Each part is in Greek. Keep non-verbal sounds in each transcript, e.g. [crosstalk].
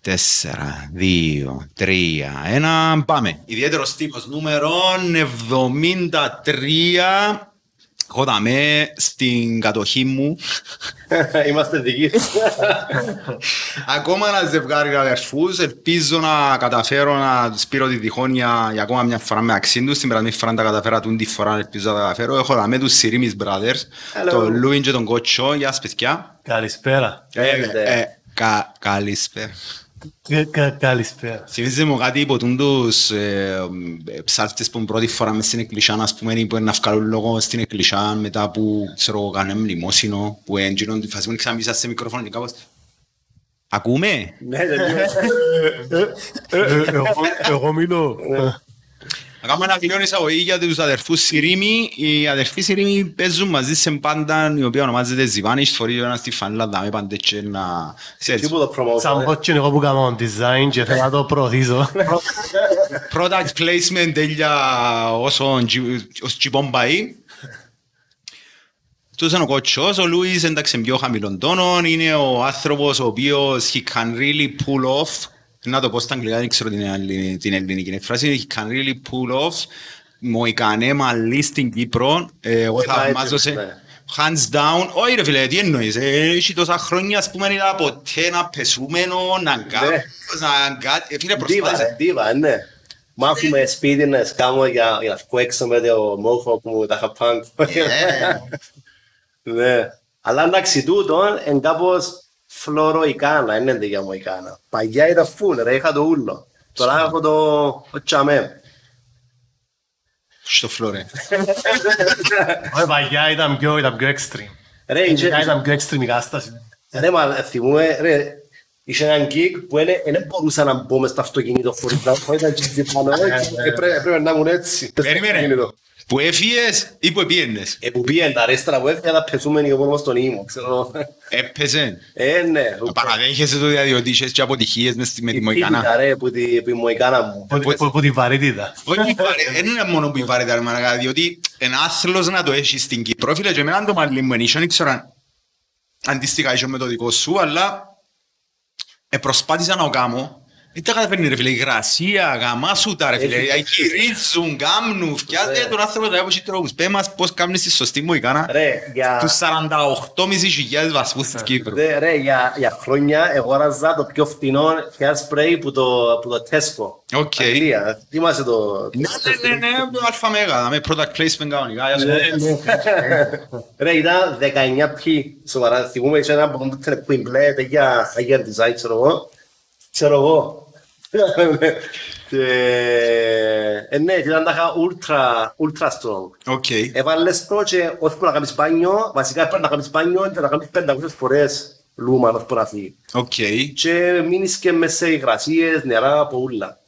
Τέσσερα, δύο, τρία, ένα, πάμε. Ιδιαίτερος τύπος νούμερο 73. Εγώ δαμέ στην κατοχή μου. [laughs] Είμαστε δικοί. [laughs] Ακόμα ένα ζευγάρι αδερφούς. Ελπίζω να καταφέρω να τους πήρω τη διχόνοια για ακόμα μια φορά με αξίν τους. Την περασμένη φορά τα καταφέρα τούν τη φορά ελπίζω να τα καταφέρω. Έχω δαμέ τους Σιρίμις Brothers. Hello. Το Λούιν και τον Κότσο. Γεια σας παιδιά. Καλησπέρα. Ε, Έχετε. ε, κα- Καλησπέρα. Κα- κα- Καλησπέρα. Θυμίζει μου κάτι από τούν τους ε, ε, ψάλτες που πρώτη φορά μες στην εκκλησιά, ας πούμε, που είναι να βγάλουν λόγο στην εκκλησιά μετά που, ξέρω, εγώ, κάνουμε λιμόσυνο, που έντυνον τη φάση που ξαμίσα σε μικρόφωνο και κάπως... Ακούμε? Ναι, τελείως. Ε, εγώ- Εγώ μιλώ. Να κάνουμε ένα κλειόν εισαγωγή για τους αδερφούς Σιρήμι. Οι αδερφοί Σιρήμι παίζουν μαζί σε μπάντα η οποία ονομάζεται Ζιβάνις. Φορεί ο ένας τη φανέλα δάμε πάντε και να... ξέρεις, Τι που το promote. Σαν πω και εγώ που κάνω design και θέλω να το προωθήσω. product placement τέλεια όσο ως τσιπών πάει. Τους είναι ο κότσος, ο Λούις εντάξει είναι πιο χαμηλών τόνων, είναι ο άνθρωπος ο οποίος he can really pull off, να το πω στα αγγλικά, δεν ξέρω την, ελλη- την ελληνική έκφραση, he can really pull off, μοϊκανέ μαλλί στην Κύπρο, Ε, εγώ Ε, μα θαυμάζω έτσι, σε ναι. hands down, όχι ρε φίλε, τι εννοείς, ε, έχει τόσα χρόνια ας πούμε είδα ποτέ ένα πεσούμενο, να κάνω, Ναι. να κάνω, ε, φίλε Δίβα, προσπάθησε. ρε, δίβα, ναι. Μάθουμε σπίτι να σκάμω για για να βγω έξω με το μόχο που τα είχα πάνω. Ναι. Αλλά εντάξει τούτο είναι κάπως φλωροϊκάνα, είναι για μου ικάνα. Παγιά ήταν φουλ ρε, είχα το ούλο. Τώρα έχω το το τσαμέ. Στο φλόρε. Όχι, [laughs] Παγιά ήταν πιο ήταν πιο extreme. Ρε, Παγιά είχε- ήταν πιο extreme η κατάσταση. ρε, μα θυμούμαι, ρε, είχε έναν γκίκ που είναι- δεν μπορούσα να μπω μες στο αυτοκίνητο χωρίς να χωρίς να τσιζιπάνω. Έπρεπε να ήμουν έτσι. στο Περίμενε. Αυτοκίνητο. Που έφυγες ή που επίενες; Ε, που πήγαινε τα αρέστρα που έφυγα τα πεσούμενοι και μόνο στον ήμο, ξέρω. Έπαιζε. Ε, ναι. Παραδέχεσαι το διότι είχες και αποτυχίες μες στη- με τη Η Μοϊκάνα. φύγητα, ρε, που τη- που η Μοϊκάνα μου. Που- που- Που τη βαρύτητα. Όχι, βαρε- δεν είναι μόνο που η βαρύτητα, ρε μαλάκα, διότι ένα άθλος να το έχεις στην Κύπρο, φίλε, και εμένα το μαλλί μου ενίσχυε, δεν ξέρω αν αντίστοιχα είσαι με το δικό σου, αλλά ε, προσπάθησα να το κάνω. Δεν τα καταφέρνει ρε φίλε, η υγρασία, γαμά σου τα ρε φίλε, Έχει- γυρίζουν, κάμνουν, φτιάχνει Ρε. τον άνθρωπο τα έχει τρόπους. Πες μας πώς κάνεις τη σωστή Μοϊκάνα Ρε, για... τους 48.500 βαθμούς της Κύπρου. Ρε, ρε, για, για χρόνια αγόραζα το πιο φτηνό hairspray που το, που το Tesco. Οκ. Αγγλία. Θυμάσαι το... Ναι, ναι, ναι, ναι, το αλφα μέγα, με product placement κανονικά. γεια σου. Ρε, ήταν 19 ποιοι. Σοβαρά, θυμούμαι, είχε ένα από το που μπλε, για για design, ξέρω εγώ. Ξέρω εγώ. [laughs] Και, ε, ναι, και ήταν τα είχα ultra, ultra strong. Οκ. Έβαλες το και ώσπου να κάνεις μπάνιο, βασικά πρέπει να κάνεις μπάνιο και να κάνεις 500 φορές λούμα ώσπου να φύγει. Οκ. Και μείνεις και μέσα σε υγρασίες, νερά, από ούλα.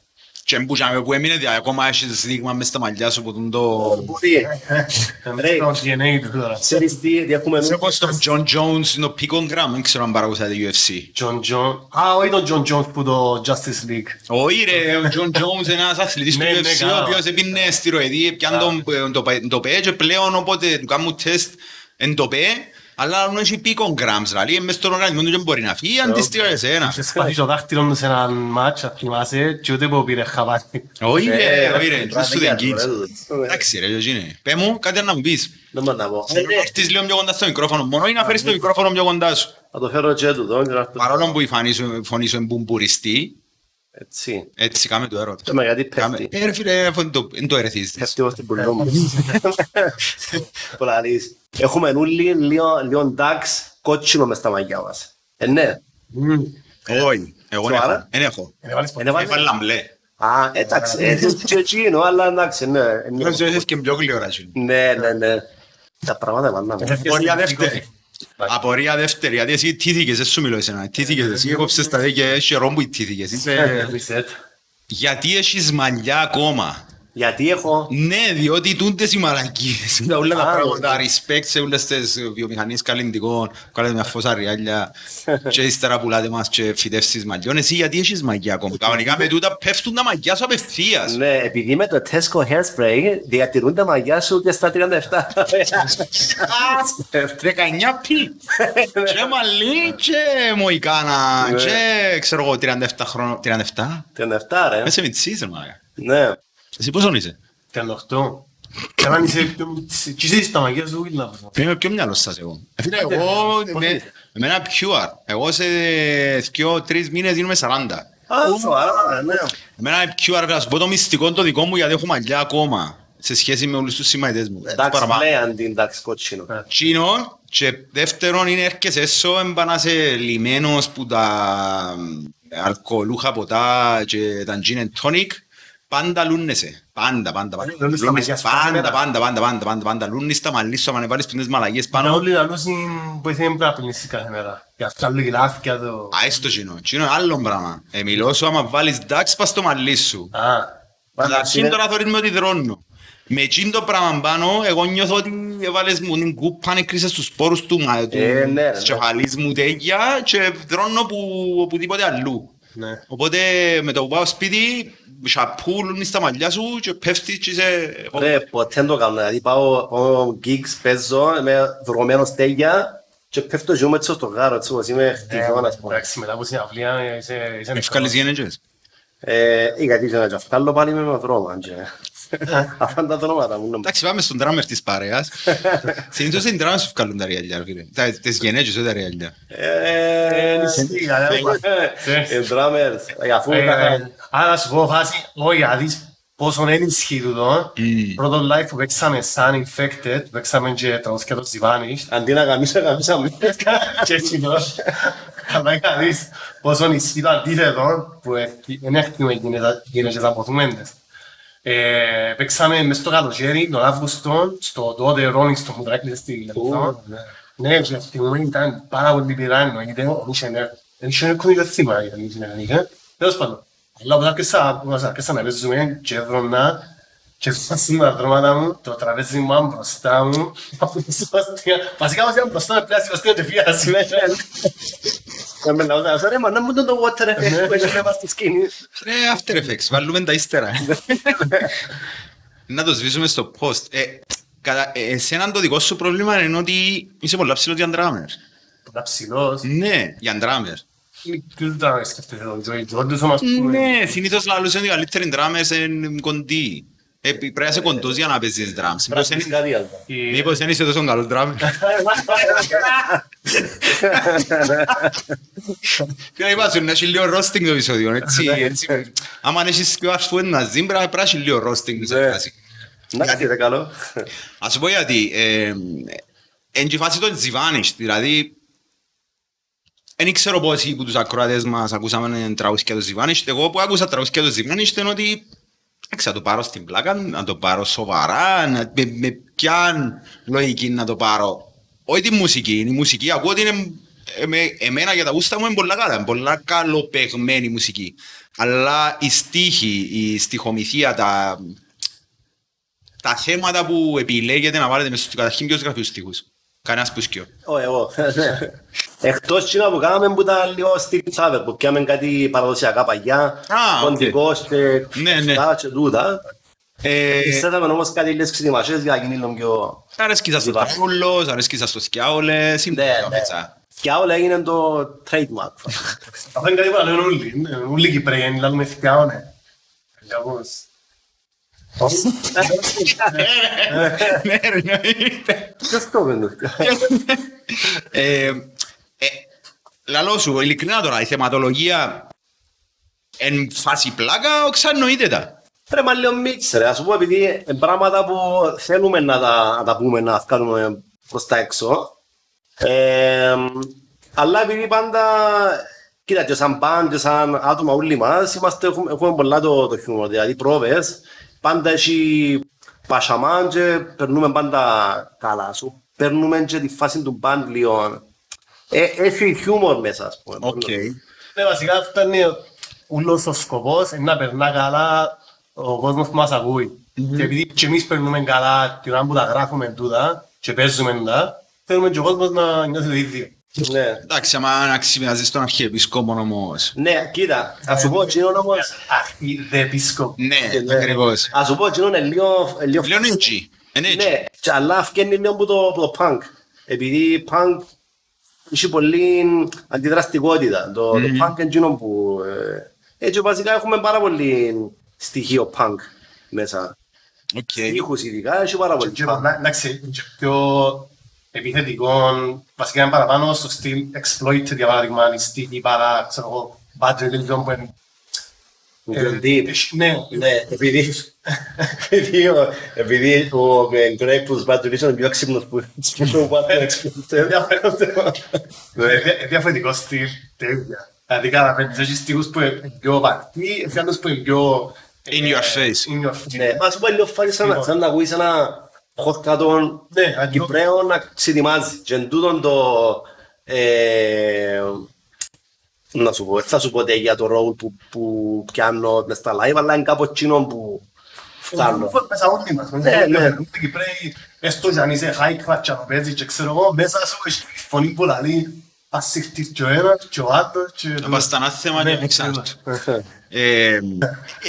Και μπούζαμε που έμεινε, δηλαδή ακόμα έχεις δείγμα μες στα μαλλιά σου που τον το... Μπορεί. Ρε, Το DNA του τώρα. ξέρεις τι, τι έχουμε Σε όπως τον John Jones, το Picongram, δεν ξέρω αν παρακούσατε UFC. John John. Α, όχι τον John Jones που το Justice League. Όχι ρε, ο John Jones είναι ένας αθλητής του Ναι, ναι, UFC, καλά. ο οποίος έπινε στηροειδή, πιάνε τον- το- το πέ και πλέον όποτε του κάνουν τεστ εν το πέ, αλλά δεν έχει picograms, δηλαδή μες στον οργανισμό του δεν μπορεί να φύγει, αντίστοιχα εσένα. Είχε σπάσει το δάχτυλο του σε ένα μάτς, αν θυμάσαι, και ούτε που πήρε χαβάρι. Όχι Ε, ρε, όχι ρε, πρέπει να σου είναι δεν γιατρό, κοίτς. ρε, τούτος. Εντάξει ρε, Γιώργη, πέ μου κάτι να μου πεις. Δεν μπορώ να πω. Θέλω να έρθεις λίγο πιο κοντά στο μικρόφωνο μόνο ή να φέρεις το μικρόφωνο πιο κοντά σου. Θα το φέρω και τούτο, και να το- Παρόλο που η φωνή σου, η Έτσι. έτσι κάμε το έρωτα. Και με γιατί Κάμε- πέφτει. Ε ρε φίλε, αφού δεν το- δεν το ερεθίζεις. Πέφτει ως την πουλό μου. Που λαλείς. Έχουμε όλοι λίγο λίγο ντάξ κότσινο μες στα μαγιά μας. Ε, ναι. Όχι, εγώ δεν Σοβαρά; έχω. Δεν έχω. Είναι βάλε- Έβαλα μπλε. Α, εντάξει, έτσι και εκείνο, αλλά εντάξει, ναι. ε, ναι. Νομίζω ότι και πιο γλυόρα σου. Ναι, ναι, ναι. Τα πράγματα βάλαμε. Απορία δεύτερη. Απορία δεύτερη, γιατί εσύ τύθηκες, δεν σου μιλώ εσένα. Τύθηκες εσύ, έκοψες τα δέκια, έχει ρόμπου τύθηκες. Είσαι- Reset. Γιατί έχεις μαλλιά ακόμα; Γιατί έχω... Ναι, διότι τούντες οι μαλακίες, τα όλα τα Α, πράγματα, respect σε όλες τις βιομηχανίες καλλιντικών, κάνετε μια φώσα ριάλια [laughs] και ύστερα πουλάτε μας και φυτεύσεις μαγιών. Εσύ γιατί έχεις μαγιά ακόμα, κανονικά με τούτα πέφτουν τα μαγιά σου απευθείας. Ναι, επειδή με το Tesco Hairspray διατηρούν τα μαγιά σου και στα 37. 19 πι. [laughs] Και μαλλί και μοϊκάνα Ναι. και ξέρω εγώ 37 χρόνια. 37? 37 ρε. Είσαι μητσής ρε μάγα. Ναι. Εσύ πόσο είσαι; 38. Και αν είσαι πιο μίτσι- και είσαι στα μαγεία σου, ήλα πω. Είμαι πιο μυαλός σας εγώ. Ε, Φίλε, Άντε, εγώ πώς με- είσαι; εμένα pure. Εγώ σε δυο τρεις μήνες γίνομαι 40. Α, σοβαρά, ναι. Εμένα pure, να σου πω το μυστικό το δικό μου γιατί έχω μαλλιά ακόμα σε σχέση με όλους τους συμμαχητές μου. Εντάξει, Παραπάνω. λέει αντί εντάξει κοτσίνο. Τσίνο και δεύτερον είναι έρχεσαι έσω εμπανάσαι λιμένος που τα αλκοολούχα ποτά και τα gin and tonic πάντα λούνεσαι. Πάντα, πάντα, πάντα. Λούνεις τα Λούνεις μαλλιά σου κάθε Πάντα, μέρα. πάντα, πάντα, πάντα, πάντα, πάντα. Λούνεις τα μαλλί σου, άμα βάλεις πίνες μαλαγίες Πάνω πάνω. όλοι λαλούσουν που ήθελε πρέπει να πλυνήσεις κάθε μέρα. Γι' αυτό άλλο γυλάφια το... Α, έστω τσίνο. Τσίνο είναι άλλο πράγμα. Ε, μιλώ σου άμα βάλεις ντάξ πας στο μαλλί σου. Α, Καταρχήν τώρα θωρείς με ότι δρώνω. Με εκείνο το πράγμα πάνω, εγώ νιώθω ότι έβαλες μου την κούπα, έκρυσες τους σπόρους του, μα, του Ε, ναι, ρε, της κεφαλής μου τέτοια και δρώνω που οπουδήποτε αλλού. ναι. Οπότε με το που πάω σπίτι, σαπού λούνεις τα μαλλιά σου και πέφτεις και είσαι... Ρε, ποτέ δεν το κάνω. Δηλαδή πάω, πάω gigs, παίζω με δρομένο στέγια και πέφτω ζούμε έτσι στο γάρο, έτσι όπως είμαι χτυπιόν, ας πούμε. Εντάξει, μετά από συναυλία είσαι... είσαι Ευκάλεις γενέτζες. Ε, ή γιατί είσαι να τζαφκάλω πάλι με με δρόμο, αν και. Αυτά είναι τα δρόματα μου. νομίζω. Εντάξει, πάμε στον τράμερ της παρέας. Συνήθως είναι τράμερ σου ευκάλουν τα ριαλιά, ρε φίλε. Τα- Τις γενέτζες, όχι τα ριαλιά. Ε, ισχύει, καλά, ε, drummers, ε, αφού Ε, είχα- Άρα να σου πω φάση, όχι, να δεις πόσο είναι ισχύει το. Πρώτο live που παίξαμε σαν infected, παίξαμε και τραγούδια το Zivanished. αντί να γαμίσω, γαμίσαμε. [laughs] Και έτσι το. Αλλά να δεις πόσο ισχύει το αντίθετο που ε, δεν έχουμε γίνες από δουμέντες. Ε, Παίξαμε μες στο καλοκαίρι, τον Αύγουστο, στο τότε Rolling Stone που τρέκλεισε στη Λεπτό. Ναι, και αυτή τη στιγμή ήταν πάρα πολύ πειρά, εννοείται, δεν είχε νε- δεν είχε έρχον και θύμα, ήταν η συνεργανική. Τέλος πάντων, αλλά όταν άρχισα όταν άρχισα να παίζουμε και έβρωνα και φτάσουν τα δρόματα μου, το τραπέζι μου ήταν μπροστά μου, από τη Σεβαστία. Βασικά μας ήταν μπροστά με πλάση Σεβαστία και φύγα συνέχεια. Να με λαούσα, «Ρε, μα να μου τον το water effect που έχει μέσα στη σκηνή. Ρε, After Effects, βάλουμε τα ύστερα. Να το σβήσουμε στο post. Ε, κατά, ε, εσένα το δικό σου πρόβλημα είναι ότι είσαι πολλά ψηλός για ντράμερ. Πολλά ψηλός. Ναι, για ντράμερ. Ποιος ήταν σκέφτεται τον Τζόι, Τζόντους όμως πούμε. Ναι, συνήθως λαλούς είναι οι καλύτεροι ντράμερς είναι κοντοί. Ε, πρέπει να είσαι κοντός για να παίζεις drums. Μήπως Πρακτικά δεν- διάλογα. Η- Μήπως δεν είσαι τόσο καλός ντράμερ. Και να είπα να έχει λίγο roasting το επεισόδιο, έτσι, έτσι. Άμα αν έχεις και ας πούμε να ζει, πρέπει να έχει λίγο roasting σε Ναι. φάση. Να είστε καλό. Ας σου πω γιατί, ε, εν και η φάση των Zivanished, δηλαδή, δεν ξέρω πόσοι που τους ακροατές μας ακούσαμε τραγούδια τους Zivanished, εγώ που άκουσα τραγούδια τους Zivanished είναι ότι εντάξει, να το πάρω στην πλάκα, να το πάρω σοβαρά, να, με, με ποια λογική να το πάρω. Όχι τη μουσική, η μουσική ακούω ότι είναι ε, με, εμένα για τα γούστα μου είναι πολλά καλά, είναι πολλά καλοπαιγμένη μουσική. Αλλά η στίχη, η στιχομηθεία, τα, τα θέματα που επιλέγετε να βάλετε μέσα στο καταρχήν ποιος γράφει τους στίχους. Κανένας που σκιώ. Ω, εγώ. Εκτός τσίνα που κάναμε που ήταν λίγο στη τσάβερ, που πιάμε κάτι παραδοσιακά παγιά, Α, οκ. κοντικός και Ναι, ναι. τα και τούτα. Ε, Εισθέταμε όμως κάτι λίγες ξετοιμασίες για να γίνει λίγο πιο... αρέσκει σας το Ζιβά. Ταρούλος, αρέσκει σας το Σκιάολες, είναι Ναι, το ναι. μέσα. Και όλα έγινε το trademark. [laughs] Αυτό είναι κάτι που λένε όλοι. ναι, Όλοι οι Κυπρέοι λένε θυκάω, ναι. Κάπως. Ναι, ρε, εννοείται. Ποιος το είπε. Ε, ε, Λαλό σου, ειλικρινά τώρα, η θεματολογία εν φάση πλάκα, οξανοείται τα. Ρε μα λίγο μίξ ρε, ας σου πω επειδή είναι πράγματα που θέλουμε να τα, να τα πούμε, να βγάλουμε προς τα έξω. Ε, αλλά επειδή πάντα, κοίτα και σαν band και σαν άτομα όλοι μας, είμαστε, έχουμε, έχουμε πολλά το, το χιούμορ, δηλαδή πρόβες, πάντα έχει πασαμάν και περνούμε πάντα καλά σου. Παίρνουμε και τη φάση του band λίγο. Ε, έχει χιούμορ μέσα, ας πούμε. Οκ. Ναι, βασικά αυτό είναι ούλος ο σκοπός, είναι να περνά καλά ο κόσμος που μας ακούει. Και επειδή και εμείς περνούμε καλά την ώρα που τα γράφουμε τούτα και παίζουμε τα, θέλουμε και ο κόσμος να νιώθει το ίδιο. Ναι. Εντάξει, άμα να ξυπνιάζεις τον αρχιεπισκόπον όμως. Ναι, κοίτα, ας σου πω εκείνον όμως, Αρχή δε πίσκο. Ναι, ναι. ακριβώς. ας σου πω εκείνον είναι λίγο... λίγο Λέω είναι έτσι. Είναι έτσι. Ναι, και αλλά φκένει λίγο από το, από το punk. Επειδή punk έχει πολύ αντιδραστικότητα. Το, το punk είναι εκείνο που... Ε, έτσι βασικά έχουμε πάρα πολύ στοιχείο punk μέσα. Οκ. Ήχους ειδικά, έχει πάρα πολύ Και punk. να- Εντάξει, και πιο επιθετικό, βασικά είναι παραπάνω στο στυλ exploited για παράδειγμα, η στίχη παρά, ξέρω εγώ, bad religion που είναι... Πιο ε, deep. έχει- Ναι, Ναι, επειδή, επειδή, ο- επειδή ο Greg που Bad Religion είναι πιο ξύπνος που που Bad Religion. Ε, δια- ε, διαφορετικό στυλ, τέλεια. Δηλαδή καταλαβαίνεις, έχεις στίχους που είναι πιο βαρκοί, έχει άλλους που είναι πιο... In your face. In your face. Ναι, μα σου πω λίγο φάνη σαν, να- σαν να ακούεις ένα χορκατόν Ναι, αντί- Κυπρέο να ξετοιμάζει. Και εν τούτον το... Ε, να σου πω, δεν θα σου πω τι για το ρόλ που, που πιάνω μες στα live, αλλά είναι κάπου εκείνο που φτάνω. Μέσα όλοι μας, Ναι, μέσα ναι. όλοι μας. Κυπρέοι, έστω κι αν είσαι high clutch αν παίζεις και ξέρω εγώ, μέσα σου έχει φωνή που λαλεί ας συχτείς και ο ένας και ο άλλος και... Να πας στα ανάθεμα Ναι, και ανεξάρτητο. Ε,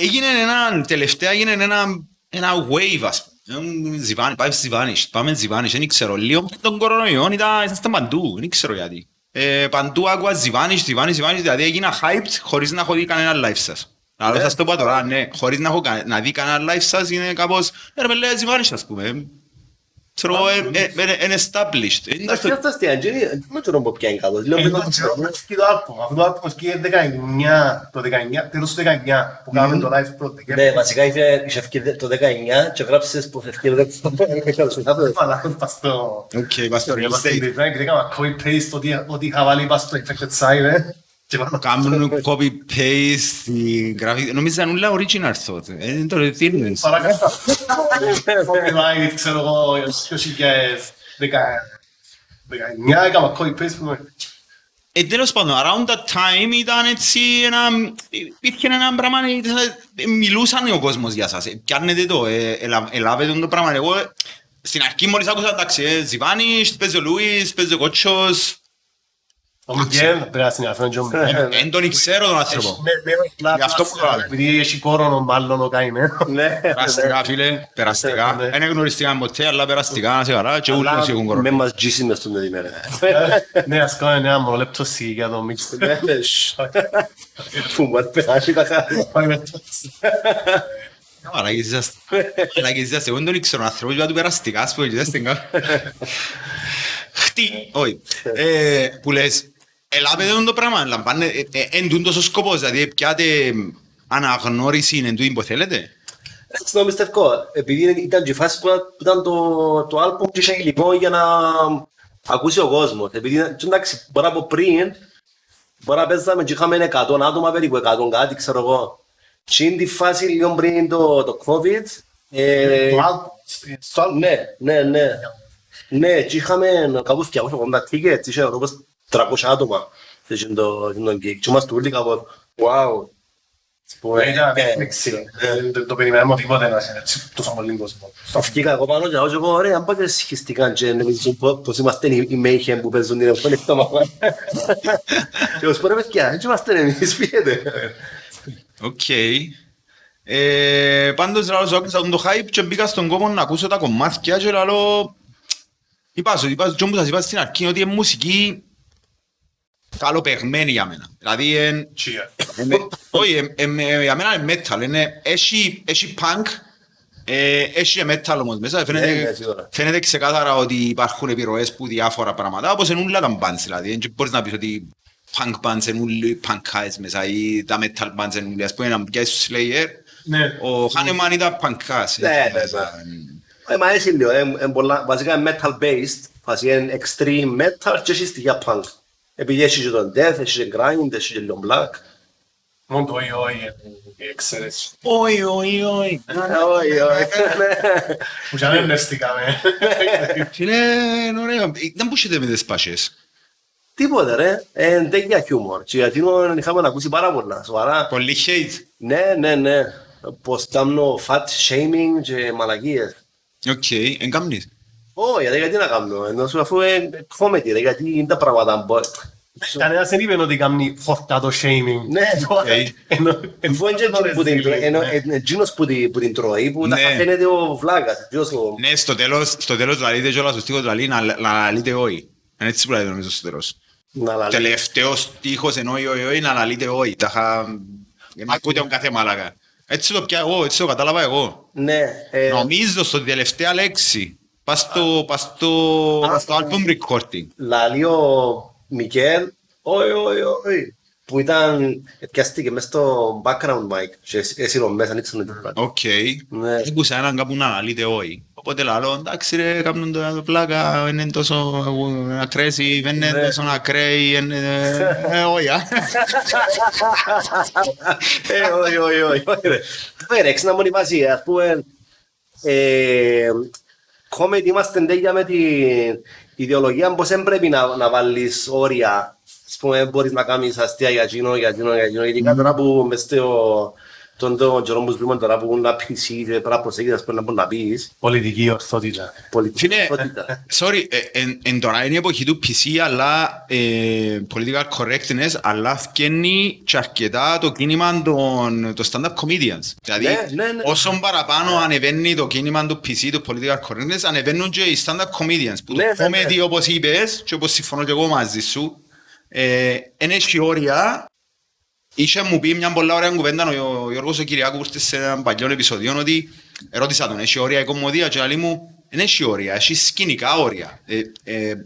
έγινε ένα, τελευταία έγινε ένα, ένα wave, ας πούμε. Ζιβάνι, πάει Ζιβάνις, πάμε Ζιβάνις, δεν ξέρω, λίγο πριν τον κορονοϊό ήταν, ήμασταν παντού, δεν ξέρω γιατί. Ε, παντού άκουα Ζιβάνις, Ζιβάνις, Ζιβάνις, δηλαδή έγινα hyped χωρίς να έχω δει κανένα live σας. Αλλά σας το πω τώρα, ναι, χωρίς να έχω κα- να δει κανένα live σας είναι κάπως, «Ε, ρε πέλε Ζιβάνις ας πούμε. Ξέρω, εγώ, ε, ε, ε, είναι established. Είναι Εντάξει, το- αυτά αστεία, δεν με τον που πιάνει κάπως. Λέω, Ε, με το το ξέρω, έφυγε το άλπομ. Αυτό το άλπομ έφυγε 19, το 19, τέλος του 19, που κάναμε το live πρώτο. Ναι, βασικά είχε είχε ευκαιρία το 19 και γράψες πως ευκαιρία το 19. [laughs] Αλλά αυτό πας στο... Οκ, πας στο real Είμαστε estate. στην design και έκανα copy-paste ό,τι- ό,τι είχα βάλει πας στο infected site, ε. Και πάνω Κάνουν copy-paste, η γραφή- νομίζαν όλα original thought. Ε, Είναι το ρετήρνες. Παρακάτω. Copyright, ξέρω εγώ, 2019, έκανα copy-paste που με- Ε, τέλος πάντων, around that time ήταν έτσι ένα... Υπήρχε ένα πράγμα, ε, μιλούσαν ο κόσμος για σας. Ε, Πιάνετε το, ε, ελα- ελάβετε το πράγμα. Εγώ ε, στην αρχή μόλις άκουσα, εντάξει, ε, Ζιβάνης, παίζει ο Λούις, παίζει ο Κότσος. Ο Μιγγέλ, πρέπει να συνεργαστώ και ο Μιγγέλ. Δεν τον ξέρω τον άνθρωπο. Ναι, ναι, πλάκα, Γι' αυτό που το λέω. Επειδή έχει κόρονο μάλλον ο καημένος. Ναι, Περαστικά, φίλε, περαστικά. Ναι. Δεν γνωριστήκαν ποτέ, αλλά περαστικά, να σε καλά, και όλοι έχουν Με κορονοϊό. μας τζίσει μες στον ημέρα. Ναι, ας κάνουμε ένα μονολέπτωση για το Μίξ. Ναι, ναι, σ. Που μας περάσει τα χάρη. Μαλάκες είσαστε. Μαλάκες είσαστε. Εγώ δεν τον ήξερα, ο άνθρωπος για του περαστικά, ας πούμε, και είσαστε καν. [laughs] Χτί, όχι. Ε, Που λες, ελάβετε τον το πράγμα, λαμβάνε, ε, ε, εν τούτος τόσο σκοπός, δηλαδή πιάτε αναγνώριση εν τούτο που θέλετε. Έτσι το πιστεύω, επειδή ήταν και η φάση που ήταν το, το άλμπομ και είχε υλικό για να ακούσει ο κόσμος. Επειδή και εντάξει, μπορεί από πριν, μπορεί να παίζαμε και είχαμε 100 άτομα περίπου, 100 κάτι, ξέρω εγώ. Και είναι τη φάση λίγο πριν το, το COVID. ε, Το άλμπομ, στο άλμπομ. ναι, ναι, ναι. Ναι, και είχαμε κάπου 280 tickets, είχε όπως 300 άτομα σε εκείνο το εκείνο το gig. Και είμαστε όλοι κάπου, wow. Που ήταν Ε, έκπληξη. Δεν το περιμέναμε τίποτε να είναι έτσι τόσο πολύ κόσμο. Θα φύγα εγώ πάνω και εγώ ωραία, αν πάτε σχιστικά και νομίζουν πο- πως είμαστε οι οι Mayhem που παίζουν την επόμενη εβδομάδα. Και ως πω ρε παιδιά, έτσι είμαστε εμείς, φύγετε. Οκ. Ε, Πάντως, λαλώς, άκουσα τον το hype και μπήκα στον κόμμα να ακούσω τα κομμάτια και λαλώ... Είπα σου, είπα σου, και όπως σας είπα στην αρχή, είναι ότι είναι μουσική καλοπαιγμένη για μένα. Δηλαδή, εν- Cheer. Ε, με- Όχι, ε, ε, με- για μένα είναι metal. Είναι, έχει, έχει punk, ε, έχει και metal όμως μέσα. Ναι, ναι, Φαίνεται, σίγουρα. φαίνεται ξεκάθαρα ότι υπάρχουν επιρροές που διάφορα πράγματα, όπως είναι όλα τα bands δηλαδή. Δεν μπορείς να πεις ότι punk bands είναι όλοι punkais μέσα ή τα metal bands είναι όλοι. Ας πούμε, να πιάσεις το Slayer, Ναι. ο Χάνεμαν ήταν punkάς. Ναι, ναι, Ε, Μ' αρέσει λίγο, ε, ε, πολλά- βασικά είναι metal based, βασικά είναι extreme metal και έχεις στοιχεία punk. Επειδή έχει και τον death, έχει και grind, έχει και λίγο black. Μόνο το όχι, όχι, είναι εξαίρεση. Όχι, όχι, όχι. Ε, Όχι, όχι. Που και αν εμπνευστήκαμε. Φίλε, είναι ωραίο. Δεν μπορείτε με τις πάσες. Τίποτε ρε, Ε, είναι τέτοια χιούμορ. Και γιατί είχαμε ακούσει πάρα πολλά, σοβαρά. Πολύ hate. Ναι, ναι, ναι. πως κάνω fat shaming και μαλακίες. Οκ, εν κάμνεις. Όχι, ρε, γιατί να κάνω, ενώ σου αφού είναι comedy, ρε, γιατί είναι τα πράγματα που... Κανένας δεν είπε ότι κάνει φορτάτο shaming. Ναι, Ενώ- Αφού είναι εκείνος που την τρώει, ενώ είναι εκείνος που την- που την τρώει, που τα Ναι. φαίνεται ο βλάκας, εκείνος ο- Ναι, στο τέλος, στο τέλος λαλείτε κιόλας, ο στίχος λαλεί να, να λαλείτε όχι. Είναι έτσι που λαλείτε νομίζω στο τέλος. να λαλεί. Τελευταίος στίχος ενώ όχι, όχι, όχι, να λαλείτε όχι. Τα είχα... Με ακούτε τον κάθε μάλακα. Έτσι το πια εγώ, έτσι το κατάλαβα εγώ. Ναι, ε, Νομίζω στο τελευταία λέξη. Πας στο, πας στο, Α, στο album recording. λαλεί ο Μικέλ, όχι, όχι, όχι, που ήταν, πιάστηκε μες στο background mic και εσύ- εσύ ρω μέσα, ανοίξαν την πλάτη. Οκ. Ναι. Άκουσα έναν κάπου να λαλείτε όχι. Οπότε λαλώ, εντάξει ρε, κάνουν το πλάκα, είναι τόσο ακραίες, δεν είναι Ναι. τόσο ακραίοι, είναι... ε, Όχι, α. Ε, όχι, όχι, όχι, όχι, ρε. Όχι, ρε, έξι να μόνη βάση, ας πούμε, ε, comedy είμαστε τέλεια με την ιδεολογία πως δεν πρέπει να, να βάλεις όρια. Ας πούμε, μπορείς να κάνεις αστεία για εκείνο, για εκείνο, για εκείνο. Ειδικά τώρα που μες στο τον τον καιρό που ζούμε τώρα που να πεις ή πρέπει να προσέχεις, ας πούμε, να μπορείς να πεις. Πολιτική ορθότητα. Πολιτική Φίλε, ορθότητα. sorry, ε, εν- εν τώρα είναι η εποχή του PC, αλλά ε, political correctness, αλλά φκένει και αρκετά το κίνημα των το stand-up comedians. Δηλαδή, Ναι, ναι, ναι. όσο παραπάνω ανεβαίνει το κίνημα του PC, το political correctness, ανεβαίνουν και οι stand-up comedians. Που Ναι, το ναι, ναι. comedy, όπως είπες, και όπως συμφωνώ και εγώ μαζί σου, ε, είναι έχει όρια Είχε μου πει μια πολλά ωραία κουβέντα ο Γιώργος ο Κυριάκου που ήρθε σε ένα παλιό επεισόδιο ότι ερώτησα τον, έχει όρια η κομμωδία; Και λέει μου δεν έχει όρια, έχει σκηνικά όρια, ε, ε, ε,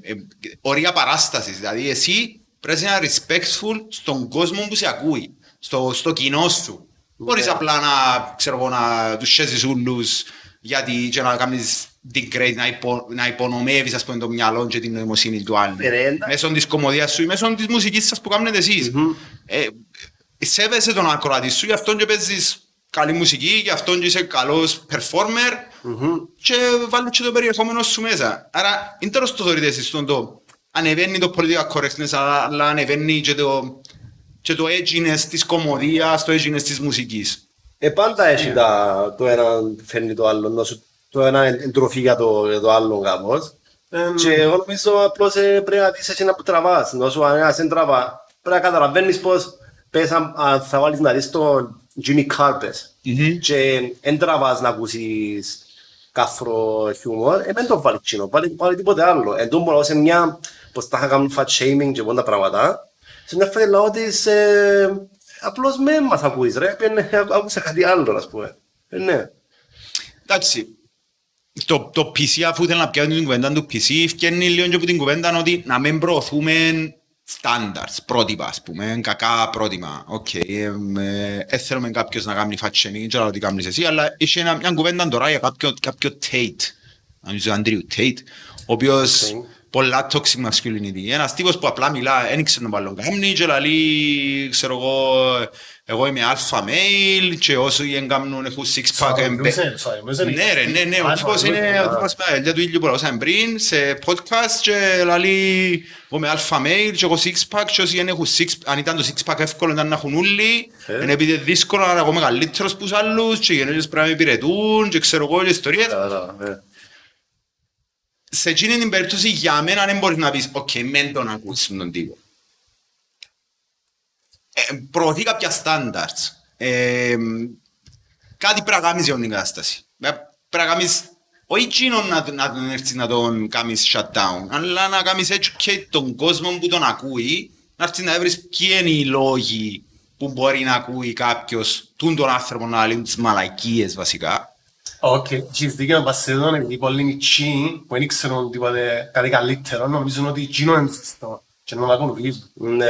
όρια παράστασης, δηλαδή εσύ πρέπει να είναι respectful στον κόσμο που σε ακούει, στο, στο κοινό σου. Μπορείς Ναι. απλά να, ξέρω εγώ, να τους σέζεις ούλους γιατί και να κάνεις degrade, να, υπο, να υπονομεύεις ας πούμε το μυαλό και την νοημοσύνη του άλλου. Ε, ρε, εντάξει. Μέσω της κομμωδίας σου ή μέσω της μουσικής σας που κάνετε εσείς. Ε, σέβεσαι τον ακροατή σου, γι' αυτόν και παίζεις καλή μουσική, γι' αυτόν και είσαι καλός performer και βάλεις και το περιεχόμενο σου μέσα. Άρα, είναι τέλος το θεωρείτε εσείς στον το ανεβαίνει το political correctness, αλλά αλλά ανεβαίνει και το, και το edginess της κομμωδίας, το edginess της μουσικής. Ε, πάντα έχει τα, το ένα φέρνει το άλλο, να σου- το ένα είναι τροφή για το, για το άλλο κάπως. Και εγώ νομίζω απλώς ε, πρέπει να δεις εσύ να που τραβάς. Να σου αν ένας δεν τραβά, πρέπει να καταλαβαίνεις πως πες αν, αν θα βάλεις να δεις τον Jimmy Carpes και δεν τραβάς να ακούσεις κάφρο χιούμορ, ε, δεν το βάλεις τσίνο, βάλει, βάλει τίποτε άλλο. Εν τω μπορώ σε μια, πως τα είχα κάνουν fat shaming και πόντα πράγματα, σε μια φάση λαό της, ε, απλώς με μας ακούεις ρε, πήγαινε, άκουσα κάτι άλλο, ας πούμε. Ε, ναι. Εντάξει, το, το PC αφού θέλω να πιάσω την κουβέντα του PC, φτιάχνει λίγο και από την κουβέντα ότι να μην προωθούμε standards, πρότυπα ας πούμε, κακά πρότυπα. Οκ, δεν θέλουμε κάποιος να κάνει fat shaming, δεν ξέρω τι κάνεις εσύ, αλλά είχε ένα- μια κουβέντα τώρα για κάποιο, κάποιο Tate, νομίζω Andrew Tate, ο οποίος Οκ. Πολλά toxic masculinity. Ένας τύπος που απλά μιλά, δεν ήξερε να παλαιόν κάνει και λέει, ξέρω εγώ, εγώ είμαι alpha male και όσοι δεν κάνουν έχουν six pack εμπε- ναι ρε, ναι, ναι, ο τύπος είναι ο τύπος με τα ελιά του ήλιου που λαούσαμε πριν σε podcast και λέει εγώ είμαι alpha male και εγώ six pack και όσοι δεν έχουν six αν ήταν το six pack εύκολο ήταν να έχουν όλοι Ε. είναι επειδή είναι δύσκολο να εγώ είμαι καλύτερος που τους άλλους και γεννήσεις πρέπει να με υπηρετούν και ξέρω εγώ και ιστορίες Κατάλαβα, ε. Σε εκείνη την περίπτωση για μένα δεν μπορείς να πεις «ΟΚ, μεν τον ακούσεις τον τύπο». Ε, προωθεί κάποια standards. Ε, κάτι πρέπει να κάνεις για την κατάσταση. Ε, Πρέπει να κάνεις όχι εκείνον να, να τον έρθεις να τον κάνεις shutdown, αλλά να κάνεις educate τον κόσμο που τον ακούει, να έρθεις να βρεις ποιοι είναι οι λόγοι που μπορεί να ακούει κάποιος τούν τον άνθρωπο να λέει τις μαλακίες βασικά. Οκ, έχεις δίκιο να πας σε εδώ, επειδή πολλοί μητσοί που δεν ήξεραν τίποτε κάτι καλύτερο, νομίζουν ότι εκείνο είναι σωστό και να ακολουθήσουν. Ναι.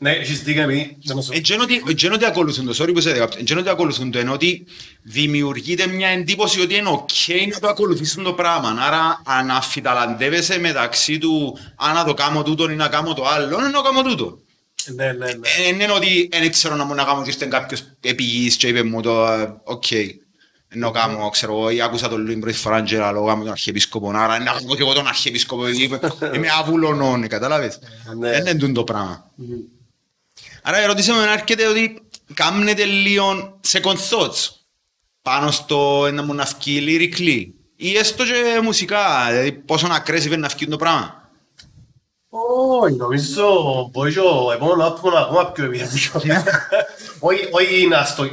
Ναι, έχεις δίκιο επειδή δεν το σου- Εντζένω ότι, εντζένω ότι ακολουθούν το, sorry που σε διακόπτω, εντζένω ότι ακολουθούν το, ενώ ότι δημιουργείται μια εντύπωση ότι είναι ok να το ακολουθήσουν το πράγμα. Άρα αν αφιταλαντεύεσαι μεταξύ του αν να το κάνω τούτο ή να κάνω το άλλο, είναι να κάνω τούτο. Ναι, ναι, ναι. Ε, Είναι ότι δεν ξέρω να μου να κάνω και ήρθε κάποιος επιγής και είπε μου το ε, οκ. Ενώ κάνω, ξέρω εγώ, ή άκουσα τον Λουίν πρώτη φορά και λέω κάνω τον Αρχιεπίσκοπο, άρα να κάνω και εγώ τον Αρχιεπίσκοπο, γιατί είμαι αβουλωνών, κατάλαβες; Ναι. Δεν είναι τούτο το πράγμα. Άρα η ερώτηση μου έρχεται ότι κάνετε λίγο second thoughts. πάνω στο να μου να βγει lyrically ή έστω και μουσικά, δηλαδή πόσο aggressive είναι να βγει το πράγμα; Όχι, νομίζω μπορεί και ο επόμενος άτομο να ακόμα πιο επιθετικό. [laughs] Όχι όχι να στο...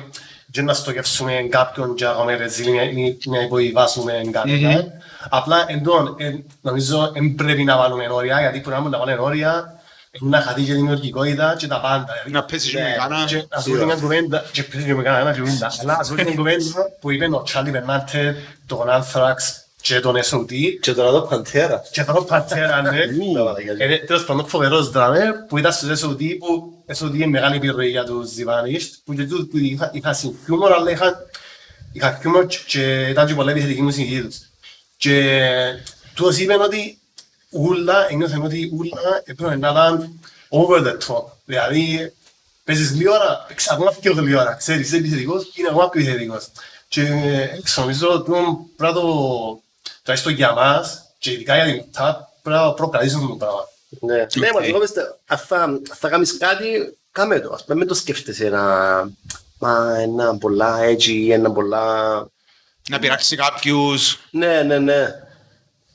και να στοχεύσουμε κάποιον και να κάνουμε ρεζίλ ή να υποβιβάσουμε κάποιον. Απλά εντόν, ε, νομίζω δεν πρέπει να βάλουμε όρια, γιατί που να μην τα βάλουμε όρια, ε, να χαθεί και δημιουργικότητα και τα πάντα. Δηλαδή, Να πέσει και με κάνα. και ας πούμε μια κουβέντα, και πέσει και με κανένα κουβέντα, αλλά ας πούμε μια κουβέντα που είπε ο Τσάλι Περνάντε, τον Anthrax και τον SOD, Και τώρα το Παντέρα. και τον Πατέρα, ναι. [laughs] Τα Παναγία. Είναι τέλος πάντων φοβερός δράμερ που ήταν στους SOD που SOD είναι μεγάλη επιρροή για τους Zivanist που και τούτοι που είχα- είχαν χιούμορ αλλά είχαν είχαν χιούμορ και ήταν και πολλά επιθετική μουσική τους. Και τους είπαν ότι ούλα, ένιωθαν ότι ούλα έπρεπε να ήταν over the top. Δηλαδή παίζεις λίγη ώρα, παίξεις ακόμα πιο λίγη ώρα, ξέρεις, είσαι επιθετικός, είναι ακόμα πιο επιθετικός. Και έξω νομίζω ότι πρέπει να το τουλάχιστον για μας και ειδικά για την ΤΑΠ πρέπει να προκαλέσουν το πράγμα. Ναι, ναι, μας εγώ πιστεύω, αν θα- αν θα κάνεις κάτι, κάμε το. Ας πούμε, μην το σκέφτεσαι να... Μα ένα πολλά έτσι, ένα πολλά... Να πειράξει κάποιους. Ναι, ναι, ναι.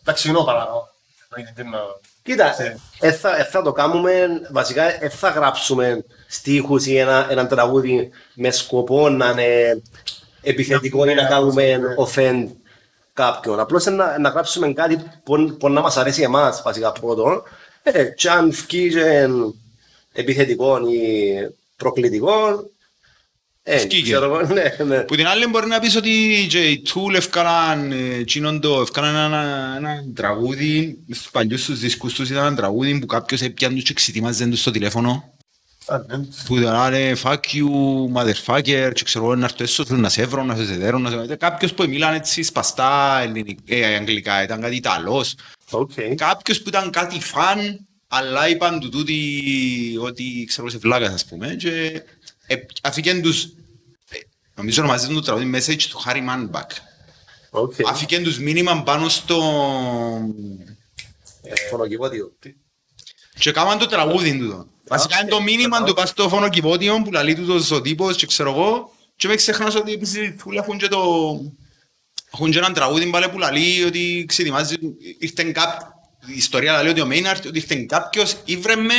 Εντάξει, είναι ο παρανό. Εννοείται, τι να- Κοίτα, Ναι. ε, θα, ε, θα το κάνουμε, βασικά ε, θα γράψουμε στίχους ή ένα, ένα τραγούδι με σκοπό να είναι επιθετικό ή να κάνουμε offend κάποιον. Απλώς να, να γράψουμε κάτι που, που να μας αρέσει εμάς, βασικά πρώτον. Ε, και αν βγει και επιθετικό ή προκλητικό, ε, Βγήκε. ξέρω εγώ, ναι, ναι. Που την άλλη μπορεί να πεις ότι και οι Tool ευκάλαν, ε, εκείνον το, ευκάλαν ένα, ένα τραγούδι, στους παλιούς τους δίσκους τους ήταν ένα τραγούδι που κάποιος έπιαν τους και ξετοιμάζαν τους στο τηλέφωνο. Α, ναι. Που ήταν λένε fuck you, motherfucker, και ξέρω εγώ να έρθω έσω, θέλω να σε βρω, να σε δέρω, να σε... Κάποιος που μίλανε έτσι σπαστά ελληνικά, ε, αγγλικά, ήταν κάτι Ιταλός. Οκ. Κάποιος που ήταν κάτι φαν, αλλά είπαν του τούτοι ότι ξέρω σε βλάκας ας πούμε και ε, αφήκαν τους, ε, νομίζω ονομαζόταν το τραγούδι Message to Harry Manback. Οκ. Αφήκαν τους μήνυμα πάνω στο... Φωνοκιβώτιο. Και κάμαν το τραγούδι του. Βασικά είναι το μήνυμα του πας στο φωνοκιβώτιο που λαλεί τούτος ο τύπος και ξέρω εγώ και με ξεχνάς ότι επίσης οι Tool έχουν και το... Έχουν και έναν τραγούδι πάλι που λαλεί ότι ξετοιμάζει, ήρθε κάποιος, η ιστορία λαλεί ότι ο Maynard, ότι ήρθε κάποιος, ήβρε με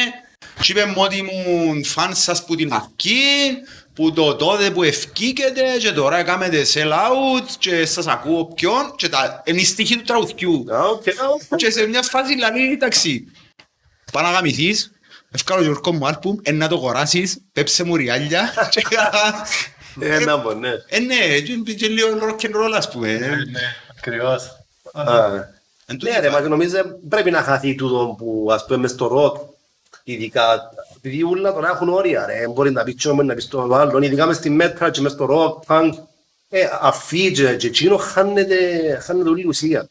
και είπε μου ότι ήμουν φαν σας που την αρχή, που το τότε που ευκήκετε και τώρα κάνετε sell out και σας ακούω ποιον και τα, είναι η στίχη του τραγουδιού. Α, οκ. Και σε μια φάση λέει, εντάξει, πάω να γαμηθείς, ευκάλω τζιαινούρκο μου άλπουμ, εν να το αγοράσεις, πέψε μου ριάλια και Ε, να πω, ναι. Ε, ναι, και- και λίγο rock and roll, ας πούμε. ε. Ναι, ακριβώς. Α, Εν τούτη Ναι ρε, φάση. μα νομίζω πρέπει να χαθεί τούτο που ας πούμε μες στο ροκ ειδικά επειδή όλα τώρα έχουν όρια ρε, μπορεί να πει τσόμεν, να πει στο άλλο, ειδικά μες στη μέτρα και μες στο ροκ, πανκ, ε, αφήγε και εκείνο χάνεται, χάνεται όλη η ουσία.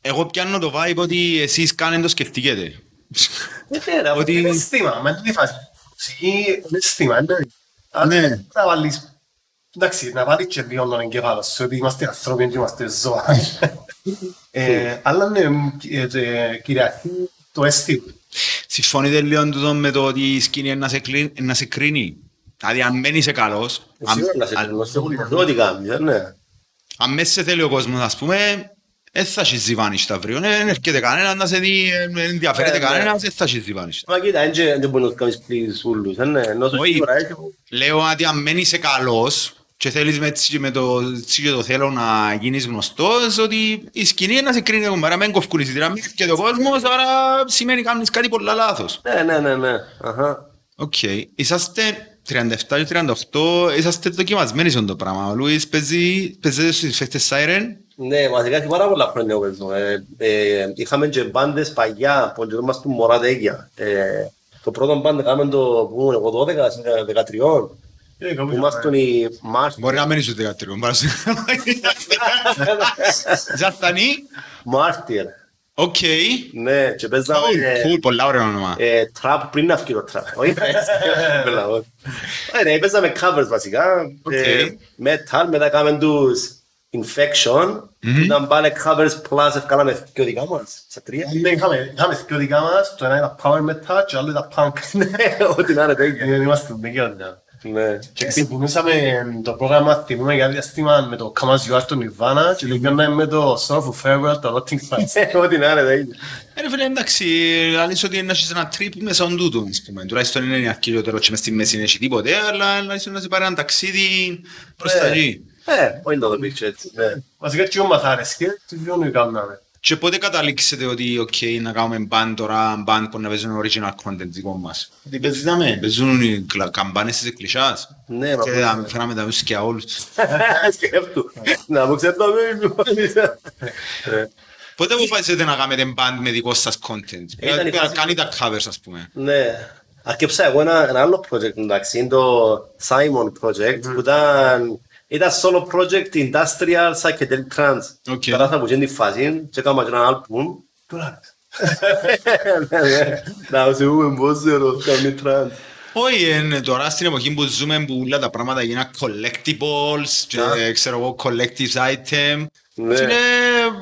Εγώ πιάνω το vibe ότι εσείς κάνετε το σκεφτήκετε. Ε, ναι, ρε, Ότι- Είναι αίσθημα, με τούτη φάση. Μουσική είναι αίσθημα, είναι. Αν Ναι. Να βάλεις... Εντάξει, να βάλεις και λίγο τον εγκέφαλο σου, ότι είμαστε άνθρωποι και είμαστε ζώα. Ε, Αλλά ναι, ε, ε, κυριαρχεί το αίσθημα. Συμφωνείτε λίγο τούτο με το ότι η σκηνή είναι να σε, κλει- να σε κρίνει; Δηλαδή αν μένεις είσαι καλός, αν- Σίγουρα να σε αν- κρίνω, σε ό,τι κάνεις, ε, ναι. αν μέσα σε θέλει ο κόσμος, ας πούμε, δεν θα έχει ζιβάνεις τα αύριο. Δεν έρχεται κανένας να σε δει, δεν ενδιαφέρεται Ε, ναι. κανένας, δεν θα έχει ζιβάνεις. Μα κοίτα, δεν και- δεν μπορείς να το κάνεις πλήρης ούλους, ε, ναι, ενώ σου Όχι. σίγουρα έχει Λέω ότι αν μένεις είσαι καλός και θέλεις με, έτσι, με το, έτσι και το θέλω να γίνεις γνωστός, ότι η σκηνή είναι να σε κρίνει ακόμα, άρα μην κοφκούν εισιτήρια, μην και ο κόσμος, άρα σημαίνει κάνεις κάτι πολλά λάθος. Ναι, ναι, ναι, ναι. Αχα. Οκ. Είσαστε 37 και 38, είσαστε δοκιμασμένοι σε αυτό το πράγμα. Ο Λούις παίζει, παίζετε στους εφέκτες Siren. Ναι, βασικά έχει πάρα πολλά χρόνια που παίζω. Ε, ε, είχαμε και μπάντες παλιά, που γινόμαστε του μωρά τέγια. Ε, το πρώτο μπάντε κάναμε το που ήμουν εγώ 12, σε 13, Είναι κάπου που ήμασταν οι Μάρτυρ. Μπορεί να μένεις στους 13, πάρα σε- Ήσασταν οι... Μάρτυρ. Οκ. Ναι, και παίζαμε Cool, πολλά ωραία όνομα. ε, τραπ πριν να βγει το τραπ. Όχι, [laughs] Μπελά, όχι. Ε, ναι, παίζαμε covers βασικά. ε, Οκ. Metal, μετά κάναμε τους Infection, που ήταν πάλι covers plus ευκάλαμε και δικά μας, στα τρία. Ναι, είχαμε, είχαμε δύο δικά μας, το ένα ήταν power metal και το άλλο ήταν punk. [laughs] Ναι, ό,τι να είναι τέτοια. Ε, Είμαστε δικαιότητα. Ναι. Και ξεκινήσαμε το πρόγραμμα, θυμούμε για διάστημα με το Come As You Are του Nirvana και τελειώναμε με το Song of Farewell, το Rotting [laughs] Fast. Ό,τι να είναι, δεν είναι. Ε, ρε φίλε, εντάξει, αλήθεια ότι να έχεις ένα τρίπ μέσα στον τούτο, ας πούμε. Τουλάχιστον είναι αρκετότερο και μες στη μέση δεν έχει τίποτε, αλλά αλήθεια να σε πάρει ένα ταξίδι προς τα Ναι. εκεί. Ε, όχι να το πεις έτσι. Ναι. Βασικά και ο μας άρεσκε, τι βιώνει κάναμε. Και πότε καταλήξετε ότι οκ, να κάνουμε band τώρα, band που να παίζουν original content δικό μας; Τι παίζεις να με, παίζουν οι κλα- καμπάνες της εκκλησιάς. Ναι, μα Και θα φέραμε τα μουσικιά όλους. [laughs] Σκέφτου. Να μου ξέρετε Πότε που πάτε να κάνετε band με δικό σας content; Ήταν η Να φάση- κάνει τα covers ας πούμε. Ναι. Αρκεψα εγώ ένα, ένα άλλο project εντάξει, είναι το Simon Project που ήταν, ήταν solo project industrial psychedelic trance. Οκ. Τώρα θα βγει τη φάση και έκανα και ένα album. Τώρα. Ναι, ναι. Να σε πούμε πώς ζερό, κάνει trance. Όχι, είναι τώρα στην εποχή που ζούμε που όλα τα πράγματα γίναν collectibles και ξέρω εγώ collectives item. Ναι.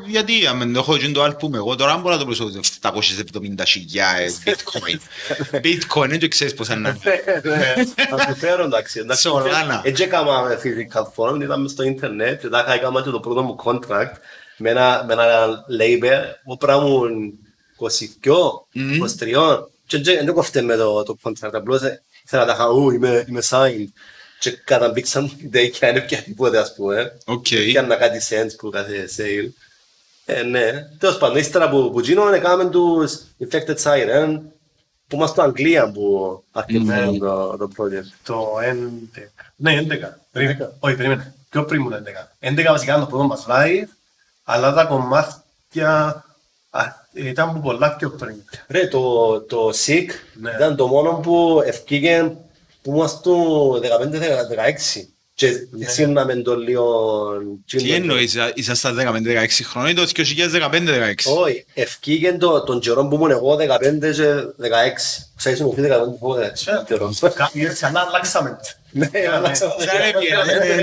Φίλε, γιατί αν το έχω γίνει το άλπουμ εγώ τώρα μπορώ να το προσώ 770 χιλιάες bitcoin. bitcoin δεν ξέρεις πώς είναι. Θα σου φέρω εντάξει. εντάξει. Solana. Έτσι έκανα physical form, ήταν μες στο ίντερνετ και τα έκανα και το πρώτο μου contract με ένα, με ένα label που πρέπει να ήμουν 22, 23 και δεν δεν κόφτε με το, το contract, απλώς ε, ήθελα να τα είχα, «Ου, είμαι, είμαι signed και καταμπήξαν μου [laughs] ιδέα και δεν έπια τίποτε ας πούμε. Οκ. Πιάννα κάτι cents που κάθε sale. Ε, ναι. Τέλος πάντων, ύστερα που, που γίνω, έκαναμε τους Infected Siren που είμαστε στο Αγγλία που αρκετούν το, το project. Το 11. Ναι, 11. Περίμενε. Όχι, περίμενε. Πιο πριν μου το 11. 11 βασικά ήταν το πρώτο μας live, αλλά τα κομμάτια α, ήταν που πολλά πιο πριν. Ρε, το, το Sick Ναι. ήταν το μόνο που ευκήγε που είμαστε το 15-16 και σύρναμε το λίγο... Τι εννοείς, ήσασταν 15-16 χρόνια ή το 2015-16. Όχι, ευκήγε το, τον καιρό που ήμουν εγώ 15 και 16. Ξέρεις μου φίλε 15 και 16 Κάτι έτσι, αλλά αλλάξαμε. Ναι, αλλάξαμε. Σαν έπιε, ναι,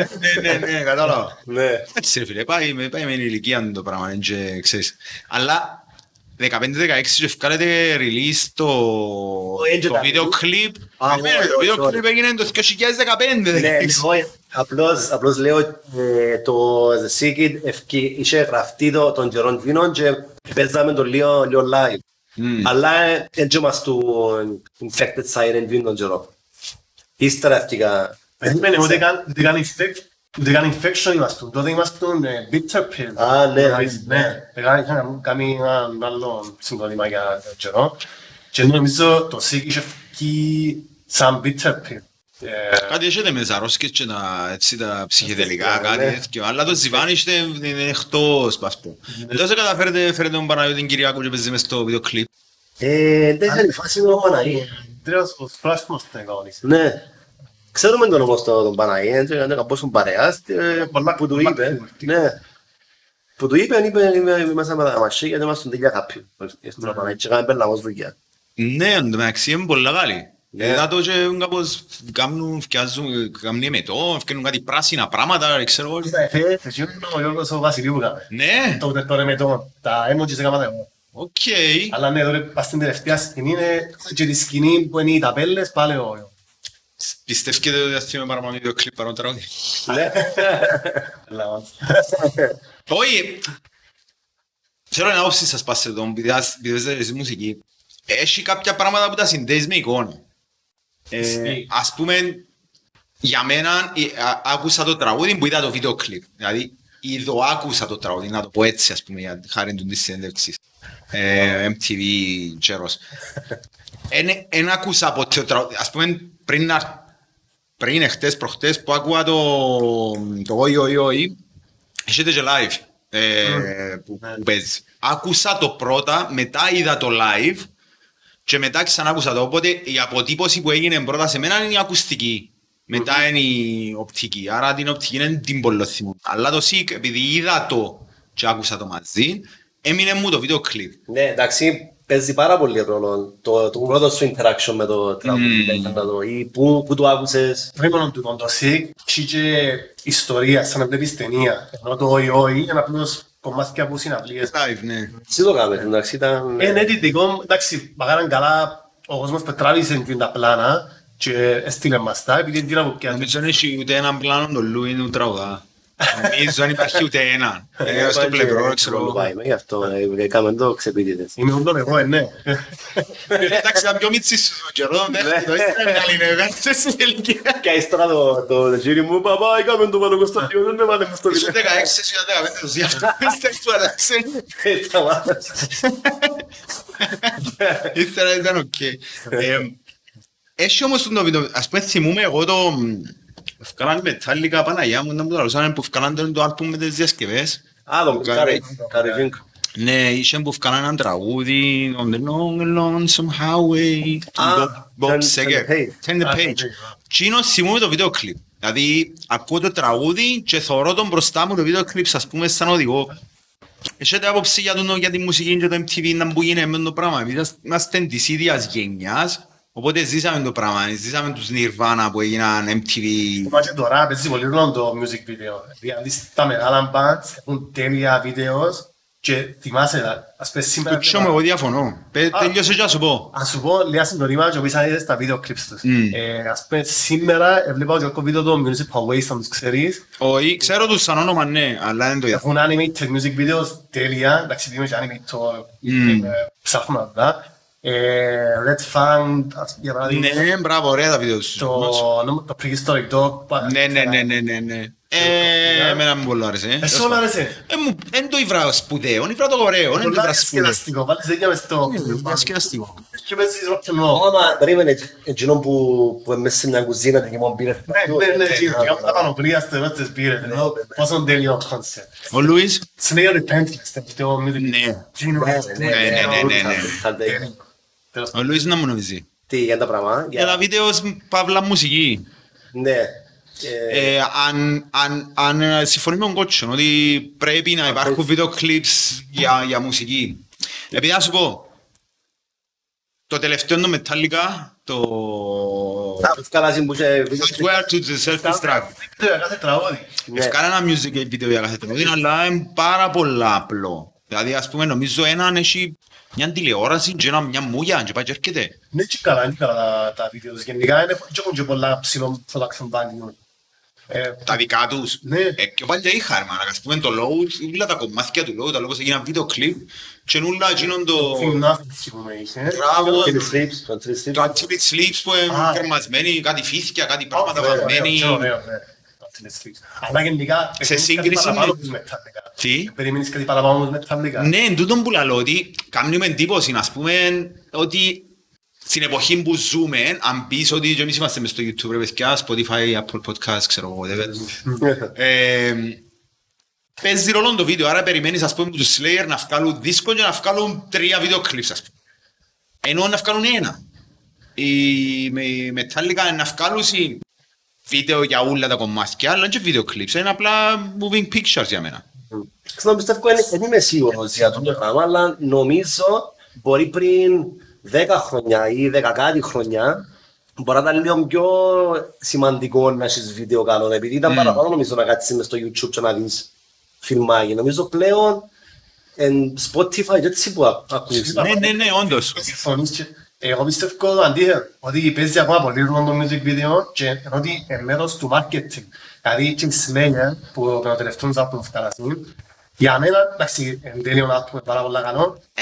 ναι, ναι, ναι, κατάλαβα. Ναι. Έτσι ρε φίλε, πάει, με- πάει με την ηλικία το πράγμα, δεν και ξέρεις. Αλλά 15-16 και ευκάλετε release το, δεν και το τα βίντεο release. κλιπ. Α, Περίμενε, όχι, Το βίντεο όχι, κλιπ έγινε το 2015. Ναι, 16. όχι, απλώς, απλώς λέω ε, το The Secret ευκεί- είχε γραφτεί το, τον καιρόν εκείνον και παίζαμε το λίγο, λίγο live. Αλλά ε, δεν είμαστε του Infected Siren εκείνον τον καιρό. Ύστερα έφυγα... Περίμενε, ούτε καν ούτε καν infec- ούτε καν infection ήμασταν. Τότε ήμασταν ε, bitter pill. Α, ναι, Ε, ναι. ναι. Είχα είχα κάνει έναν άλλο συγκρότημα για τον καιρό. Και νομίζω το SIG είχε βγει σαν bitter pill. Ε, Κάτι έχετε με ζαρόσκες και τα, έτσι, τα ψυχεδελικά, Ναι. κάτι τέτοιο. Αλλά το ζιβάνι είστε είναι εκτός, ας πούμε. Δεν σε καταφέρετε, φέρετε τον Παναγιώτη την Κυριακού και παίζει μες στο βίντεο κλιπ. Ε, δεν είναι η φάση με τον Παναγί. Τρέος ο Σπράσιμος την κανονίσε. Ναι. Ξέρουμε τον όμως τον τον Παναγί, έτσι, είναι κάπως τον παρεάς και Πολλά- που του πολλά είπε. κουβερτή. Ναι. Που του είπε, είπε, είμαι είμαι μέσα με τα μασί γιατί είμαστε τελειά κάποιοι. Στον Παναγί και κάνουμε πέλαγος δουλειά. Ναι, εν τω μεταξύ είναι πολλά καλή. Ναι. Είδα το και κάπως κάνουν, φτιάζουν, κάνουν εμετό, φτιάχνουν κάτι πράσινα πράγματα, ξέρω εγώ. Ε, θες είναι ο Γιώργος ο Βασιλείου που κάμε. Ναι, Τότε τώρα με το, τα emojis έκανα εγώ. οκ. Αλλά ναι, τώρα πας στην τελευταία σκηνή είναι και τη σκηνή που είναι οι ταπέλες πάλι ο Πιστεύετε ότι θα στείλουμε παραπάνω βίντεο κλιπ παρόν τραγούδι. Ναι. Λαός. Όχι, θέλω να όψη σας πάσε εδώ, επειδή ας- επειδή παίζετε στη μουσική. Έχει κάποια πράγματα που τα συνδέεις με εικόνα. Ε, Ισχύει. ας πούμε, για μένα ε, α- άκουσα το τραγούδι που είδα το βίντεο κλιπ. Δηλαδή, είδω άκουσα το τραγούδι, να το πω έτσι, ας πούμε, για χάρη του της συνέντευξης. Ε, MTV Τζέρος. Εν άκουσα ποτέ το τραγούδι. Ας πούμε, πριν να πριν εχθές προχτές που άκουγα το, το «Oi, oi, oi», έχετε και live ε, που, που παίζεις. Άκουσα το πρώτα, μετά είδα το live και μετά ξανά άκουσα το. Οπότε η αποτύπωση που έγινε πρώτα σε μένα είναι η ακουστική. Μετά είναι η οπτική. Άρα την οπτική είναι την πολλοθυμού. Αλλά το SIG, επειδή είδα το και άκουσα το μαζί, έμεινε μου το βίντεο κλιπ. Ναι, εντάξει, παίζει πάρα πολύ ρόλο το, το πρώτο σου interaction με το τραγούδι. Mm. mm. το, ή πού, πού το άκουσες. Πριν μόνο του το SIG, έχει και ιστορία, σαν να βλέπεις ταινία. Ενώ το «Oi, oi» είναι απλώς κομμάτια που συναυλίες. Live, ναι. Τι το κάνεις, εντάξει, ήταν... Ε, ναι, τι δικό μου, εντάξει, παγάραν καλά ο κόσμος που τράβησε και τα πλάνα, και έστειλε μας τα, επειδή είναι από πια. Νομίζω δεν έχει ούτε έναν πλάνο το Λούι του τραγουδά. Νομίζω δεν υπάρχει ούτε έναν. Ε, Είναι στο πλευρό, ξέρω εγώ. Πάει, Γι' αυτό ε, έκαμε το ξεπίτητες. Είμαι ούλον εγώ, ε, ναι. Εντάξει, ήταν πιο μίτσις στο καιρό, δεν το ήθελε να είναι, δεν ξέρεις την ηλικία. Και ύστερα το- το γύρι μου, παπά, έκαμε το πάνω Κωνσταντίνο, δεν με πάτε μες στο Ήσουν βίντεο. 16, ήσουν 15, το αυτό. Είστε του άλλαξε. Ε, σταμάτα. Ύστερα ήταν οκ. Ε, Έχει όμως το βίντεο, ας πούμε θυμούμαι εγώ το... Ευκάλαν Metallica Παναγιά μου, να μου το ρωτήσανε που ευκάλαν το- το άλμπουμ με τις διασκευές. Α, το Garage, Garage Inc. Ναι, είχε που ευκάλαν έναν τραγούδι, on the long lonesome highway, του Α, Bob- Bob turn- Seger. turn the page. Turn the Α, page. turn the page. Τσίνο θυμούμαι το βίντεο κλιπ; Δηλαδή, ακούω το τραγούδι και θωρώ τον μπροστά μου το βίντεο κλιπ, ας πούμε, σαν οδηγό. Έχετε άποψη για, τον, για τη μουσική και το MTV να που γίνεται με το πράγμα; Επειδή είμαστε της ίδιας γενιάς, οπότε ζήσαμε το πράγμα. Ζήσαμε τους Nirvana που έγιναν MTV. Μα και τώρα παίζει πολύ ρόλο το music video. Δηλαδή τα μεγάλα bands έχουν τέλεια βίντεος και θυμάσαι, ας πούμε σήμερα... Κουτσό μου, εγώ διαφωνώ. Πε- Α. Τελειώσε και να σου πω. Ας σου πω λίγα συντορήμα και πίσω είδες τα βίντεο clips τους. Μμ. Ε, Ας πούμε σήμερα έβλεπα και το βίντεο το Municipal Waste, αν τους ξέρεις. Όχι, ξέρω τους σαν όνομα, ναι, αλλά δεν το είδα. Έχουν animated music videos τέλεια, εντάξει είμαι και animator, Μμ. ε, ψάχνουμε να δω. Ε, Red Fang, ας- για παράδειγμα, Ναι, μπράβο, ωραία τα βίντεο σου. το, το Prehistoric Dog. Ναι, ναι, ναι, ναι, ναι, ναι. Ε, εμένα μου πολύ άρεσε. Εσύ όλα άρεσε; Ε, μου, εν το ήβρα σπουδαίο, ήβρα το ωραίο, δεν το Πολλά ήβρα σπουδαίο. διασκεδαστικό, βάλεις δέκια μες στο... Ναι, διασκεδαστικό. Και παίζεις rock and roll. Άμα, περίμενε, εκείνο που που είναι μέσα σε μια κουζίνα και μόνο πήρε. Ναι, ναι, ναι, και κάνουμε τα πανοπλία στο εδώ τις μπύρες. Πόσο τέλειο κόνσεπτ. Ο Λούις, Slayer Repentless, τελευταίο music. ναι. Gino, ναι, ναι, ναι, ναι. τέλειο. Τέλος Ο Λούις να μου νομίζει. Τι, για τα πράγματα. Για τα βίντεο παύλα μουσική. Ναι. Ε, Ε, αν, αν, αν ε, συμφωνεί με τον Κότσον ότι πρέπει να υπάρχουν βίντεο κλιπς για, για μουσική. Επειδή να σου πω, το τελευταίο το Metallica, το Τα που βγάλασαν που είχε... Swear to the Self-Destruct. Για κάθε τραγούδι. Ναι. Ευκάλα ένα music video για κάθε τραγούδι, αλλά είναι πάρα πολλά απλό. Δηλαδή, ας πούμε, νομίζω έναν έχει μια τηλεόραση και ένα, μια μούγια και πάει και έρχεται. Ναι, και καλά, είναι καλά τα- τα βίντεο τους. Γενικά είναι και έχουν και πολλά ψηλό production value. Ε, Τα δικά τους. Ναι. Ε, και πάλι και είχα, ρε μάνα, ας πούμε, το load, όλα τα κομμάτια του load, τα λόγω έγιναν βίντεο κλιπ και όλα εκείνον το... Film Nothing που είχε. Μπράβο, Three Sleeps, το Three Sleeps. το Ultimate Sleeps που είναι Α. κρεμασμένοι, κάτι φύθια, κάτι πράγματα Ωραίο, βαμμένοι. Ωραίο, ωραίο, ναι. Ultimate Sleeps. Αλλά γενικά, Σε περιμένεις κάτι σύγκριση παραπάνω με- τους Metallica. Τι; Περιμένεις κάτι παραπάνω τους Metallica. Ναι, εν τούτον που λαλώ ότι κάνουμε εντύπωση, ας πούμε, ότι στην εποχή που ζούμε, αν πεις ότι και εμείς είμαστε μες στο YouTube, ρε παιδιά, Spotify, Apple Podcast, ξέρω εγώ, whatever. Ε, παίζει ρόλο το βίντεο, άρα περιμένεις, ας πούμε, τους Slayer να βγάλουν δίσκο και να βγάλουν τρία βίντεο clips, ας πούμε. Ενώ να βγάλουν ένα. Η με- η Metallica να βγάλουν συ- βίντεο για όλα τα κομμάτια, αλλά και βίντεο clips, είναι απλά moving pictures για μένα. Ξέρω, πιστεύω, δεν είμαι σίγουρος για αυτό το πράγμα, αλλά νομίζω μπορεί πριν 10 χρόνια ή 10 κάτι χρόνια μπορεί να ήταν λίγο πιο σημαντικό να έχεις βίντεο καλό, επειδή ήταν παραπάνω νομίζω να κάτσεις μες στο YouTube και να δεις φιλμάκι. Νομίζω πλέον εν Spotify και έτσι που α- ακούς. Ναι, ναι, ναι, όντως. Συμφωνείς και εγώ πιστεύω το αντίθετο, ότι παίζει ακόμα πολύ ρόλο το music video και ενώ ότι είναι μέρος του marketing. Δηλαδή και η Slayer που το τελευταίο άλμπομ φτάσουν, για μένα, εντάξει, εν τέλειο άλμπομ πάρα πολλά καλό, Ε,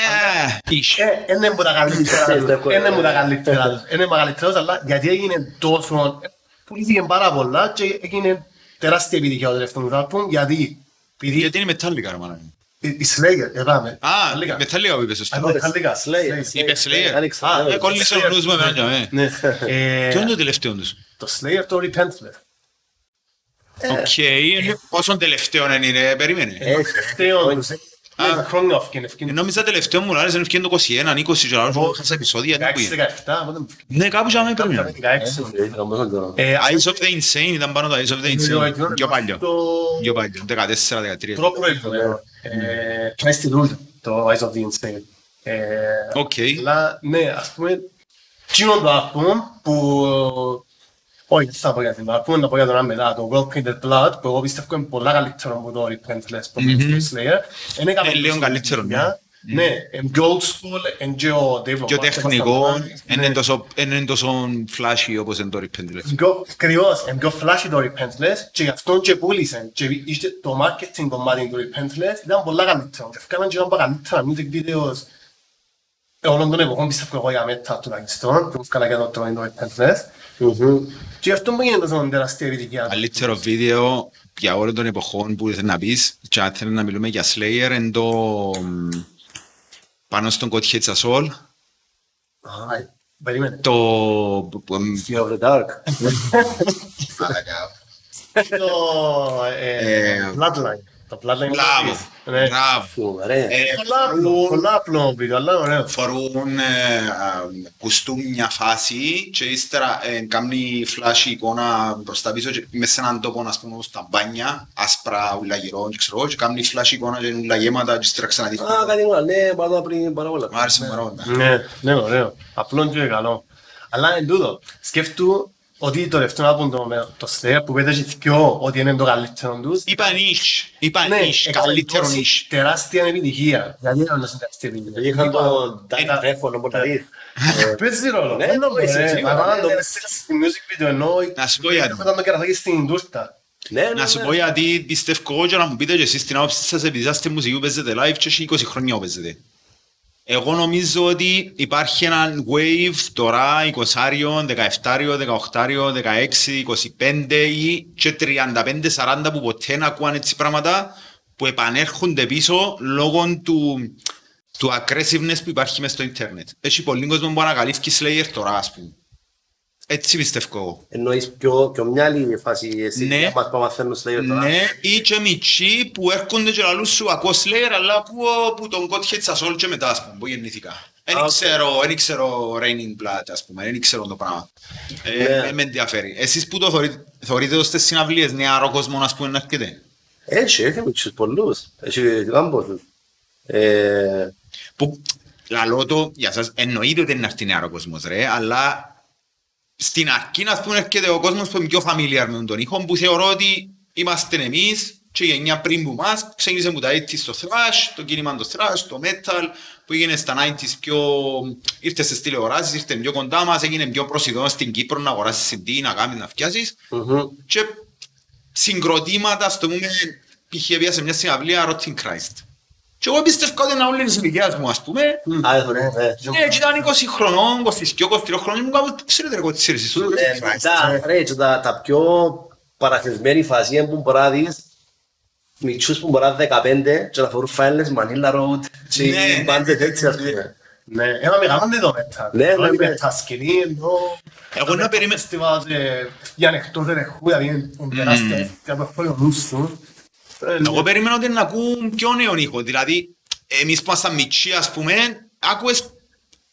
ish. ε, είναι μου τα καλύτερα, Εντάξει, είναι μου τα καλύτερα, είναι μεγαλύτερος, αλλά γιατί έγινε τόσο, πουλήθηκε πάρα πολλά και έγινε τεράστια επιτυχία το τελευταίος άλμπομ, γιατί επειδή Γιατί είναι Metallica, ρε μάνα. Η η Slayer, εδώ πάμε, Α, Metallica. Metallica που είπες σωστά. Α, Metallica, Slayer. Slayer. Είπε Slayer. Άνοιξα, Α, ναι, ε, κόλλησε ο νους μου εμένα, ναι. Ναι. Ε, Ποιο είναι το τελευταίο τους; Το Slayer το Repentless. Οκ, είναι- πόσο τελευταίο είναι, περίμενε. Ε, Τελευταίο τους. Α. Είναι χρόνια ευκαινε, Ε, ευκαινε. Νόμιζα τελευταίο μου άρεσε να ευκαιρία το 21, 20 και άλλο, χάσα επεισόδια, δεν 16, πήγε. 17, πότε μου ευκαινε. Ναι, κάπου είχαμε περίμενε. 16. ε, Ε, Eyes of the Insane ήταν πάνω το Eyes of the Insane. Πιο παλιό. Το- Πιο παλιό, 14-13. Το προηγούμενο. Ε, Πάει στη Λούλτα, το Eyes of the Insane. Ε, Οκ. Αλλά, ναι, ας πούμε, εκείνο το άλμπουμ που... Όχι, δεν θα πω για την άλμπουμ, να πω για τον άλλο μετά, το World Painted Blood, που εγώ πιστεύω είναι πολλά καλύτερο από το Repentless που είναι στο Slayer. Είναι Ε, λίγο καλύτερο, ναι. Ναι, είναι πιο old school, είναι και ο Dave Πιο Lombardo τεχνικό, στα δεν είναι τόσο- δεν είναι τόσο flashy όπως είναι το Repentless. Πιο- Ακριβώς, είναι πιο flashy το Repentless και γι' αυτό και πούλησαν. Και είχε το marketing κομμάτι του Repentless ήταν πολλά καλύτερο. Και έφκαναν και ήταν πάρα καλύτερα music videos ε, όλων των εποχών πιστεύω εγώ για μετά τουλάχιστον που έφκανα και το το το Repentless. Και γι' αυτό μου γίνεται τόσο τεράστια επιτυχία. Καλύτερο βίντεο για όλων των εποχών που ήθελες να πεις και αν θέλεις να μιλούμε για Slayer είναι το μ, πάνω στον God Hates Us All Α, Περίμενε. το που- που- μ, Fear of the Dark. [laughs] Το ε, Ε, Bloodline. Το Bloodline. Μπράβο, Ναι. μπράβο. Φοβερέ. Ε, Πολλά απλό, πολλά απλό βίντεο, αλλά ωραίο. φορούν ε, α, κουστούμ μια φάση και ύστερα ε, κάνει flash εικόνα μπροστά πίσω και μες σε έναν τόπο ας πούμε στα μπάνια άσπρα ούλα γυρό και ξέρω εγώ και κάνει flash εικόνα και είναι ούλα γέματα και ύστερα ξαναδείχνει. Α, κάτι μου ναι, πάρα πριν πάρα πολλά. Μ' άρεσε πάρα πολλά. Ναι, ναι, ωραίο. Απλό και καλό. Αλλά εν τούτο, σκέφτου ότι το δεύτερο από το, το Slayer που πέτυχε πιο ότι είναι το καλύτερο τους. Είπα είπα. Ναι, τεράστια επιτυχία. Γιατί ήταν να συντεραστεί επιτυχία. Γιατί είχαν το ε, τρέφωνο που τα δεις. Ε, [laughs] ρόλο. Ναι, νομίζω. Ε, Αλλά ναι, το ναι. music video ενώ ήταν το στην τούρτα. Να σου πω γιατί πιστεύω και να μου πείτε και εσείς την άποψη σας επειδή παίζετε live και 20. Εγώ νομίζω ότι υπάρχει ένα wave τώρα 20, 17, 18, 16, 25 ή και 35-40 που ποτέ να ακούαν έτσι πράγματα που επανέρχονται πίσω λόγω του, του aggressiveness που υπάρχει μέσα στο ίντερνετ. Έχει πολλοί κόσμο που ανακαλύφθηκε Slayer τώρα ας πούμε. Έτσι πιστεύω εγώ. Εννοείς πιο, πιο μια άλλη φάση εσύ Ναι. για μας που μαθαίνουν στο τώρα. Ναι, ή και μιτσί που έρχονται και λαλούν σου ακούω Slayer, αλλά ακούω που τον God Hates Us All και μετά, ας πούμε, που γεννήθηκα. Δεν Α, οκ. ξέρω, δεν ξέρω Raining Blood, ας πούμε, δεν ξέρω το πράγμα. Ε, Ναι. με- Με ενδιαφέρει. Εσείς που το θωρείτε, θωρείτε το στις συναυλίες, νεαρό κόσμο, ας πούμε, να έρχεται; Έχει, έχει μίτσους πολλούς. Έχει κάμποσους. Ε, Που, λαλώ το, για σας, εννοείται ότι είναι να έρθει νεαρό κόσμος, ρε, αλλά στην αρχή, ας πούμε, έρχεται ο κόσμος που είναι πιο familiar με τον ήχο, που θεωρώ ότι είμαστε εμείς και η γενιά πριν που μας, ξεκίνησε από τα 80's στο thrash, το κίνημα το thrash, το metal, που έγινε στα 90's πιο... ήρθε στις τηλεοράσεις, ήρθε πιο κοντά μας, έγινε πιο προσιτό στην Κύπρο να αγοράσεις CD, να κάνεις, να φτιάσεις μμμ. και συγκροτήματα, στο πούμε, π.χ. πήγα σε μια συναυλία Rotting Christ. Και εγώ πιστεύω ότι είναι όλη της ηλικίας μου, ας πούμε, Α, έχω, ναι, ναι. ναι, και ήταν 20 χρονών, 22, 23 χρονών, μου κάπου, ξέρετε εγώ τις ξέρεις εσύ. Ε, τα- ρε, και τα- τα πιο παραθεσμένη φάση είναι που μπορεί να δεις μητσούς που μπορεί να είναι 15 και να φορούν φάιλες Manila Road και Ναι, ναι, μπάντες ναι, έτσι ας ναι. πούμε. Ναι, ένα μεγάλο το μετά. Ναι, ναι, ναι. Τα σκηνή ενώ... Εγώ να περίμενα- Φεστιβάλ για ανεκτός ερεχού, δηλαδή είναι τεράστια ευκαιρία που έχω ο νους του. Ε, ναι. Εγώ περίμενα ότι να ακούν πιο νέο ήχο, δηλαδή εμείς που ήμασταν μητσί ας πούμε, άκουες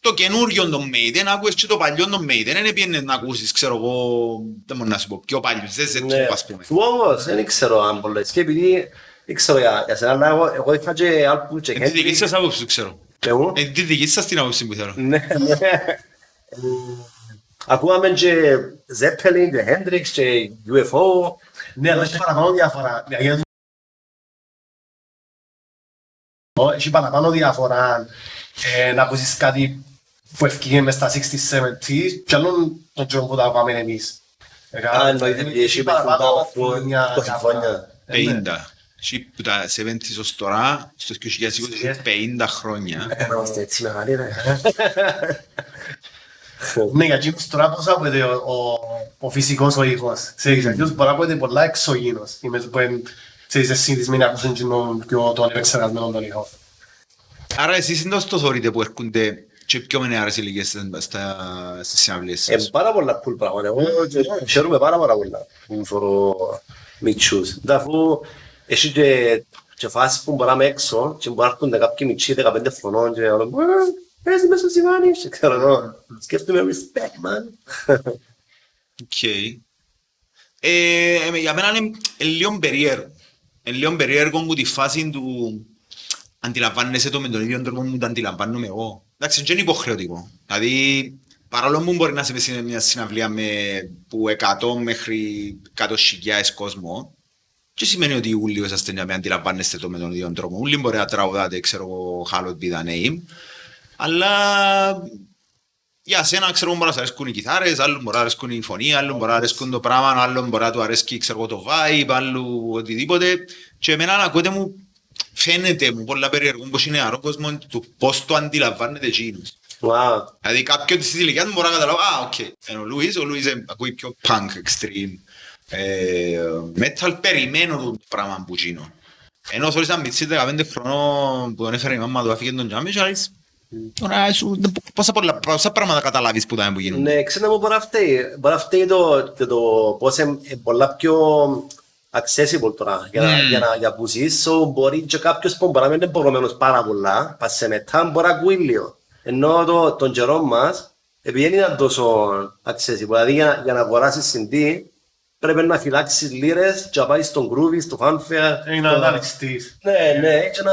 το καινούριο των Maiden, άκουες και το παλιό των Maiden, δεν πήγαινες να ακούσεις, ξέρω εγώ, δεν μπορώ να σου πω, πιο παλιούς, δεν σε Ναι. του ας πούμε. Του όμως δεν ξέρω αν πολλές και επειδή δεν ξέρω για για σένα αλλά εγώ- εγώ είχα και άλπου και Είναι τη δική Hendrix σας άποψη, ξέρω. και μου. Είναι τη δική σας την άποψη που θέλω. Ναι, ναι. Ε, Ακούγαμε και Zeppelin και Hendrix και UFO. Ναι, αλλά έχει παραπάνω διαφορά. Δηλαδή, Ω, Έχει παραπάνω διαφορά ε, να ακούσεις κάτι που ευκήγε μες στα 60s, 70s και άλλον τον τρόπο που τα πάμε εμείς. Ε, Α, εννοείται ότι έχει παραπάνω παραπάνω χρόνια, 20 διαφορά. χρόνια. Ε, ναι. 50. Εσύ που τα 70's ως τώρα, στο 2020 έχει 50 χρόνια. Είμαστε έτσι μεγάλοι ρε. [laughs] Ναι, για εκείνους τώρα πώς άκουεται ο, ο, ο φυσικός ο ήχος. Ξέρεις, εκείνος μπορεί να ακούεται πολλά εξωγήινος. Είμαι που είναι, ξέρεις, εσύ συνηθισμένοι να ακούσουν εκείνον πιο τον επεξεργασμένο τον ήχο. Άρα εσείς είναι το θωρείτε που έρχονται και πιο με νεαρές ηλικίες στα- στα- στις συναυλίες Ε, σας; πάρα πολλά cool πράγματα. Εγώ και- χαίρομαι πάρα πάρα πολλά που θωρώ μιτσούς. Ντα, Αφού έχει και, και φάσεις που μπορεί να είμαι έξω και μπορεί να έρχονται κάποιοι μιτσοί 15 χρονών και να λένε «Ε, παίζεις μέσα στους Zivanished και ξέρω εγώ. Σκέφτομαι respect man. Οκ. Ε, ε, για μένα είναι ε, λίγο περίεργο. Είναι λίγο περίεργο που τη φάση του αντιλαμβάνεσαι το με τον ίδιο τρόπο που το αντιλαμβάνομαι εγώ. Εντάξει, δεν είναι υποχρεωτικό. Δηλαδή, παρόλο που μπορεί να είσαι σε μια συναυλία με που 100 μέχρι 100 χιλιάδες κόσμο, και σημαίνει ότι ούλοι είσαστε για με αντιλαμβάνεστε το με τον ίδιο τρόπο. Ούλοι μπορεί να τραγουδάτε, ξέρω εγώ, Hallowed be the name. Αλλά για σένα, ξέρω εγώ, μπορεί να σου αρέσκουν οι κιθάρες, άλλον μπορεί να αρέσκουν οι φωνή, άλλον μπορεί να αρέσκουν το πράγμα, άλλον μπορεί να του αρέσκει, ξέρω εγώ, το vibe, άλλου οτιδήποτε. Και εμένα, να ακούτε μου, φαίνεται μου πολλά περίεργο πως είναι νεαρό κόσμο του πώς το αντιλαμβάνεται εκείνος. Wow. Δηλαδή κάποιον της ηλικίας μου μπορεί να καταλάβω, α, οκ. Ενώ ο Λουίς, ο Λουίς ε, ακούει πιο punk, extreme. Ε, metal περιμένω το πράγμα που γίνω. Ενώ θωρείς να μητσί 15 χρονών που τον έφερε η μάμα του, αφήγε τον τζάμι και λες, «Ωρα, σου, πόσα πολλά- πόσα πράγματα καταλάβεις που ήταν που γίνονται. Ναι, ξέρω μου μπορεί να φταίει. Μπορεί να φταίει το, το, το πώς είναι ε, πολλά πιο accessible τώρα για, να, Mm. για να για να ακούσεις. So, μπορεί και κάποιος που μπορεί να μην είναι μπορωμένος πάρα πολλά, πας σε μετά, μπορεί να ακούει λίγο. Ενώ το, τον καιρό μας, επειδή δεν είναι τόσο accessible, δηλαδή για, να- για να αγοράσεις CD, πρέπει να φυλάξεις λίρες και να πάεις στον groovy, στο fanfare. Είναι στο- ανάλυστης. Ναι, ναι, και να...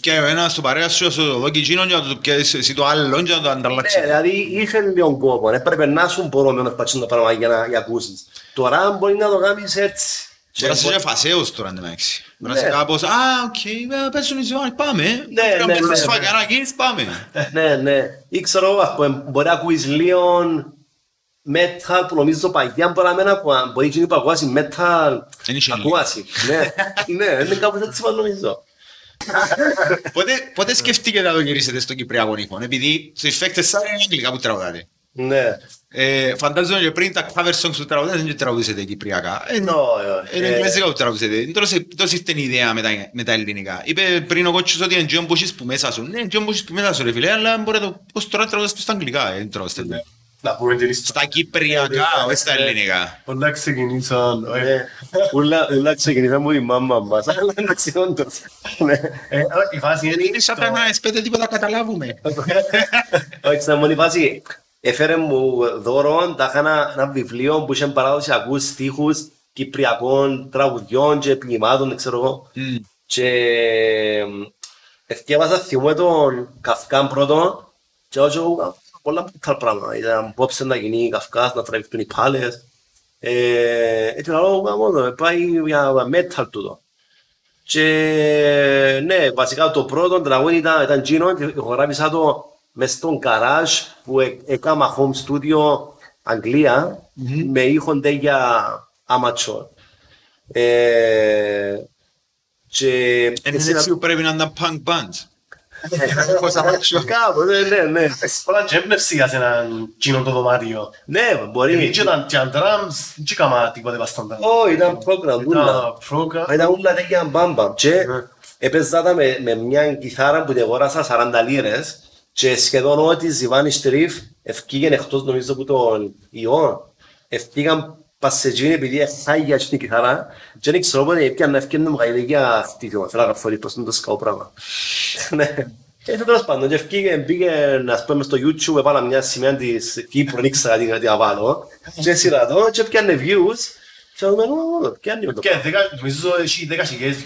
Και ένας στο παρέα σου, στο δω και εκείνον και να το πιάσεις εσύ το άλλο και να το ανταλλάξεις. Ναι, δηλαδή είχε λίγο κόπο, έπρεπε να σου μπορωμένος πατσίνο το πράγμα για να για να ακούσεις. Τώρα μπορεί να το κάνεις έτσι. Μπορεί να είσαι και φασέος τώρα εντωμεταξύ. Μπορεί να Ναι. είσαι κάπως, α, οκ, ε, πες μου ζώα, πάμε. Ναι, Πρέπει να ναι, μπεις ναι, στο ναι. σφαγιανάκι, πάμε. Ναι, ναι. Ή ξέρω, ας πούμε, μπορεί να ακούεις λίγο metal που νομίζω παγιά μπορεί να μην ακούω. Μπορεί και να ακούσει metal Δεν είχε ακούσει. Ναι, [laughs] ναι, είναι κάπως έτσι μας νομίζω. Πότε, πότε σκεφτήκετε να το γυρίσετε στο Κυπριακό ήχο, επειδή στο Infected Star είναι αγγλικά που τραγουδάτε. Ναι. Ε, φαντάζομαι και πριν τα cover songs που τραγουδάτε δεν τραγουδήσετε κυπριακά. Ε, No, Είναι ε, εγγλέζικα που τραγουδήσετε. Τώρα σε- Τόσο ήρθε η ιδέα με τα, με τα ελληνικά. Είπε πριν ο κότσος ότι είναι τζιόν που έχεις που μέσα σου. Ναι, τζιόν που έχεις που μέσα σου ρε φίλε, αλλά μπορεί να το πώς τώρα τραγουδάστε στα αγγλικά. ε, Δεν τραγουδάστε. Να πούμε την ιστορία. Στα κυπριακά, όχι στα ελληνικά. Όλα ξεκινήσαν. ε, ναι. Ούλα ούλα ξεκινήσαμε από τη μάμα μας. Αλλά εντάξει, όντως. Ναι. ε, Η φάση είναι... Είναι σαν το- να εσπέτε τίποτα καταλάβουμε. Όχι, στην μόνη φάση. Έφερε μου δώρο, τα είχα ένα, ένα βιβλίο που είχε παραδοσιακούς στίχους κυπριακών τραγουδιών και ποιμάτων, δεν ξέρω εγώ. Μμ. Και εθιέβασα θυμούμε τον Καυκάν πρώτο και όχι εγώ πολλά τα πράγματα. Ήταν πόψε να γίνει Καυκάς, να τραβηχτούν οι πάλες. Ε, Έτσι λέω μόνο, πάει για metal τούτο. Και ναι, βασικά το πρώτο τραγούδι ήταν, ήταν Gino και ηχογράφησα το μες στον καράζ που ε- έκανα home studio Αγγλία με ήχον για amateur. Ε, και Είναι έτσι που πρέπει να είναι punk bands. Κάπου, ναι, ναι, ναι. Έχεις πολλά και έμπνευση για έναν κοινό το δωμάτιο. Ναι, Επειδή μπορεί. και ήταν και αν drums, δεν έκανα τίποτε βαστόντα. Ω, ήταν program, ούλα. Ήταν program. Ήταν ούλα τέτοια μπάμπα. Και έπαιζα τα με, με μια κιθάρα που την αγόρασα 40 λίρες και σχεδόν ό,τι ζιβάνι στρίφ ευκήγεν εκτός νομίζω από τον ιό. Ευκήγαν πασσετζίνοι επειδή έχαγια στην κιθάρα και δεν ξέρω πότε έπιαν να ευκαινούν μου καηδικιά χτίσιο. Θέλω να φορεί προς το σκαό πράγμα. Ναι. Και τέλος πάντων, και ευκήγεν, πήγε, ας πούμε, στο YouTube, έβαλα μια σημαία της Κύπρου, δεν ήξερα τι τι να βάλω. Και σειρά το, και έπιανε views. Και δούμε, «Ω, πιάνει με το Και δεκα- νομίζω έχει 10.000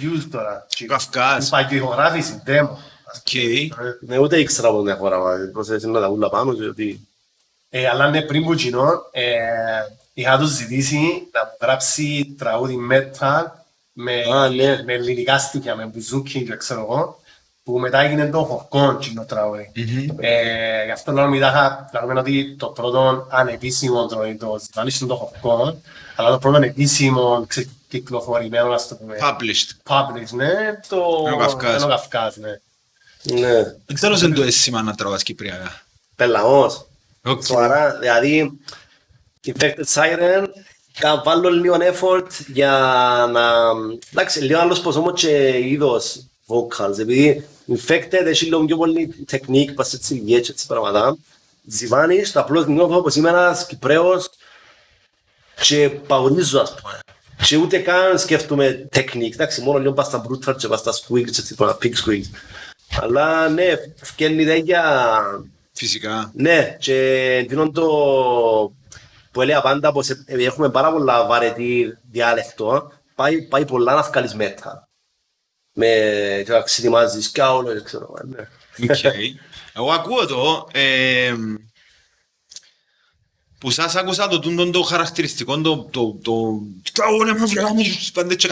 views τώρα. Και Καυκάς. η παγιογράφηση, demo. Οκ. Ναι, ούτε ήξερα από μια χώρα, μα, προσέξτε να τα ούλα πάνω και ότι... Ε, αλλά ναι, πριν που κοινό, ε, είχα τους ζητήσει να μου γράψει τραγούδι metal με, Α, ναι. με ελληνικά στοιχεία, με μπουζούκι και ξέρω εγώ, που μετά έγινε το χορκόν κοινό τραγούδι. Ε, γι' αυτό λέω μετά λέγαμε ότι το πρώτο ανεπίσημο τραγούδι, το ζητάνεις είναι το χορκόν, αλλά το πρώτο επίσημο ξεκυκλοφορημένο, ας το πούμε, Published. publish, ναι, το... Είναι ο Καυκάς. είναι ο Καυκάς, ναι. Ναι, Δεν ξέρω αν το αίσθημα να τραγουδάς κυπριακά. πελαός. Οκ. Σοβαρά, δηλαδή, Infected Siren, κα- βάλω λίγο effort για να... Εντάξει, λίγο άλλος πως όμως και είδος vocals, επειδή Infected έχει λίγο πιο πολύ τεχνίκ, πας έτσι λιέτς, έτσι πράγματα. Ζιβάνεις, απλώς νιώθω πως είμαι ένας Κυπρέος και παγωνίζω, ας πούμε. Και ούτε καν σκέφτομαι τεχνίκ, εντάξει, μόνο λίγο πας στα brutal και πας στα squigs, έτσι, πολλά pig squigs. Αλλά ναι, φκένει τέτοια Φυσικά. ναι, και εκείνον το που έλεγα πάντα πως ε- επειδή έχουμε πάρα πολλά βαρετή διάλεκτο, πάει, πάει πολλά να βγάλεις μέτα. Με και να ξετοιμάζεις κι άλλο, δεν ξέρω. ε, ναι. Οκ. Εγώ ακούω το. ε, που σας άκουσα το τούτο το χαρακτηριστικό, το... το... το... Καόλε μα βρε, πάντα και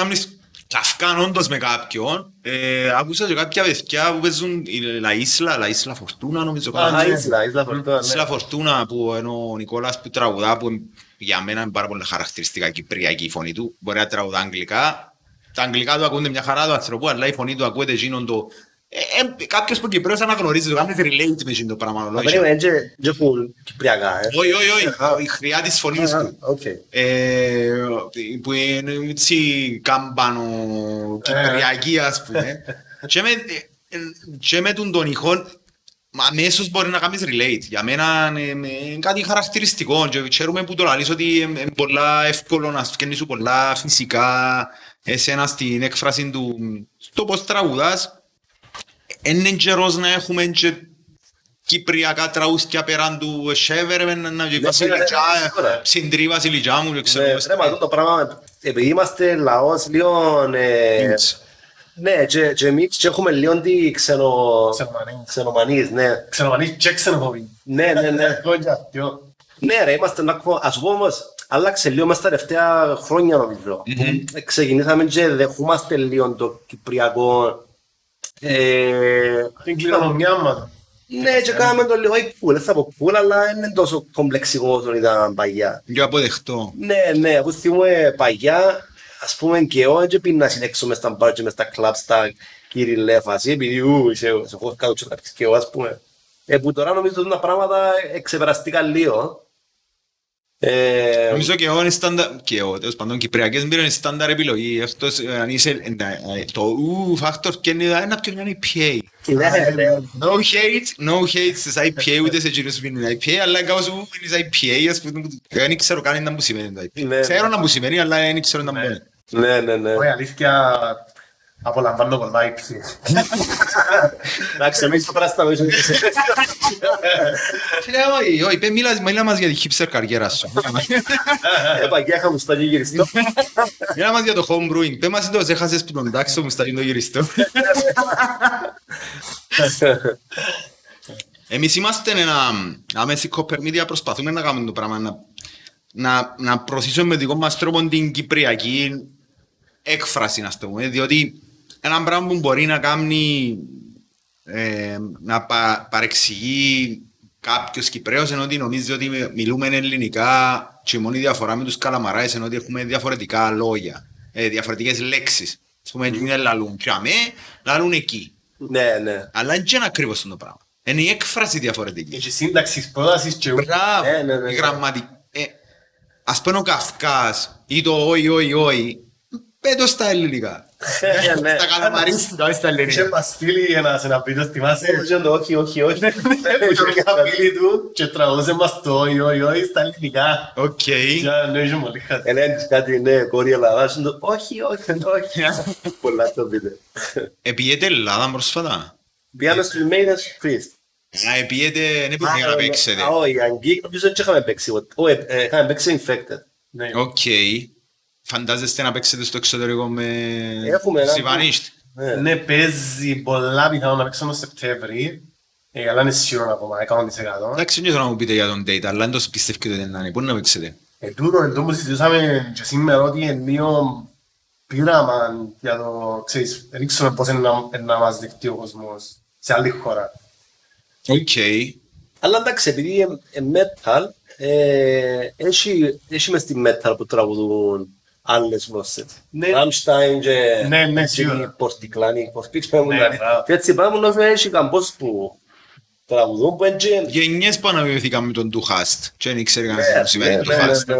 κάνεις καυκάν όντως με κάποιον. Ε, άκουσα και κάποια παιδιά που παίζουν η La Isla, La Isla Fortuna νομίζω. Α, κάτι. ναι. Α, Ισλα, Ισλα Φορτώνα, ναι. Isla Fortuna που ενώ ο Νικόλας που τραγουδά που για μένα είναι πάρα πολύ χαρακτηριστικά κυπριακή η φωνή του. Μπορεί να τραγουδά αγγλικά. Τα αγγλικά του ακούνται μια χαρά του ανθρώπου, αλλά η φωνή του ακούεται εκείνον το... Ε, ε, κάποιος που Κυπρέος αναγνωρίζει το, κάνεις relate με εκείνο το πράγμα. Α, λόγια. περίμενε, και- και έχουν κυπριακά, ε. Όχι, όχι, όχι, η χρειά της φωνής Α, του. οκ. Ε, που είναι έτσι κάμπανο κυπριακή ας πούμε [laughs] και με, ε, και με τον τον ηχόν μα αμέσως μπορεί να κάνεις relate για μένα είναι είναι κάτι χαρακτηριστικό και ξέρουμε που το λαλείς ότι είναι είναι πολλά εύκολο να σκένεις σου πολλά φυσικά εσένα στην έκφραση του στο πως τραγουδάς είναι καιρός να έχουμε και κυπριακά τραούσκια πέραν του Σέβερ, να ναι, βασιλιτζά, ναι, σίγουρα. συντρί βασιλιτζά μου, δεν ξέρω. Ναι, ρε, μα το πράγμα, επειδή είμαστε λαός λίγο... ε, Ινς. Ναι, και και εμείς και έχουμε λίγο τη ξενο... Ξενομανείς. ξενομανείς, ναι. Ξενομανείς και ξενοφοβοί. Ναι, ναι, ναι. Εγώ και αυτό. Ναι ρε, είμαστε να πω, ας πω όμως, άλλαξε λίγο μες τα τελευταία χρόνια νομίζω. Ε, Ξεκινήσαμε και δεχούμαστε λίγο το κυπριακό. Ε, Την κληρονομιά μας. ναι, και κάναμε το λίγο υπούλ, δεν θα πω πουλ, αλλά δεν είναι τόσο κομπλεξικό όσο ήταν παλιά. Πιο αποδεχτό. Ναι, ναι, αφού θυμούμε παλιά, ας πούμε και εγώ δεν πίνασαι έξω μες στα μπαρ και μες στα κλαμπ στα κυριλέ φάση, επειδή ου, είσαι σε έχω κάτω και να πεις και εγώ ας πούμε. Ε, που τώρα νομίζω ότι τα πράγματα εξεπεραστήκαν λίγο. Ε, Νομίζω και εγώ είναι στάνταρ, και εγώ, τέλος πάντων, κυπριακές μπύρες είναι στάνταρ επιλογή. Αυτός, ε, αν είσαι, ε, ε, το ου φάκτορ και είναι ένα πιο μια IPA. ναι, ναι. No hate, no hate στις IPA, ούτε σε εκείνους που είναι IPA, αλλά κάπως ου είναι IPA, ας πούμε, δεν ξέρω καν να μου σημαίνει το IPA. Ναι. Ξέρω να μου σημαίνει, αλλά δεν ξέρω να μου είναι. Ναι, ναι, ναι. Όχι, αλήθεια, απολαμβάνω πολλά ύψη. Εντάξει, εμείς το πράσινο ίσως. Φίλε, όχι, όχι, πέ, μίλα μίλα μας για τη hipster καριέρα σου. Ε, παγιά είχα μουστάκι γυριστό. Μίλα μας για το home brewing. Πέ μας το έχασες που τον τάξο μου στα το γυριστό. Εμείς είμαστε ένα άμεση copper media, προσπαθούμε να κάνουμε το πράγμα, να, να, να προωθήσουμε με δικό μας τρόπο την κυπριακή έκφραση, να το πούμε, διότι ένα πράγμα που μπορεί να κάνει ε, να πα, παρεξηγεί κάποιος Κυπρέος ενώ ότι νομίζει ότι μιλούμε ελληνικά και η μόνη διαφορά με τους καλαμαράες είναι ότι έχουμε διαφορετικά λόγια, ε, διαφορετικές λέξεις. Ας πούμε, είναι λαλούν και αμέ, λαλούν εκεί. Ναι, ναι. Αλλά δεν είναι ακριβώς το πράγμα. Είναι η έκφραση διαφορετική. Έχει σύνταξης, πρότασης και ου. Μπράβο, Ναι, ναι, ναι, η ναι. γραμματική. Ε, ας πούμε ο Καυκάς ή το όι, όι, όι, πέτω στα ελληνικά. Ε, ναι. Τα καλαμαρίστικα, όχι στα Είχε ελληνικά. μας στείλει ένας ένα βίντεο, θυμάσαι; Ε, το Όχι, όχι, όχι. Είχε μια φίλη του και τραγουδούσε μας το «Όι, όι, όι» στα ελληνικά. Οκ. Και ναι, είχε πολύ χατή. Ένα της κάτι, ναι, κόρη Ελλάδας, είναι το όχι, όχι, όχι. Πολλά το βίντεο. Επίεται Ελλάδα πρόσφατα; Πιάνω στους Μέιδας Christ. Να επίεται, δεν μπορεί να παίξετε. Α, Όχι, Αγγλική νομίζω δεν είχαμε παίξει. ποτέ. Όχι, ε, είχαμε παίξει Infected. Ναι. Οκ. Φαντάζεστε να παίξετε στο εξωτερικό με Έχουμε ένα- Zivanished. Ναι. Ναι, παίζει πολλά πιθανόν να παίξουμε Σεπτέμβρη. Ε, αλλά είναι σίγουρο ακόμα, 100%. Εντάξει, δεν θέλω να μου πείτε για το date, αλλά δεν το πιστεύετε ότι είναι. Πού να παίξετε; Ε, τούτο, εν τω που συζητούσαμε και σήμερα ότι είναι λίγο πείραμα για το, ξέρεις, δεν ξέρω πώς είναι να, είναι να μας δεχτεί ο κόσμος σε άλλη χώρα. Οκ. Αλλά εντάξει, επειδή είναι metal, ε, έχει έχει μες στη metal που τραγουδούν άλλες γλώσσες. Ναι. Rammstein και Ναι, ναι, και σίγουρα. οι Πορτικλάνοι, πώς πείτε μου Ναι, δηλαδή. μπράβο. Και έτσι πάμε να έχει καμπός που τραγουδούν που είναι και- Γενιές που αναβιωθήκαμε με τον του Χάστ. Και δεν ήξερε κανένας Ναι, τι μου σημαίνει ναι, του ναι, Χάστ. ναι.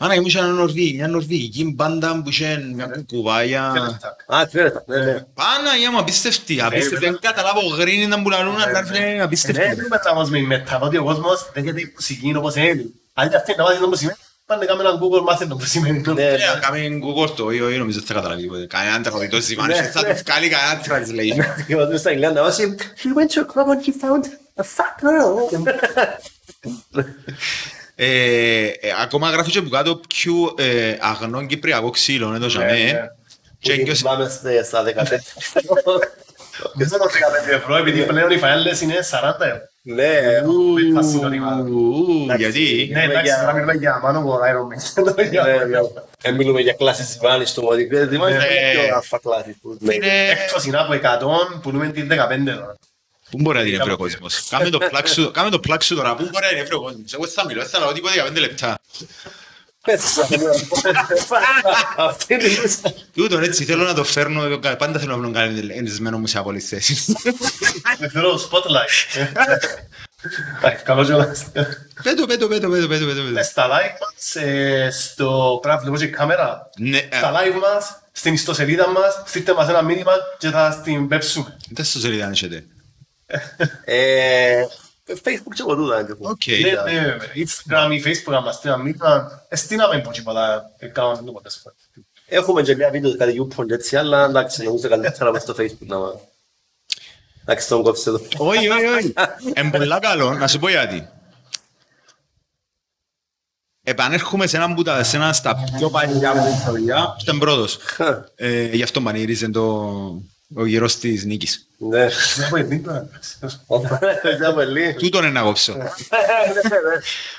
Άρα ήμουν σε ένα Νορβήγη, μια νορβηγική μπάντα που είχε μια κουκουβάγια. Α, ξέρετε, ναι, ναι. Πάνα ή άμα απίστευτη, απίστευτη, δεν καταλάβω γρίνη να μπουλαλούν, αλλά είναι Ναι, απίστευτη. δεν μετά μας με μετα, ότι ο κόσμος δεν γιατί η μουσική είναι όπως είναι. Αν και αυτή να μάθει το που σημαίνει, πάνε να κάνουμε έναν Google μάθε το που σημαίνει. Ναι, Ε, Κάμε Google το, ή όχι νομίζω ότι θα καταλάβει τίποτε. Κανέναν τραγουδιτό ζυμάνι, Ναι, θα ναι. τους βγάλει κανένα translation. Και μας στα Ιγλάντα, όσοι He went to a club and he found a fat girl. Ε, ε, Ακόμα γράφει και που κάτω πιο ε, αγνό κυπριακό ξύλο, είναι το Ναι, ζαμέ. ναι. Και Που έγκυος- Πάμε στε- στα 14. [laughs] Δεν ξέρω 15 ευρώ, επειδή πλέον οι φαέλες είναι 40 ευρώ. Ναι, με φασινό Ου, Εντάξει, Γιατί; Ναι, εντάξει, για- τώρα μιλούμε για Mano War, Iron Man. [laughs] ναι, ναι. Ε, μιλούμε για κλάσεις Βάνης στο μόδι. Δεν θυμάσαι Ναι. πιο αλφα κλάσεις που ναι. Είναι- Έκτος είναι από 100, πουλούμε την 15 τώρα. Πού μπορεί να την βρει ο κόσμος; Κάμε το πλάκ σου- Κάμε το πλάκ σου τώρα. Πού μπορεί να την βρει ο κόσμος; Εγώ θα μιλώ, θα λέω τίποτα για πέντε λεπτά. Αυτή είναι η λίστα. Τούτον έτσι θέλω να το φέρνω. Πάντα θέλω να βρω κάτι ενισμένο μου σε απόλυτη θέση. Με θέλω το spotlight. Εντάξει, καλό κιόλας. Πέτω, πέτω, πέτω, πέτω, πέτω, πέτω. Ε, Στα live μας, ε, στο πρέπει να βλέπω και η κάμερα. Ναι, ε, Στα live μας, στην ιστοσελίδα μας, στείλτε μας ένα μήνυμα και θα στην πέψουμε. δεν στο σελίδα αν έχετε. Ε, Facebook και εγώ τούτα. είναι. Οκ. Ναι, ναι, βέβαια. Instagram ή Facebook, αν μας στείλαν μήνυμα, ε, στείλαμε από τίποτα, ε, κάναμε το πολλές φορές. Έχουμε και μια βίντεο κάτι YouPorn έτσι, αλλά εντάξει, νομίζω καλύτερα μες στο Facebook να μας... Εντάξει, τον κόψε εδώ. Όχι, όχι, όχι. Εν πολλά καλό, να σου πω γιατί. Επανέρχομαι σε έναν που τα σε ένα στα πιο παλιά μου ιστορία. Ήταν πρώτος. Ε, Γι' αυτό πανηγύριζε το, ο γύρος της νίκης. Ναι. Δεν έχω μήνυμα. Για πολύ. Τούτον είναι να κόψω.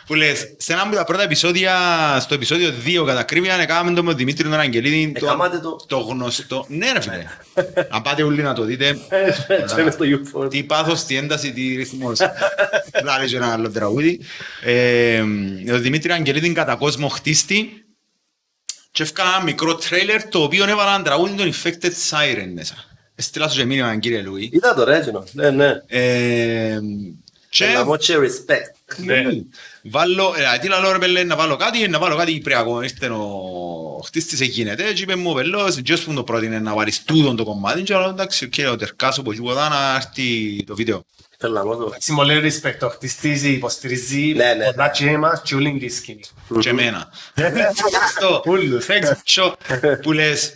Που λες, σε ένα από τα πρώτα επεισόδια, στο επεισόδιο 2 κατά ακρίβεια, έκαναμε το με τον Δημήτρη τον Αγγελίδη, το, Έκαματε το. το γνωστό. Ναι ρε φίλε. Αν πάτε όλοι να το δείτε, Έτσι είναι στο YouPorn. τι πάθος, τι ένταση, τι ρυθμός. [laughs] Λάλη και ένα άλλο τραγούδι. Ε, ο Δημήτρη Αγγελίδη κατά κόσμο χτίστη και έφκανα ένα μικρό τρέιλερ το οποίο έβαλα ένα τραγούδι των Infected Siren μέσα. Έστειλα σου και μήνυμα κύριε Λουί. Είδα το Ρέτζινο. Ναι, ναι. Ε, και Να πω και respect. ναι. Βάλω, ε, τι λαλό ρε πέλε, να βάλω κάτι, να βάλω κάτι πριακό. Ήρθε ο χτίστης γίνεται και είπε μου ο πελός, ποιος που το πρότεινε να βάλεις τούτον το κομμάτι και λέω εντάξει, οκ, ο τερκάσο από εκεί να έρθει το βίντεο. Θέλω να πω το. Εντάξει, πολύ respect, ο χτιστίζει, υποστηρίζει Ναι, ναι. πολλά και εμάς και όλη τη σκηνή. Και εμένα. [laughs] Αυτό, Ούλους. έξω, που λες,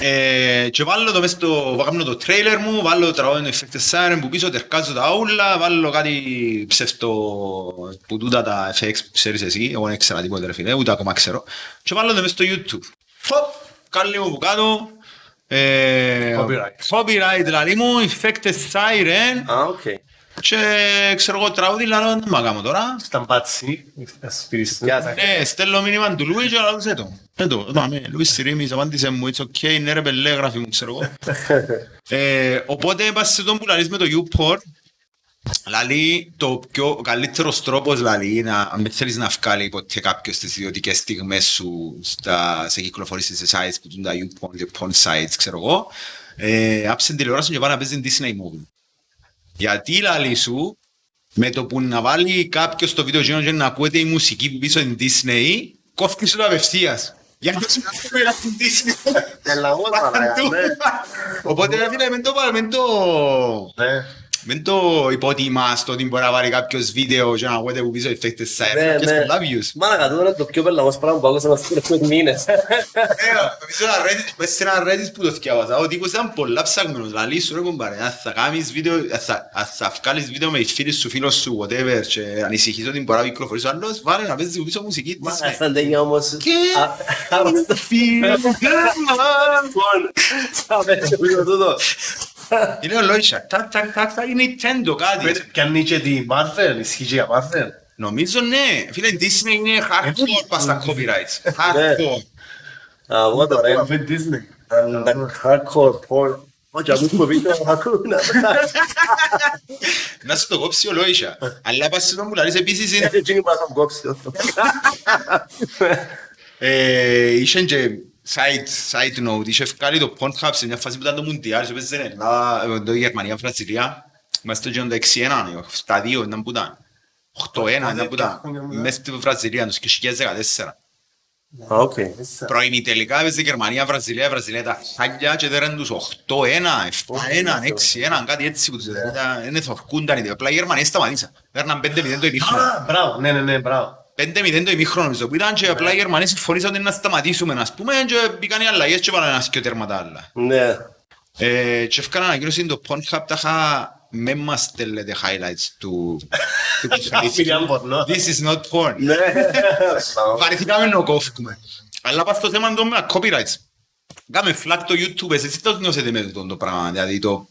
ε, και βάλω το μέσα στο, κάνω το τρέιλερ μου, βάλω το τραγούδι του Effects Siren που πίσω τερκάζω τα ούλα, βάλω κάτι ψεύτο που τούτα τα FX που ξέρεις εσύ, εγώ δεν ήξερα τίποτα ρε φίλε, ούτε ακόμα ξέρω. Και βάλω το μέσα στο YouTube. Φωπ, κάλλι μου που κάτω, ε, Copyright. copyright λαλί μου, Effects Siren, Α, οκ. Και ξέρω εγώ τραγούδι λαλό, δεν μ' κάνω τώρα. Ήταν πάτσι, σπίτι Γεια σας. Ναι, στέλνω μήνυμα του Λούι και λέω σε το. Ε, το, δάμε, Λούις Σιρήμις, απάντησε μου, it's okay, ναι ρε πελέ, γράφει μου, ξέρω εγώ. [laughs] Ε, Οπότε είπα σε τον που λαλείς με το YouPorn, Λαλή, το πιο καλύτερος τρόπος λαλή, να, αν δεν θέλεις να βγάλει ποτέ κάποιος τις ιδιωτικές στιγμές σου στα, σε κυκλοφορήσεις σε sites που τούν τα YouPorn, και porn sites, ξέρω εγώ, ε, άψε την τηλεόραση και πάει να παίζεις Disney Movie. Γιατί λαλή σου, με το που να βάλει κάποιος το βίντεο γίνο και να ακούεται η μουσική που πίσω την Disney, κόφει σου το απευθείας. Γιατί σου να πούμε στην Disney. Έλα, εγώ παρακαλώ, ναι. Οπότε ρε φίλε, μεν το, μεν το, Ναι. μεν το υπότιμα στο ότι μπορεί να βάλει κάποιος βίντεο και να ακούεται που πίσω effects site. Ναι, Και ναι. πολλά views. Μάνα, τώρα είναι το πιο πελαγός πράγμα που άκουσα να στείλω μήνες. Ε, νομίζω ένα Reddit- μέσα σε ένα Reddit που το θυκιάβασα, ο τύπος ήταν πολλά ψαγμένος. Λαλή σου ρε κομπάρε, αν θα κάνεις βίντεο, αν θα- αν θα βγάλεις βίντεο με φίλους σου, φίλος σου, whatever, και ανησυχείς ότι μπορεί να κυκλοφορήσει ο άλλος, βάλε να παίζεις πίσω μουσική της. Μάνα, σαν τέλεια όμως. Και- Α, [laughs] άμα στο Λοιπόν, θα πέσω λίγο τούτο. Είναι ο Λόισα, τάκ, τάκ, τάκ, τάκ, είναι η Nintendo κάτι. Πιάνει και τη Marvel, ισχύει και για Marvel. Νομίζω ναι, φίλε, η Disney είναι hardcore πας στα copyrights. Ναι. Hardcore. Α, εγώ τώρα είναι. Αφού Disney. Τα hardcore porn. Όχι, αφού που πείτε, ακούνε. Να σου το κόψει ο Λόισα. Αλλά πας στον που λαλείς επίσης είναι... Έτσι είναι που θα τον κόψει. Ε, Είχε και side, side note, είχε βγάλει το Pornhub σε μια φάση που ήταν το Μουντιάλ, σε παίζει Ελλάδα, ε, το Γερμανία, Βραζιλία, μέσα στο γέντο 6-1, στα 2 ήταν που ήταν. 8-1 ήταν που ήταν, μέσα στη Βραζιλία, το 2014. Α, οκ. Πρωινή τελικά έπαιζε Γερμανία, Βραζιλία, Βραζιλία τα χάλια και δεν τους 8-1, 7-1, 6-1, κάτι έτσι που τους έδεραν. Είναι θορκούνταν, οι απλά οι Γερμανοί σταματήσαν. Παίρναν 5-0 το ημίχρονο. Α, μπράβο, ναι, ναι, ναι, μπράβο. 5-0 το ημίχρονο νομίζω που ήταν και απλά οι Γερμανοί συμφωνήσαν ότι να σταματήσουμε ας πούμε και μπήκαν οι αλλαγές και βάλαν ένα σκιο τέρματα άλλα. Ναι. Ε, και έφκανα ανακοίνωση το Pornhub τα είχα με μας στέλνετε highlights του [laughs] του Μιλιάν πορνό. This is not porn. Ναι. Βαρεθήκαμε να κόφουμε. Αλλά πας στο θέμα των copyrights. Κάμε flag το YouTube, εσείς το νιώσετε με το, το πράγμα, δηλαδή το...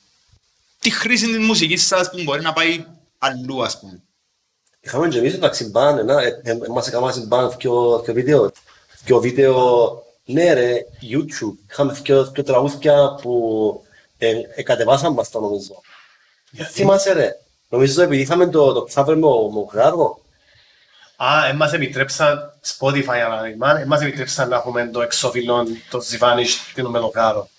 Τι χρήση της μουσικής σας που μπορεί να πάει αλλού ας πούμε. Είχαμε και εμείς εντάξει μπαν, ένα, ε, ε, μας έκαναν μπαν δυο δυο βίντεο. Δυο βίντεο, ναι ρε, YouTube. Είχαμε δυο δυο τραγούδια που ε, ε, κατεβάσαν μας τα νομίζω. Θυμάσαι ρε. Νομίζω επειδή είχαμε το, το cover με ο Μογάρο. Α, εμάς επιτρέψαν Spotify παράδειγμα, εμάς επιτρέψαν να έχουμε το εξώφυλλο, το Ζιβάνις, την ομελοκάρο.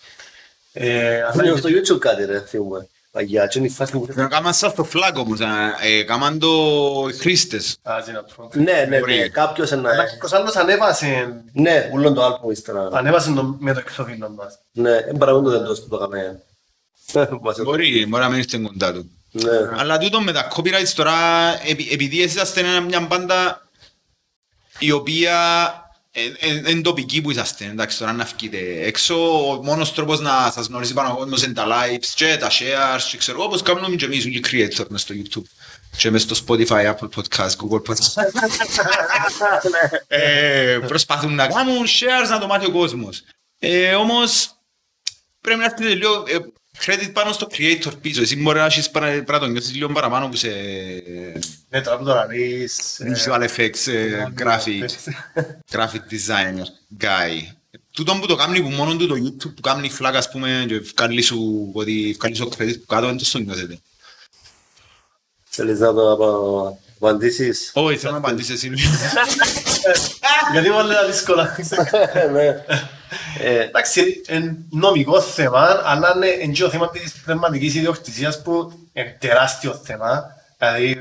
Ε, αλλά Είχαμε στο YouTube κάτι ρε, θυμούμε. Παγιά, και είναι η φάση που... Να κάνουμε σαν στο flag όμως, ε, κάμαν το οι χρήστες. Α, τι να πω. Ναι, ναι, Μπορεί. ναι, κάποιος Αλλά ένα... κάποιος άλλος ανέβασε, Ναι, ούλον το άλπο ύστερα. ανέβασε το, με το εξώφυλλο μας. Ναι, δεν παραγούν το δεν που το έκαμε. Μας- [laughs] Μπορεί, μπορεί να μην ήρθε κοντά του. Ναι. Αλλά τούτο με τα copyrights τώρα, επει- επειδή εσείς είσαστε ένα- μια μπάντα η οποία είναι τοπική που είσαστε, εντάξει, τώρα να βγείτε έξω, ο μόνος τρόπος να σας γνωρίζει πάνω ο κόσμος είναι τα lives και τα shares και ξέρω εγώ, όπως κάνουμε και εμείς όλοι οι creator μες στο YouTube και μες στο Spotify, Apple Podcast, Google Podcast. [laughs] ε, προσπαθούν να κάνουν shares να το μάθει ο κόσμος. Ε, όμως πρέπει να έρθετε λίγο ε, credit πάνω στο creator πίσω. Εσύ μπορεί να έχεις παρα- πρέπει να το νιώθεις λίγο παραπάνω που σε Ναι, τώρα που το λαλείς... ε, visual effects, ε, [laughs] graphic, graphic designer, guy. Τούτο που το κάνει που μόνο του το YouTube που κάνει flag ας πούμε και βγάλει σου ότι βγάλει σου credit που κάτω δεν το στο νιώθετε. Θέλεις να το απο- απαντήσεις; Όχι, θέλω να απαντήσεις εσύ. [laughs] Γιατί μου λέει δύσκολα. [laughs] Ναι. Ε, Εντάξει, είναι νομικό θέμα, αλλά είναι είναι και το θέμα της πνευματικής ιδιοκτησίας που είναι τεράστιο θέμα. Δηλαδή,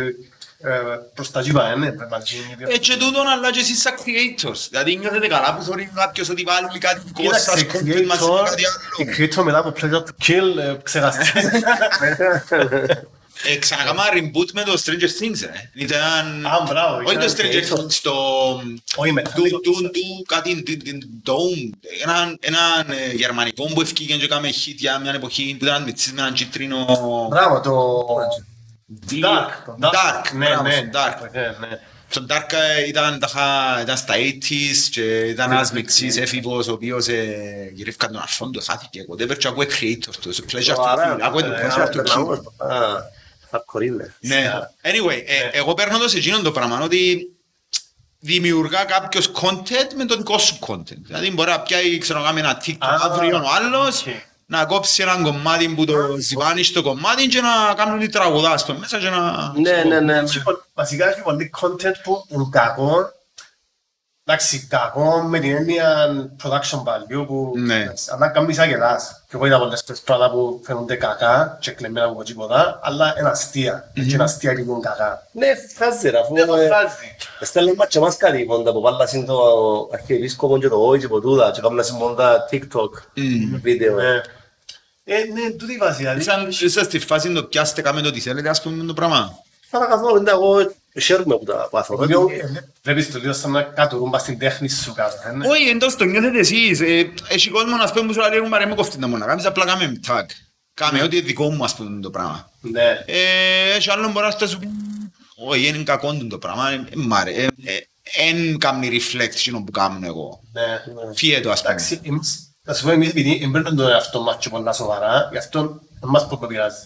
ε, προς τα γήπα είναι πνευματική Ε, ιδιοκτησία. και τούτον αλλά και εσείς σαν creators. Δηλαδή νιώθετε καλά που θεωρεί κάποιος ότι βάλει κάτι δικό Κοίταξε, σας content μαζί με κάτι η άλλο. creator μετά από Pleasure to Kill ε, ξεχαστεί. [laughs] [laughs] Ε, ξανακάμα reboot με το Stranger Things, ε. Ήταν... Α, μπράβο, Όχι το ήταν Stranger creator. Things, το... Όχι μετά. Του, του, του, κάτι, του, του, Dome. Έναν, έναν ε, γερμανικό που ευκήγε και έκαμε hit για μια εποχή που ήταν μητσής με έναν κίτρινο... Μπράβο, το... Dark. το Dark. Ναι, μπράβο, ναι, στο Dark. ναι, ναι. Στο Dark ε, ήταν, τα χα- ήταν στα 80s και ήταν ένας μητσής έφηβος ο οποίος ε, γυρεύκαν τον αρφόν του, χάθηκε. Whatever και ακούε creator του, σε pleasure to kill. Ακούε το pleasure to kill. Α, hardcore Ναι, anyway, ε, εγώ παίρνω το σε εκείνον το πράγμα, ότι δημιουργά κάποιος content με το δικό σου content. Δηλαδή μπορεί να πιάει, ξέρω, κάνει ένα TikTok Α, αύριο ο άλλος, οκ. να κόψει έναν κομμάτι που το ζυβάνει στο κομμάτι και να κάνουν τη τραγουδάς στο μέσα και να... Ναι, ναι, ναι. Έχει πο- Βασικά έχει πολύ content που είναι κακό. Εντάξει, κακό με την έννοια production value που... Ναι. εντάξει, Αλλά κάνεις αγελάς. Και εγώ είδα πολλές φορές πράγματα που φαίνονται κακά και κλεμμένα από τίποτα, αλλά είναι αστεία. Και είναι αστεία και είναι κακά. Ναι, φάζει ρε, αφού... Δεν το ε, φάζει. Στέλνουν μας και μας κάτι πόντα που βάλα συν το αρχιεπίσκοπο και το όι και ποτούδα και κάνουν συν πόντα TikTok βίντεο. Ναι. Ε, ναι, τούτη η βάση. Δηλαδή, Σαν είσαι στη φάση το πιάστε κάμε το τι θέλετε, ας πούμε το πράγμα. Πάρα καθόλου, εντάξει, εγώ χαίρομαι που τα πάθω. λίγο- ε, Βλέπεις το λίγο σαν να κατουρούν πας στην τέχνη σου κάτω. ε, ναι. Όχι, εντός το νιώθετε εσείς. Ε, Έχει κόσμο να πούμε που σου λέει «Μα ρε με κοφτεί τα μόνα, κάνεις απλά κάμε tag. Κάμε ό,τι είναι δικό μου ας πούμε το πράγμα. Ναι. Ε, Έχει άλλον μπορεί να σου πει «Όχι, είναι κακό του το πράγμα, ε, μ' άρε, ε, ε, εν κάνει reflect εκείνο που κάνω εγώ». Ναι. Φύγε το ας πούμε. Εντάξει, εμείς- να σου πω εμείς επειδή εμπέρνουν τον εαυτό μας και πολλά σοβαρά, γι' αυτό εμάς που πειράζει.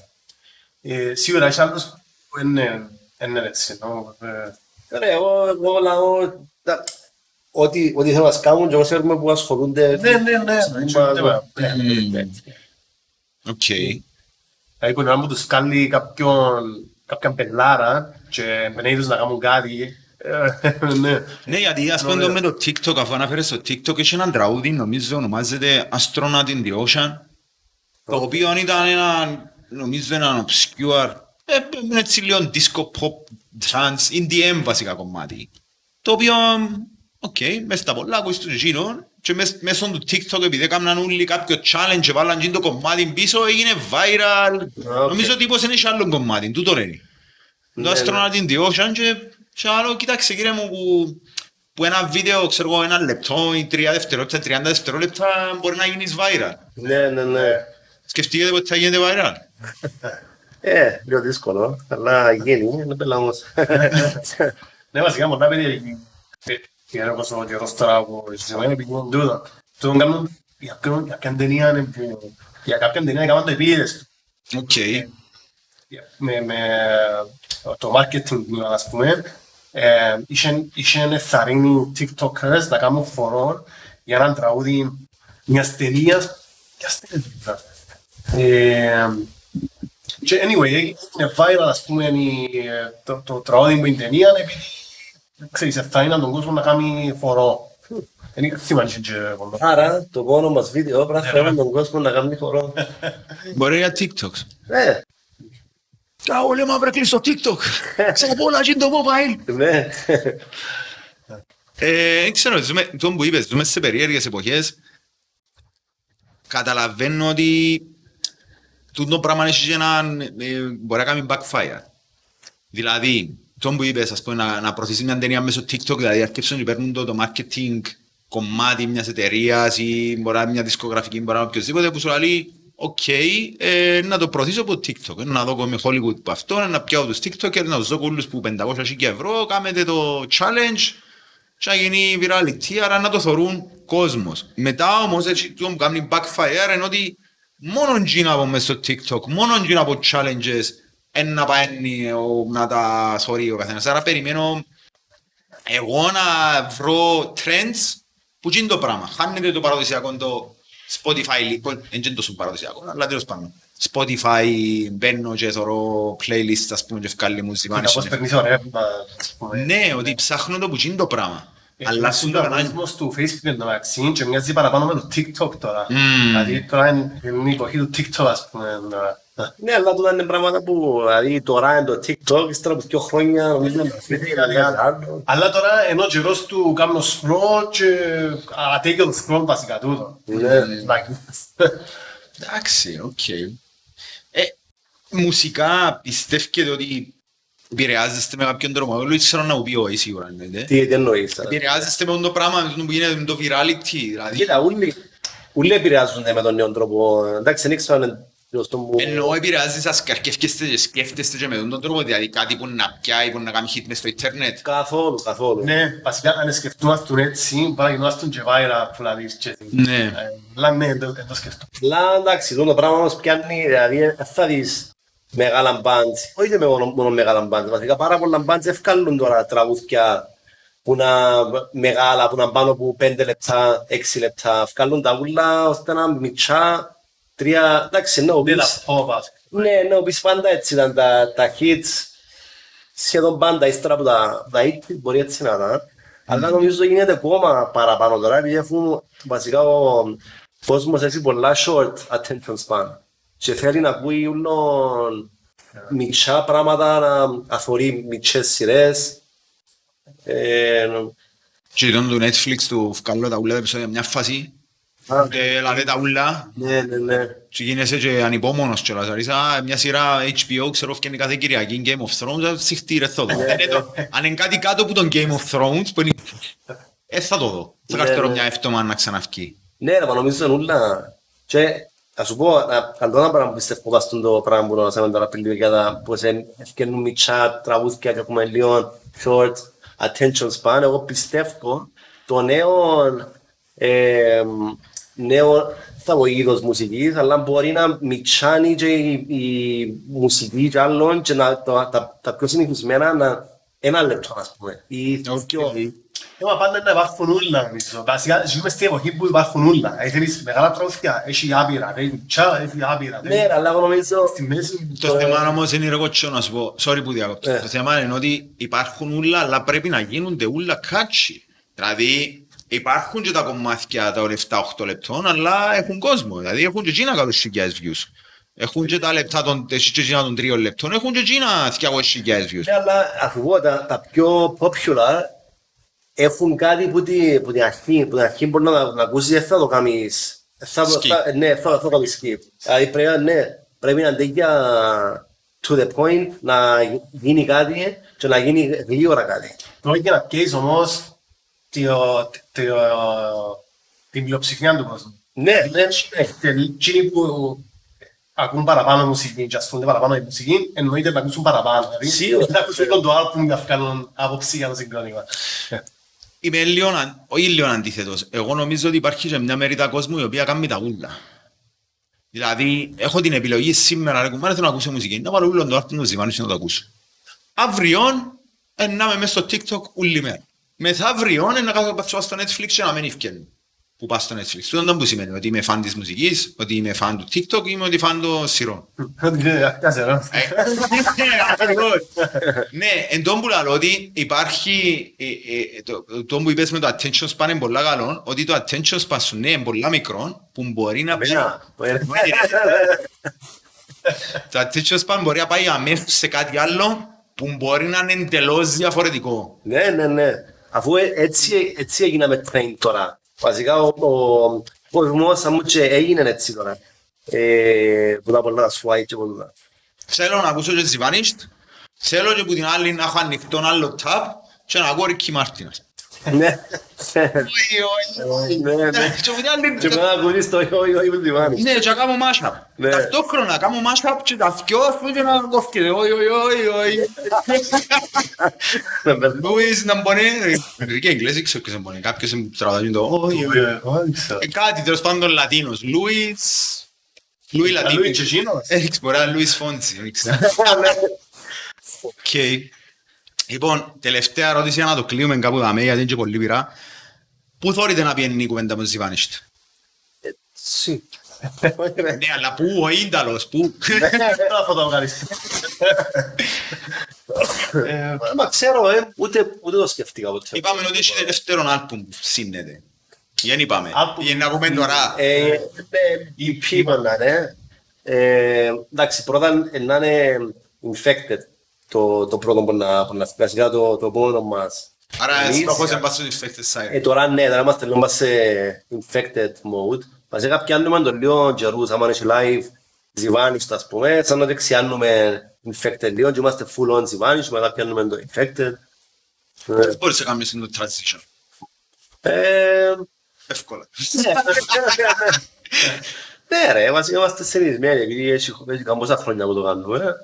Ε, Σίγουρα έχει άλλους που είναι είναι έτσι. νο, ε, Ρε, εγώ, εγώ λαό, τα- ό,τι ό,τι θέλω να σκάμουν και εγώ ξέρουμε που ασχολούνται. Ναι, ναι, ναι. έτσι, Μα- τίποτα. Ναι. Οκ. Δηλαδή που να τους κάνει κάποιον, κάποιον πελλάρα και μπαινέει τους να κάνουν κάτι. ε, Ναι. Ναι, γιατί ας πούμε το με το TikTok, αφού αναφέρες στο TikTok, έχει έναν τραγούδι, νομίζω ονομάζεται Astronaut in the Ocean, το οποίο ήταν ένα, νομίζω έναν obscure, ε, ε, έτσι λίγο disco pop, trance, EDM βασικά κομμάτι. Το οποίο, οκ, μες στα πολλά ακούεις του εκείνον και μες, μέσω του TikTok επειδή έκαναν όλοι κάποιο challenge και βάλαν εκείνο το κομμάτι πίσω, έγινε viral. Οκ. Νομίζω τύπος είναι σε άλλο κομμάτι, τούτο είναι. Το Ναι, Astronaut in the Ocean και, και άλλο, κοίταξε κύριε μου που, που ένα βίντεο, ξέρω εγώ, ένα λεπτό ή τρία δευτερόλεπτα, τριάντα δευτερόλεπτα μπορεί να γίνεις viral. Ναι, ναι, ναι. Σκεφτείτε ότι θα γίνεται viral. [laughs] Ε, λίγο δύσκολο, αλλά γίνει, είναι πελλά όμως. Ναι, βασικά πολλά παιδιά και όπως ο καιρός τώρα που ζητάνε επιχειρούν τούτο. Τούτον κάνουν για κάποιον- για κάποιαν ταινία είναι που- για κάποιαν ταινία έκαναν το επίτηδες του. Οκ. με, με το marketing του, ας πούμε, ε, είχε, είχε εθαρρύνει TikTokers να κάνουν χορό για έναν τραγούδι μιας ταινίας μιας ταινίας. Ε, και anyway, είναι viral ας πούμε η- το, το τραγούδι που είναι η ταινία επειδή ξέρεις, εθαρρύναν τον κόσμο να κάνει φορό. Δεν θυμάσαι και πολλά. Άρα το μόνο μας βίντεο πρέπει να φέρουμε τον κόσμο να κάνει χορό. Μπορεί για TikTok. Ναι, Α, όλοι μου βρέκλει στο TikTok. Ξέρω να γίνει το mobile. ναι. Ε, Δεν ξέρω, ζούμε, το που είπες, ζούμε σε περίεργες εποχές. Καταλαβαίνω ότι τούτο πράγμα έχει και ένα, ε, μπορεί να κάνει backfire. Δηλαδή, το που είπες, ας πούμε, να, να προωθήσεις μια ταινία μέσω TikTok, δηλαδή αρκέψουν και παίρνουν το, το marketing κομμάτι μιας εταιρείας ή μπορεί να είναι μια δισκογραφική, μπορεί να είναι οποιοδήποτε που σου λέει οκ, ε, να το προωθήσω από TikTok, ε, να δω με Hollywood από αυτό, να πιάω τους TikTokers, να τους δώκω ούλους που 500 ευρώ, κάμετε το challenge και να γίνει virality, άρα να το θωρούν κόσμος. Μετά όμως έτσι το που κάνει backfire είναι ότι μόνο γίνα από μέσα στο TikTok, μόνο γίνα από challenges εν να πάει ο- να τα θωρεί ο καθένας. Άρα περιμένω εγώ να βρω trends που γίνει το πράγμα. Χάνεται το παραδοσιακό το Spotify, λοιπόν, δεν είναι τόσο παραδοσιακό, αλλά τέλος πάντων. Spotify, μπαίνω και θωρώ playlist, ας πούμε, και βγάλει μουσικά. Και κάπως παίρνεις το ρεύμα, ας πούμε. Ναι, ότι ψάχνω το που γίνει το πράγμα. Αλλά Αλλά στον στον αλγοριθμός του Facebook εντωμεταξύ και μοιάζει παραπάνω με το TikTok τώρα. Μμμ. Δηλαδή τώρα είναι είναι η εποχή του TikTok ας πούμε. τώρα. Ναι, αλλά τούτα είναι πράγματα που, δηλαδή τώρα είναι το TikTok, ύστερα από δύο χρόνια νομίζω να φύγει Δηλαδή, κάτι άλλο. Αλλά τώρα ενώ ο καιρός του κάνω scroll και ατέκει το scroll βασικά τούτο. Ναι. Δηλαδή, Εντάξει, οκ. Ε, μουσικά πιστεύετε ότι επηρεάζεστε με κάποιον τρόπο. Εγώ ξέρω να μου πει όχι σίγουρα. εννοείται. Τι τι εννοείς τώρα. Επηρεάζεστε με αυτό το πράγμα με το που γίνεται με το virality. Δηλαδή, Κοίτα, όλοι, όλοι επηρεάζονται με τον νέο τρόπο. Εντάξει, δεν ξέρω αν είναι σωστό μου. εννοώ επηρεάζεις σας και αρκεύκεστε και σκέφτεστε και με αυτόν τον τρόπο. Δηλαδή κάτι που να πιάει, που να κάνει hit μες στο ίντερνετ. Καθόλου, καθόλου. Ναι, βασικά αν σκεφτούμαστε έτσι, μπορεί να γινόμαστε και viral δηλαδή. και- Ναι. Ε, Αλλά ναι, δεν δεν το σκεφτώ. Αλλά εντάξει, το πράγμα όμως πιάνει, δηλαδή δεν θα δεις μεγάλα μπάντς, όχι και με μόνο, μόνο μεγάλα μπάντς, βασικά πάρα πολλά μπάντς ευκάλλουν τώρα τραγούδια που να μεγάλα, που να πάνω από 5 λεπτά, 6 λεπτά, ευκάλλουν τα ούλα ώστε να μιτσά, τρία, εντάξει, ναι, Δεν πεις, τα πω, βασικά. ναι, ναι, πεις πάντα έτσι ήταν τα, τα hits, σχεδόν πάντα ύστερα από τα, τα hits, μπορεί έτσι να ήταν. Αλλά νομίζω γίνεται ακόμα παραπάνω τώρα, επειδή έχουν βασικά ο κόσμος έχει πολλά short attention span και θέλει να ακούει ούλον μητσά πράγματα, να αθωρεί μητσές σειρές. Ε, Και ήταν το Netflix του βγάλω τα ούλα τα επεισόδια μια φάση. α, Και λαδέ τα ούλα. ναι, ναι, ναι. Και γίνεσαι και ανυπόμονος κιόλας. Δηλαδή, σαν μια σειρά HBO, ξέρω, φτιάχνει κάθε Κυριακή Game of Thrones, συχτή ρε θα δω. Δεν είναι το- Αν είναι κάτι κάτω από τον Game of Thrones, που είναι... Ε, θα το δω. Θα Ναι, καρτέρω ναι. μια εύτομα να ξαναυκεί. Ναι, ρε, μα νομίζω είναι ούλα. Και θα σου πω, να- καλό ένα πράγμα που πιστεύω πας στον το πράγμα που ρωτήσαμε τώρα πριν λίγο για τα πώς ευκαινούν μητσά τραγούδια και έχουμε λίγο short attention span. Εγώ πιστεύω το νέο, ε, νέο θα πω είδος μουσικής, αλλά μπορεί να μητσάνει και η, η μουσική και άλλων και να, τα, τα, τα πιο συνηθισμένα να ένα λεπτό, ας πούμε. Ή Οκ. δυο. Εγώ πάντα να υπάρχουν ούλα, νομίζω. Βασικά, ζούμε στην εποχή που υπάρχουν ούλα. Αν θέλεις μεγάλα τραγούδια, έχει άπειρα. Έχει μιτσιά, έχει άπειρα. Ναι, ρε, αλλά εγώ νομίζω... Στη μέση, Το θέμα όμως είναι ρε κοτσό να σου πω, sorry που διακόπτω. Ε. Το θέμα είναι ότι υπάρχουν ούλα, αλλά πρέπει να γίνονται ούλα κάτσι. Δηλαδή υπάρχουν και τα κομμάτια τα 7-8 λεπτών, αλλά έχουν κόσμο. Δηλαδή έχουν και εκείνα 100.000 views. Έχουν και τα λεπτά των, έχει και εκείνα των 3 λεπτών, έχουν και εκείνα 200.000 views. Ναι, αλλά αφού πω, τα, τα πιο popular έχουν κάτι που, τη, που την αρχή, που την αρχή μπορεί να, να ακούσεις, δεν θα το κάνεις, θα, το- Skip. θα, ναι, θα, θα το κάνεις skip. Δηλαδή πρέπει, να- ναι, πρέπει να είναι τέτοια to the point, να γίνει κάτι και να γίνει γλύωρα κάτι. Πρόκειται να πιέσεις όμως το- το- την πλειοψηφία του κόσμου. Ναι, ναι, Εκείνοι που ακούν παραπάνω μουσική και ασχολούνται παραπάνω με μουσική, εννοείται να ακούσουν παραπάνω. Δηλαδή, Σίγουρα. να ακούσουν τον το άλμπουμ να βγάλουν άποψη για το συγκρότημα. Είμαι λίγο, αν- όχι λίγο αντίθετος. Εγώ νομίζω ότι υπάρχει και μια μερίδα κόσμου η οποία κάνει τα ούλα. Δηλαδή, έχω την επιλογή σήμερα, ρε κουμπάρε, θέλω να ακούσω μουσική. Να βάλω όλο το άρθρο του Ζιβάνης να το ακούσω. Αύριο, ε, να είμαι μέσα στο TikTok όλη μέρα. Μεθαύριο, ε, να κάθω πατσώ στο Netflix και να μην ευκαινούν. Που πας στο Netflix. Αυτό δεν που σημαίνει ότι είμαι φαν της μουσικής, ότι είμαι φαν του TikTok, είμαι ότι φαν των σειρών. Κάτσε, ρε. Ναι, εν τόν που λέω ότι υπάρχει, ε, ε, το, το που είπες με το attention span είναι πολλά καλό, ότι το attention span σου ναι, είναι πολλά μικρό, που μπορεί να πει, Εμένα, ε, το attention span μπορεί να πάει αμέσως σε κάτι άλλο, που μπορεί να είναι εντελώς διαφορετικό. Ναι, ναι, ναι. Αφού ε- έτσι, έτσι έγινα με train τώρα. Βασικά ο, ο κόσμος σαν μου και έγινε έτσι τώρα. Ε, που τα πολλά τα swipe και πολλά. Θέλω να ακούσω και Ζιβάνιστ, θέλω και που την άλλη να έχω ανοιχτό άλλο tab και να ακούω Ρίκη Μάρτινας. Ναι. Όχι, Ναι, ναι. Και που την άλλη- Και μετά ακούγεις το όχι, όχι, που διβάνεις. Ναι, και να κάνω mashup. Ναι. Ταυτόχρονα κάνω mashup και τα δυο ας πούμε και να κόφκεται. Όχι, όχι, όχι, όχι. Με μπερδεύω. Λούις να μπορεί... Ρίκη Εγγλέζη ξέρω ποιος να μπορεί. Κάποιος μου τραβάζει το όχι, όχι. Ε, Κάτι τέλος πάντων Λατίνος. Λούις... Λούι Λατίνο. Λούι Τσεσίνος. Έχεις μπορεί να είναι Λούις Φόντσι. δεν ξέρω. [laughs] Οκ. Λοιπόν, τελευταία ερώτηση για να το κλείουμε κάπου δαμέ γιατί είναι και πολύ πειρά. Πού θέλετε να πιένει η κουβέντα με Ζιβάνιστ. Τσι. Ναι, αλλά πού ο Ίνταλος, πού; Τώρα θα το βγάλεις. Ε, Μα ξέρω, ε, ούτε, ούτε το σκεφτήκα ποτέ. Είπαμε ότι έχει δεύτερον άλμπουμ που σύνδεται. Δεν είπαμε. Άλμπουμ. Για να πούμε τώρα. Ε, ε, EP είπαν να είναι. Ε, εντάξει, πρώτα ε, να είναι infected το, το πρώτο που να, που να βασικά το, το επόμενο μας. Άρα Εμείς, στόχος είναι πάνω στο Infected Ε, Side. τώρα ναι, τώρα είμαστε λίγο σε infected mode. Βασικά πιάνουμε το λίγο καιρούς, άμα είναι live ζιβάνιστο ας πούμε, σαν να δεξιάνουμε infected λίγο και είμαστε full on ζιβάνιστο, μετά πιάνουμε το infected. Ε, Πώς μπορείς να κάνεις το transition. ε, Εύκολα. Ναι [laughs] ρε, βασικά είμαστε συνηθισμένοι, επειδή έχει έχει καμπόσα χρόνια που το κάνουμε.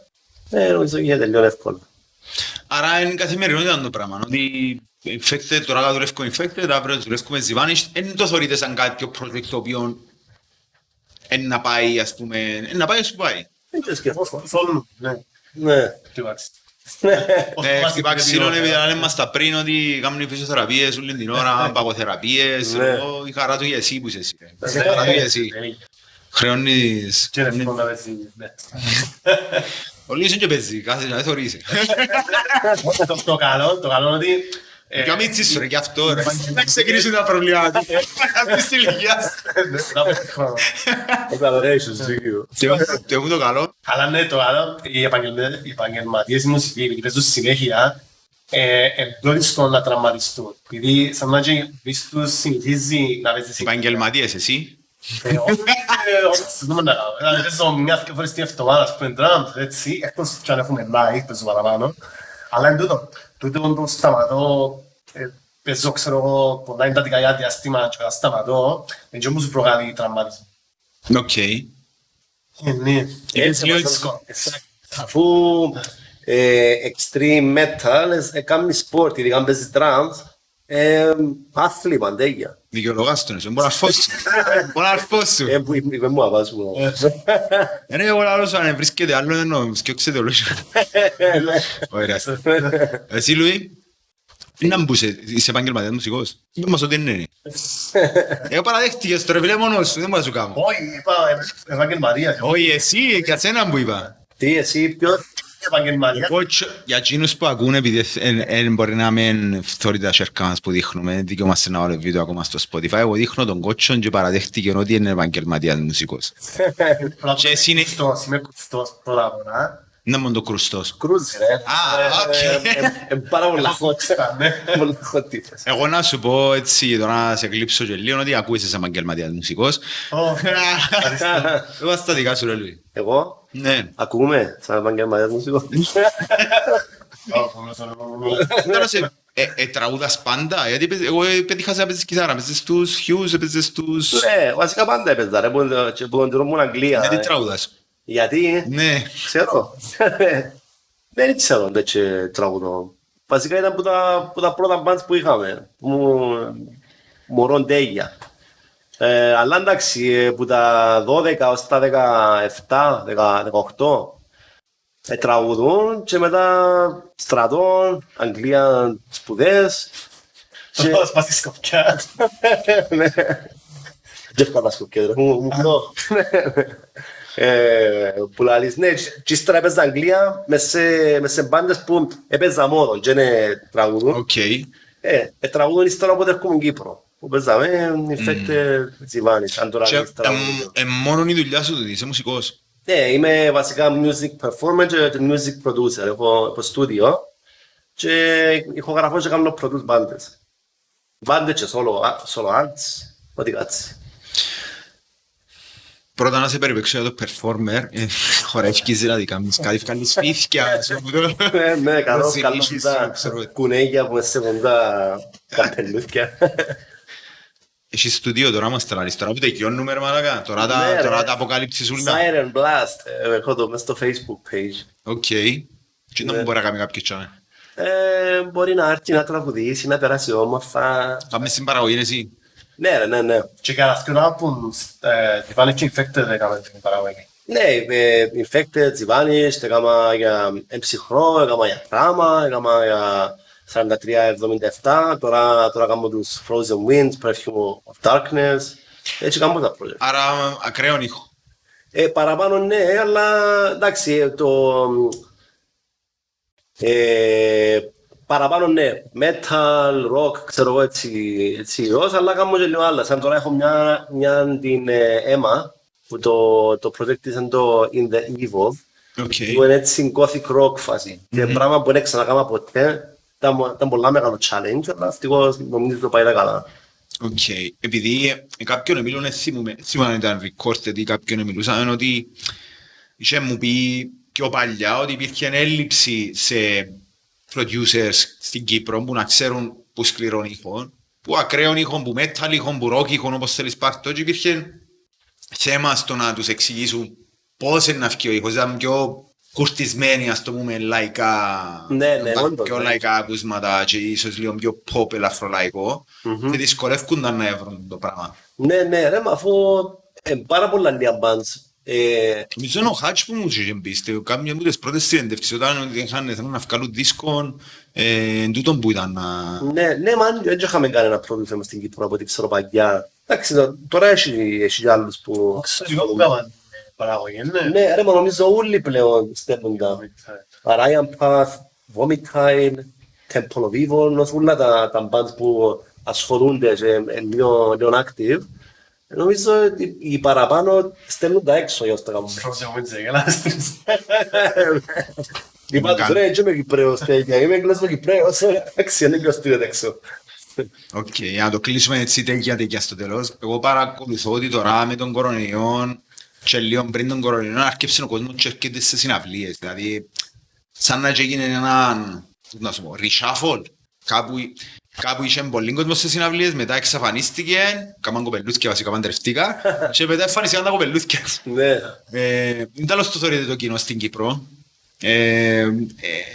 Ε, νομίζω γίνεται λίγο εύκολα. Άρα είναι καθημερινότητα το πράγμα. Ότι infected, τώρα δουλεύω infected, αύριο δουλεύουμε Zivanished. Δεν το θεωρείτε σαν κάποιο project το οποίο είναι να πάει, ας πούμε, είναι να πάει, ας που πάει. Δεν το σκεφτώ. Θέλουν, ναι. Ναι. Τι βάζεις. Ναι, χτυπά ξύλο, επειδή λέμε μας τα πριν ότι κάνουν φυσιοθεραπείες όλη την ώρα, παγοθεραπείες, Ναι. εγώ, η χαρά του για εσύ που είσαι εσύ. ρε. Η χαρά του για εσύ. Χρεώνεις... Και είναι εύκολο να παίζει, ναι. Ο Λύσης είναι και παίζεις, κάθε να θεωρείσαι. Το- Το καλό, το καλό είναι ότι... ε, Και ο Μίτσις σου ρε, γι' αυτό ρε. Να ξεκινήσουν τα προβλήματα. Αυτής της ηλικίας. ναι, να παίζει χρόνο. Collaborations, δίκιο. Και- Και μου το καλό. Αλλά ναι, το άλλο, οι επαγγελμα- οι επαγγελματίες στη μουσική, επειδή παίζουν συνέχεια, ε, είναι πιο δύσκολο να τραυματιστούν. Επειδή σαν να και πεις τους συνηθίζει να παίζεις Επαγγελματίες εσύ. Ε, όχι, ε, όχι, δεν μπορώ να κάνω. Δηλαδή, παίζω μια δύο φορές την εβδομάδα, ας πούμε, drums, έτσι, εκτός κι αν έχουμε live, παίζω παραπάνω. Αλλά είναι τούτο. Τούτο το σταματώ, ε, παίζω, ξέρω εγώ, πολλά εντατικά για διαστήμα και όταν σταματώ, δεν και όμως προκαλεί τραυματισμό. Οκ. Ε, ναι. Έτσι, λίγο μας- δύσκολο. Αφού ε, extreme metal ε, κάνει σπορτ, ειδικά αν παίζεις drums, ε, άθλη παντέγια. Δικαιολογάς τον εσύ. Μπορείς να αρφώσει. [laughs] Μπορείς να αρφώσεις. Ε, που είπε είπε μου απάσου. Είναι εγώ λάρος αν βρίσκεται άλλο δεν εννοώ. Σκιώξετε όλο. Ωραία. Εσύ Λουί. Είναι να μπούσε. Είσαι επαγγελματίας μουσικός; Είπε μας ότι είναι. Εγώ παραδέχτηκες το ρε φίλε μόνος σου. Δεν μπορώ να σου κάνω. Όχι, είπα ε, επαγγελματίας. Όχι εσύ. Για σένα που είπα. Τι εσύ, ποιος, Επαγγελματίας. Κότσο, για εκείνους που ακούνε, επειδή δεν μπορεί να μην θωρεί τα σέρκα μας που δείχνουμε, δικαιούμαστε να βάλω βίντεο ακόμα στο Spotify, εγώ δείχνω τον Κότσον και παραδέχτηκε ότι είναι επαγγελματίας μουσικός. Και εσύ είναι- Κουστός, είμαι κουστός πρώτα απ' όλα. Είναι μόνο το κρουστός. κρούζι ρε. Α, οκ. Ε, ε, ε, Πάρα πολλά hot. Κουστά, [laughs] ναι. Πολλά hot τίτλες. Εγώ να σου πω έτσι, τώρα να σε κλείψω και λίγο, ότι ακούεις είσαι επαγγελματίας μουσικός. Ω, Εγώ στα δικά σου ρε Λουί. Εγώ, Ναι. ακούμε σαν επαγγελματίας μουσικός. ω, πολλός, όλο, όλο. Τώρα σε... Ε, ε, τραγούδας πάντα, γιατί παίζ- εγώ ε, πέτυχα σε να παίζεις κιθάρα, παίζεις τους Hughes, παίζεις τους... Ναι, βασικά πάντα έπαιζα ρε, που και που τον ήμουν Αγγλία. Γιατί ε. τραγούδας; Γιατί, Ναι. ξέρω. Δεν ξέρω τέτοιο τραγουδό. Βασικά ήταν που τα, που τα πρώτα bands που είχαμε. Μου, μωρόν τέγια. Ε, αλλά εντάξει, ε, που τα 12 ως τα 17, 18 ε, τραγουδούν και μετά στρατών, Αγγλία σπουδές. Και- Το σπάς στη σκοπιά. Ναι. Δεν έφυγα σκοπιά, ρε, μου μου πω. Ε, Που λαλείς, ναι, και- και ύστερα έπαιζα Αγγλία μες σε- μες σε μπάντες που έπαιζα μόδον και είναι τραγουδούν. Οκ. Ε, ε, τραγουδούν ύστερα όποτε έρχομαι Κύπρο. Που παίζαμε, Infected, Zivanished τώρα Και, λες τραγουδούν. εμ, ε, μόνο η δουλειά σου τούτη, είσαι μουσικός. Ναι, είμαι βασικά music performer και και music producer. Έχω, έχω στούντιο και ηχογραφώ και κάνω produce μπάντες. Μπάντες και solo, α- solo acts, ό,τι κάτσει. Πρώτα να σε περιπέξω για το performer, ε, [laughs] χορεύκεις δηλαδή, κάνεις κάτι, βγάλεις φύθια, σου που το- Ναι, ναι, καλό, το καλό ζηλήσεις τα σου, ξέρω. κουνέγια που με σέβουν τα καπελούθια. Έχεις στούντιο τώρα μας τραλείς, τώρα που τελειώνουμε ρε μαλακά, τώρα Ναι, τα, ρε. τώρα τα αποκαλύψεις ούλα. Siren Blast, ε, έχω το μέσα στο facebook page. Οκ. Τι να Ναι. μου μπορεί να κάνει κάποιος τσάμε. Ε, μπορεί να έρθει να τραγουδήσει, να περάσει όμορφα. Πάμε στην παραγωγή εσύ. Ναι, ρε, ναι, ναι. Και κατά αυτόν albums, ε, τι πάνε και infected έκαμε την παραγωγή. Ναι, ε, Infected, Τζιβάνις, έκανα για εμψυχρό, έκανα για τράμα, έκανα για 43-77, τώρα, τώρα κάνω τους Frozen Winds, Perfume of Darkness, έτσι κάνω τα project. Άρα ακραίων ήχο. Ε, παραπάνω ναι, αλλά εντάξει, ε, το... Ε, παραπάνω ναι, metal, rock, ξέρω εγώ έτσι, έτσι ως, αλλά κάνω και λίγο άλλα. Σαν τώρα έχω μια, μια την ε, Emma, που το, το project της είναι το In the Evil, OK. που είναι έτσι gothic rock φάση. Και πράγμα που δεν ξανακάμα ποτέ, ήταν, ήταν πολλά μεγάλο challenge, αλλά ευτυχώς νομίζω το πάει τα καλά. Οκ. Επειδή ε, κάποιον μιλούν, δεν θυμούμαι, θυμάμαι αν ήταν recorded ή κάποιον μιλούσαμε ότι είχε μου πει πιο παλιά ότι υπήρχε έλλειψη σε producers στην Κύπρο που να ξέρουν που σκληρών ήχων, που ακραίων ήχων, που metal ήχων, που rock ήχων, όπως θέλεις πάρ' το και υπήρχε θέμα στο να τους εξηγήσουν πώς είναι να βγει ο ήχος, ήταν πιο κουρτισμένοι, ας το πούμε, λαϊκά, Ναι, ναι, τα όντως, πιο ναι. λαϊκά ακούσματα και ίσως λίγο πιο pop ελαφρολαϊκό και δυσκολεύκονταν να έβρουν το πράγμα. Ναι, ναι, ρε, μα αφού ε, πάρα πολλά λίγα bands. Ε, Νομίζω είναι ο Χάτς που μου είχε μπει, κάμια από τις πρώτες συνέντευξεις, όταν είχαν θέλουν να βγάλουν δίσκο, ε, εν τούτον που ήταν να... ναι, ναι, μαν, δεν είχαμε κανένα πρόβλημα μες στην Κύπρο από ό,τι ξέρω παγιά. Εντάξει, τω- τώρα έχει, έχει κι άλλους που... Ξέρω που έκαναν παραγωγή, ναι. Ναι, ρε, μα νομίζω όλοι πλέον στέλνουν τα. Ryan Path, Vomitile, Temple of Evil, νομίζω όλα τα, τα bands που ασχολούνται και είναι λίγο, λίγο active. Νομίζω ότι οι παραπάνω στέλνουν τα έξω για να τα κάνουν. Frozen Winds έγελαστες. Είπα τους ρε, και είμαι Κυπρέος τέτοια, είμαι Εγγλός Κυπρέος, εντάξει, είναι και στείλετε έξω. Οκ, για να το κλείσουμε έτσι τέτοια τέτοια στο τέλος. Εγώ παρακολουθώ ότι τώρα με τον κορονοϊό και λίγο πριν τον κορονοϊό άρχισε ο κόσμος και έρχεται σε συναυλίες. Δηλαδή, σαν να έγινε έναν, να σου πω, reshuffle. Κάπου, κάπου είχε πολύ κόσμος σε συναυλίες, μετά εξαφανίστηκε, κάμαν κοπελούθια βασικά παντρευτήκα [laughs] και μετά εμφανίστηκαν τα κοπελούθια. Ναι. Ε, Είναι τέλος το θεωρείτε το κοινό στην Κύπρο. Ε, ε,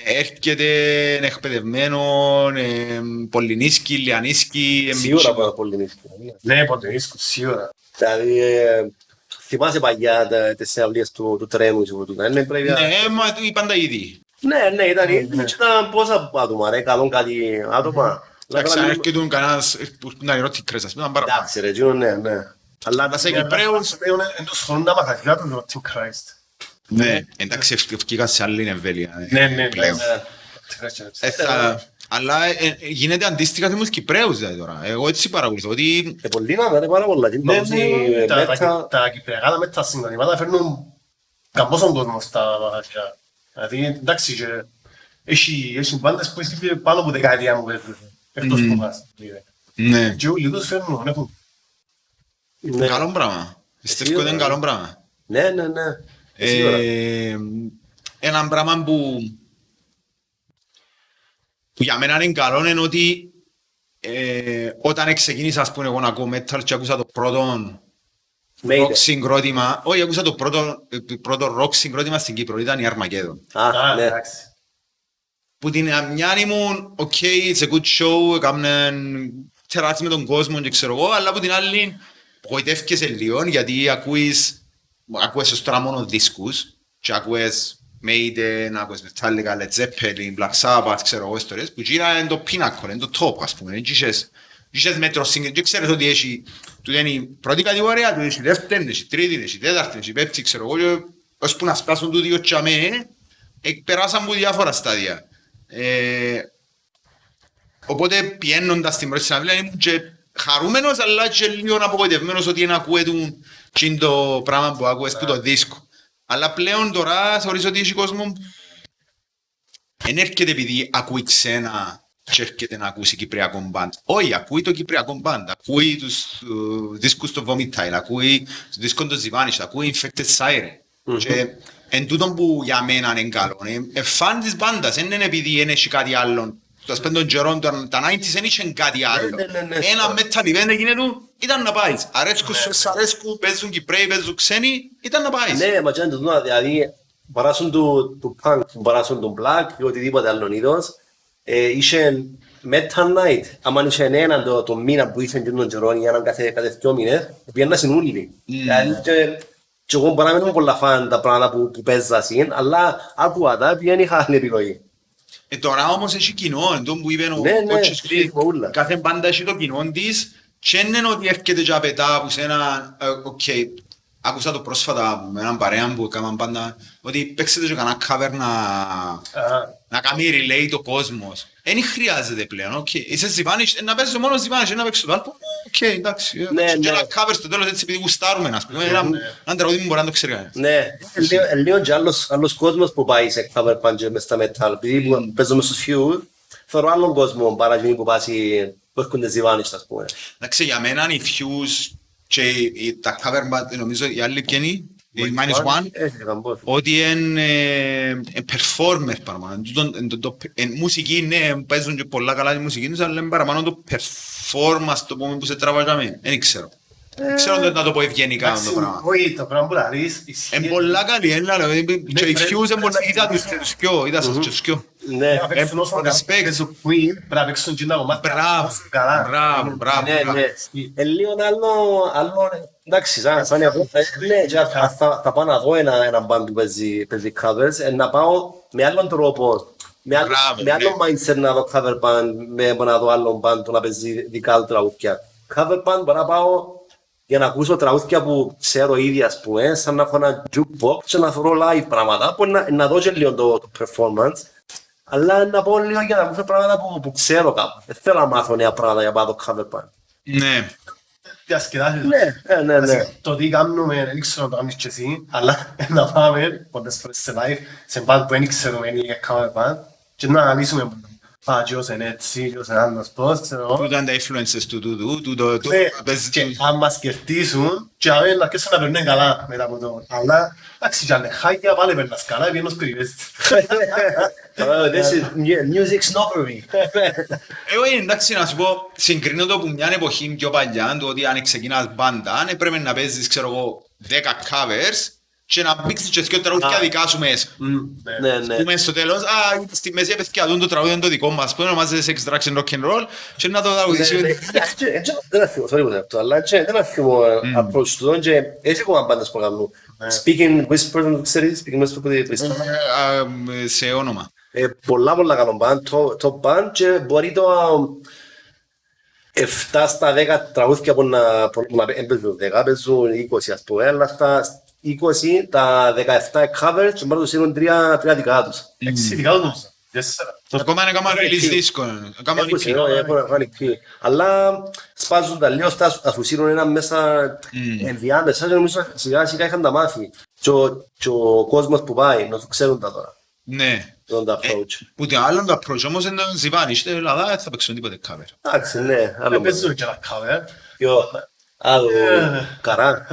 έρχεται εκπαιδευμένο, ε, πολυνίσκη, λιανίσκη, ε, Σίγουρα μίτσικο. πάρα πολύ νύχτα. Ναι, ποτέ δίσκο, σίγουρα. Δηλαδή, ε, θυμάσαι παγιά τα- τις συναυλίες του, του τρένου και του ναι, πρέπει να- Ναι, μα του είπαν τα ήδη. Ναι, ναι, ήταν, ήταν πόσα άτομα, ρε, καλό κάτι άτομα. Εντάξει, αν Αλλά- έρχεται κανένας ε, που ήταν ερώτηκρες, ας πούμε, ήταν παραπάνω. Εντάξει ρε, εκείνο ναι, ναι. Αλλά Αλλά σε Για Κυπρέους, Εν τους χρόνων τα μαθατικά του Rotten Christ. ναι, εντάξει, ευκήκα σε άλλη εμβέλεια. ε, Ναι, ναι, πλέον. Ναι. Ε, θα- Αλλά ε, ε, γίνεται αντίστοιχα με τους Κυπρέους δηλαδή τώρα. Εγώ έτσι παρακολουθώ ότι ε, πολύ να είναι πάρα πολλά. Τι Ναι, παύση, ναι, ε, τα- μέτα. τα- τα κυπριακά τα μέτρα συγκροτήματα φέρνουν καμπόσον κόσμο στα μαγαζιά. Δηλαδή, εντάξει, και έχει, έχει μπάντες που έχει πάνω από δεκαετία μου παίζουν. Εκτός που μας. ναι, Και όλοι τους φέρνουν, έχουν. Ναι. καλό πράγμα. Πιστεύω ότι είναι Σίγουρα. καλό πράγμα. Ναι, ναι, ναι. Ε, σίγουρα. Ε, ένα πράγμα που, που για μένα είναι καλό είναι ότι ε, όταν ξεκίνησα ας πούμε εγώ να ακούω metal και άκουσα το πρώτο Maiden. rock συγκρότημα, όχι άκουσα το πρώτο, ε, το πρώτο rock συγκρότημα στην Κύπρο, ήταν η Armageddon. Α, Α, ναι. εντάξει. Που την μια ήμουν, ok, it's a good show, έκαναν τεράστιο με τον κόσμο και ξέρω εγώ, αλλά από την άλλη απογοητεύκεσαι λίγο γιατί ακούεις, ακούεις τώρα μόνο δίσκους και ακούεις Maiden, ακούεις Metallica, Led Zeppelin, Black Sabbath, ξέρω εγώ ιστορίες, που εκείνα είναι το πίνακο, είναι το top ας πούμε, έτσι είχες είχες μέτρο συγκεκριμένο και ξέρεις ότι έχει, του είναι η πρώτη κατηγορία, του έχει η δεύτερη, έχει η τρίτη, έχει η τέταρτη, έχει η πέμπτη, ξέρω εγώ, και ώσπου να φτάσουν τούτοι δύο τσαμέ, περάσαν από διάφορα στάδια. Ε, Οπότε πιένοντας την πρώτη συναυλία ήμουν και χαρούμενος αλλά και λίγο απογοητευμένος ότι δεν ακούε το πράγμα που ακούες που το δίσκο. Αλλά πλέον τώρα θεωρείς ότι έχει κόσμο δεν έρχεται επειδή ακούει ξένα και έρχεται να ακούσει κυπριακό μπαντ. Όχι, ακούει το κυπριακό μπαντ, ακούει τους uh, δίσκους του Vomitile, ακούει τους δίσκους του Zivanich, ακούει Infected Siren. Mm-hmm. Και εν τούτο που για μένα είναι καλό. Είναι φαν της μπάντας, δεν είναι επειδή δεν έχει κάτι άλλο το σπέντο των καιρών, τα 90's δεν είχαν κάτι άλλο. Ναι, ναι, ναι, Ένα metal event έγινε του, ήταν να πάεις. Αρέσκουν σου, αρέσκουν, παίζουν Κυπρέοι, παίζουν ξένοι, ήταν να πάεις. Ναι, μα και είναι το δούμε, δηλαδή παράσουν του, του punk, παράσουν του black ή οτιδήποτε άλλο είδος, ε, είχε metal night, άμα είχε έναν το, το μήνα που είχε και τον καιρό για έναν κάθε, κάθε δυο μήνες, πήγαιναν συνούλοι. Δηλαδή και, και εγώ μπορεί να μην είμαι πολλά φαν τα πράγματα που, που παίζασαν, αλλά άκουα τα, πήγαινε είχα άλλη επιλογή. Ε, τώρα όμως έχει κοινό, εντός που είπε ο Ναι, ναι, Κότσος έχει πριν, πολλά. κάθε μπάντα έχει το κοινό της και δεν είναι ότι έρχεται και απαιτά από σένα, ε, οκ, άκουσα το πρόσφατα με έναν παρέα που έκαναν πάντα, ότι παίξετε και κανένα cover να, να κάνει relay το κόσμος. Δεν χρειάζεται πλέον, οκ. Είσαι Zivanich, ε, να παίζεις μόνος Zivanich, ε, να παίξεις το άλλο, οκ, εντάξει. ε, Ναι, και ναι. ένα cover στο τέλος έτσι επειδή γουστάρουμε, ας πούμε, ένα ένα τραγούδι που μπορεί να το ξέρει κανένας. Ναι, ε, λίγο- ε, λίγο και άλλος, άλλος κόσμος που πάει σε cover band μες στα metal, επειδή που παίζουμε στους few, θεωρώ άλλον κόσμο παρά εκείνοι που πάει που έρχονται ζιβάνις, ας πούμε. Εντάξει, για μένα οι Fuse και οι- οι- τα cover band, νομίζω οι άλλοι ποιοι είναι, οι Minus One, Έχει καμπός. ότι είναι ε, ε, performer παραπάνω. Εν τούτον- εν το- το- εν μουσική, ναι, παίζουν και πολλά καλά τη μουσική τους, αλλά είναι παραπάνω το performance, το πούμε, που σε τραβάζαμε. Δεν ξέρω. Δεν ξέρω το- να το πω ευγενικά Εντάξει, το πράγμα. όχι, το πράγμα που λαρείς ισχύει. Είναι πολλά καλή, είναι λέω, ε, και οι πρέπει- Fuse είναι πολλά, είδα τους και τους δυο, είδα σας και τους δυο. Ναι, Να παίξουν όσο respect. καλά παίζουν Queen, πρέπει να παίξουν και τα κομμάτια Μπράβο, όσο καλά. μπράβο, μπράβο. ναι, μπράβο. ναι. Ε, λίγο άλλο, άλλο, εντάξει, σαν, σαν εγώ, ε, ναι, και θα, θα, θα πάω να δω ένα, ένα band που παίζει, παίζει covers, ε, να πάω με άλλον τρόπο, με άλλο, Μπράβο, με άλλο ναι. mindset να δω cover band, με από να δω άλλο band που να παίζει δικά του τραγούδια. Cover band μπορώ να πάω για να ακούσω τραγούδια που ξέρω ήδη, ας πούμε, σαν να έχω ένα jukebox και να θωρώ live πράγματα, που να, να δω και λίγο το, το performance, αλλά να πω λίγο για να ακούσω πράγματα που, που ξέρω κάπου. Δεν θέλω να μάθω νέα πράγματα για να πάω το cover band. Ναι. Διασκεδάσεις. Ναι, ε, ναι, ναι. Το τι κάνουμε, δεν ξέρω να το κάνεις και εσύ, αλλά [laughs] να πάμε πολλές φορές σε live, σε band που δεν ξέρουμε είναι για cover band και να αναλύσουμε Α, ποιος είναι έτσι, ποιος είναι άλλος πώς, ξέρω εγώ. Τούτα είναι τα influences του τούτου, του το... του- Ναι, παίζει- και αν μας κερδίσουν, και αν να αρχίσουν να περνούν καλά μετά από το. Αλλά, εντάξει, και αν είναι χάγια, πάλι περνάς καλά, επειδή είναι ως περιβέσεις. Oh, this is mu- music snobbery. Εγώ είναι εντάξει να σου πω, συγκρίνω το που μια εποχή πιο παλιά, το ότι αν ξεκινάς μπάντα, αν έπρεπε να παίζεις, ξέρω εγώ, 10 covers και να μπήξεις και δύο τραγούδια δικά σου μέσα. Ναι, ναι. Που μέσα στο τέλος, α, είναι στη μέση παιδιά, δουν το τραγούδι είναι το δικό μας, που ονομάζεται Sex, Drugs and Rock and Roll και να το Ναι, τραγουδήσει. ναι. Έτσι, έτσι, Δεν αφήνω, sorry που το αυτό, αλλά έτσι, δεν αφήνω approach του τον και έχει ακόμα πάντες που κάνουν. Speaking whispers, ξέρεις, speaking whispers που δεν Ε, α, μ, Σε όνομα. Ε, πολλά πολλά καλό μπαν, το, το μπαν και μπορεί το 7 στα 10 τραγούδια που να, που να δεν παίζουν 10, παίζουν 20 ας πούμε, αλλά στα 20 τα 17 covers και μπορεί να τους γίνουν τρία, τρία δικά τους. Έξι δικά του νόμιζα. Τέσσερα. Ακόμα είναι ακόμα release δίσκο. Ακόμα Έχουν είναι συνό, έχουν έχουν ανοιχτεί. Αλλά σπάζουν τα λίγο, στα- θα σου σύρουν ένα μέσα ενδιάμεσα και νομίζω σιγά σιγά είχαν τα μάθει. Και ο- Και ο κόσμος που πάει, να σου ξέρουν τα τώρα. Ναι. Τον τα Ε, approach. Που το άλλο το approach όμως είναι το Ζιβάνι. Στην Ελλάδα δεν θα παίξουν τίποτε cover. Εντάξει, ναι, άλλο Δεν παίζουν και τα cover. Πιο άλλο καρά.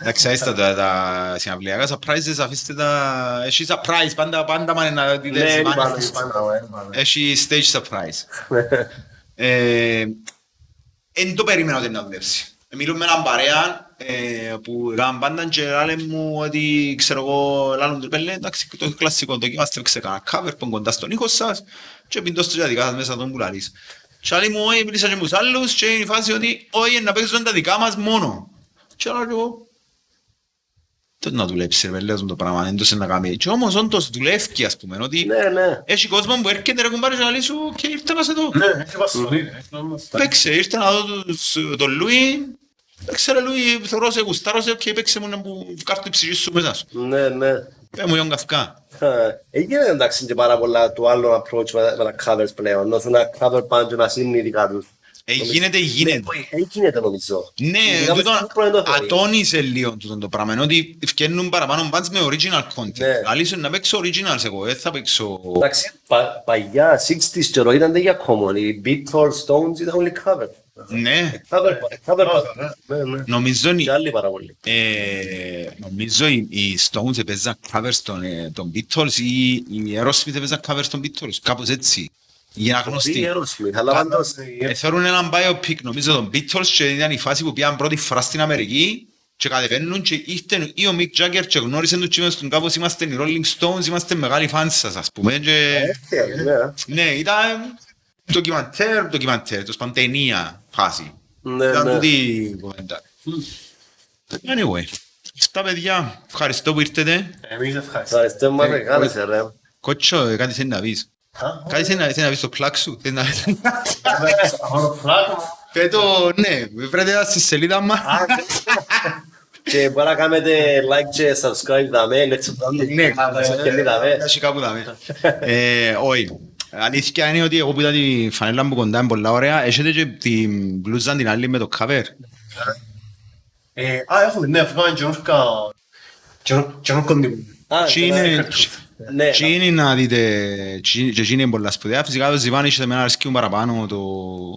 Εντάξει, άιστα τα, τα συναυλιακά surprises, αφήστε τα... Έχει surprise, πάντα, πάντα μάνε να δείτε Ναι, Ζιβάνι. είναι Έχει stage surprise. [laughs] Ε, Εν το περίμενα ότι να δουλεύσει. Μιλούμε με έναν παρέα ε, που έκαναν πάντα και λένε μου ότι ξέρω εγώ λάλλον του πέλε εντάξει το κλασικό δοκιμάστε ξέρει κανένα cover που είναι κοντά στον ήχο σας και πιντώστε και τα δικά σας μέσα τον που λαλείς. Και άλλοι μου, όχι, μίλησα και με τους άλλους και είναι η φάση ότι όχι, να παίξουν τα δικά μας μόνο. Και άλλο εγώ, τότε να δουλέψει ρε πέλε το πράγμα, δεν το σε να κάνει. Και όμως όντως δουλεύει ας πούμε, ότι Ναι, ναι. έχει κόσμο που έρχεται ρε κουμπάρε και να λέει σου και ήρθε να σε δω. Ναι, έχει πασολή, ρε. έχει νόμος. Παίξε, ήρθε να δω τους- τον Λουί. Παίξε ρε Λουί, θεωρώ σε γουστάρω σε και παίξε μου να μου κάρτω η ψυχή σου μέσα σου. Ναι, ναι. Πέ μου γιον καυκά. Έγινε εντάξει και πάρα πολλά του άλλου approach με με τα covers πλέον. Να να cover πάνω και να σύνουν οι δικά τους. Ε, γίνεται, γίνεται. Ε, γίνεται νομίζω. Ναι, Ειδικά με τούτο στο πρώτο το θεωρεί. ατόνισε λίγο τούτο το πράγμα, ενώ ότι φτιάχνουν παραπάνω bands με original content. Ναι. Αλήθεια να παίξω originals εγώ, δεν θα παίξω... Εντάξει, πα- παλιά, 60s καιρό ήταν τέτοια common. Οι Beatles, Stones ήταν όλοι cover. Ναι, Cover, cover, Ναι, ναι, ναι. νομίζω Και είναι... άλλοι πάρα πολύ. Ε, νομίζω οι, οι Stones έπαιζαν covers των, ε, των Beatles ή οι Aerosmith έπαιζαν covers των Beatles, κάπως έτσι. Για να Τι γνωστεί. Aerosmith, αλλά πάντως... Ε, Θέλουν έναν biopic νομίζω των Beatles και ήταν η φάση που πήγαν πρώτη φορά στην Αμερική και κατεβαίνουν και ήρθε ή ο Mick Jagger και γνώρισε τους και είπαν στον κάπως είμαστε οι Rolling Stones, είμαστε μεγάλοι φans σας ας πούμε και... Ε, ναι. Ναι, ήταν ντοκιμαντέρ, ντοκιμαντέρ, το σπαν ταινία φάση. Ναι, Ήταν ναι. τούτη η κουβέντα. Anyway, αυτά παιδιά, ευχαριστώ που ήρθετε. Εμείς ευχαριστούμε. Ευχαριστώ μας μεγάλες, ρε. Κότσο, ε, κάτι θέλεις να πεις; Α, Κάτι θέλει να θέλει να πεις στο κλακ σου. θέλει να- αυτό το πράγμα. Πέτω, ναι, βρείτε στη σελίδα μας. Και μπορεί να κάνετε like και subscribe δαμέ, έτσι Ναι, και δαμέ. έχει κάπου δάμε. Ε, Όχι. Αλήθεια είναι ότι εγώ που είδα τη φανέλα μου κοντά είναι πολλά ωραία. Έχετε και την μπλούζα την άλλη με το cover; Ε, Α, έχουμε, ναι, φύγαμε και νόρκα... Και νόρκα Α, Τι είναι... Ναι, Τι είναι να δείτε, τι- και τι είναι πολλά σπουδαία. Φυσικά το Ζιβάνι είχε εμένα αρέσκει μου παραπάνω το...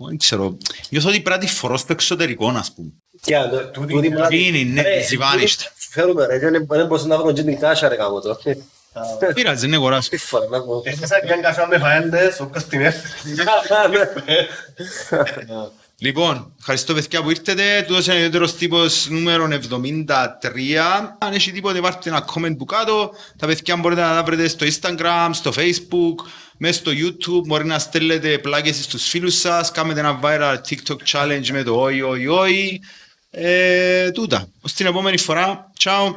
Δεν ξέρω. Νιώθω ότι πρέπει να τη φορώ στο εξωτερικό, ας πούμε. Και αν το- Τούτη τούτη είναι- που να- είναι, ναι, Ρε, ζιβάνιστα. τούτη Φέρουμε ρε, δεν δεν μπορούσα να βρω και την κάσια ρε κάμω το. [laughs] Πειράζει, είναι κοράς. Τι φορά να πω. Έφτασα και αν καφέ με φαέντες, όποιος την έφερε. [laughs] Λοιπόν, ευχαριστώ παιδιά που ήρθετε. Τούτος είναι ο ιδιαίτερος τύπος νούμερο 73. Αν έχει τίποτε πάρτε ένα comment που κάτω. Τα παιδιά μπορείτε να τα βρείτε στο Instagram, στο Facebook, μέσα στο YouTube. Μπορεί να στέλνετε πλάκες στους φίλους σας. Κάνετε ένα viral TikTok challenge με το oi oi oi. Ε, τούτα. Ως την επόμενη φορά. Ciao.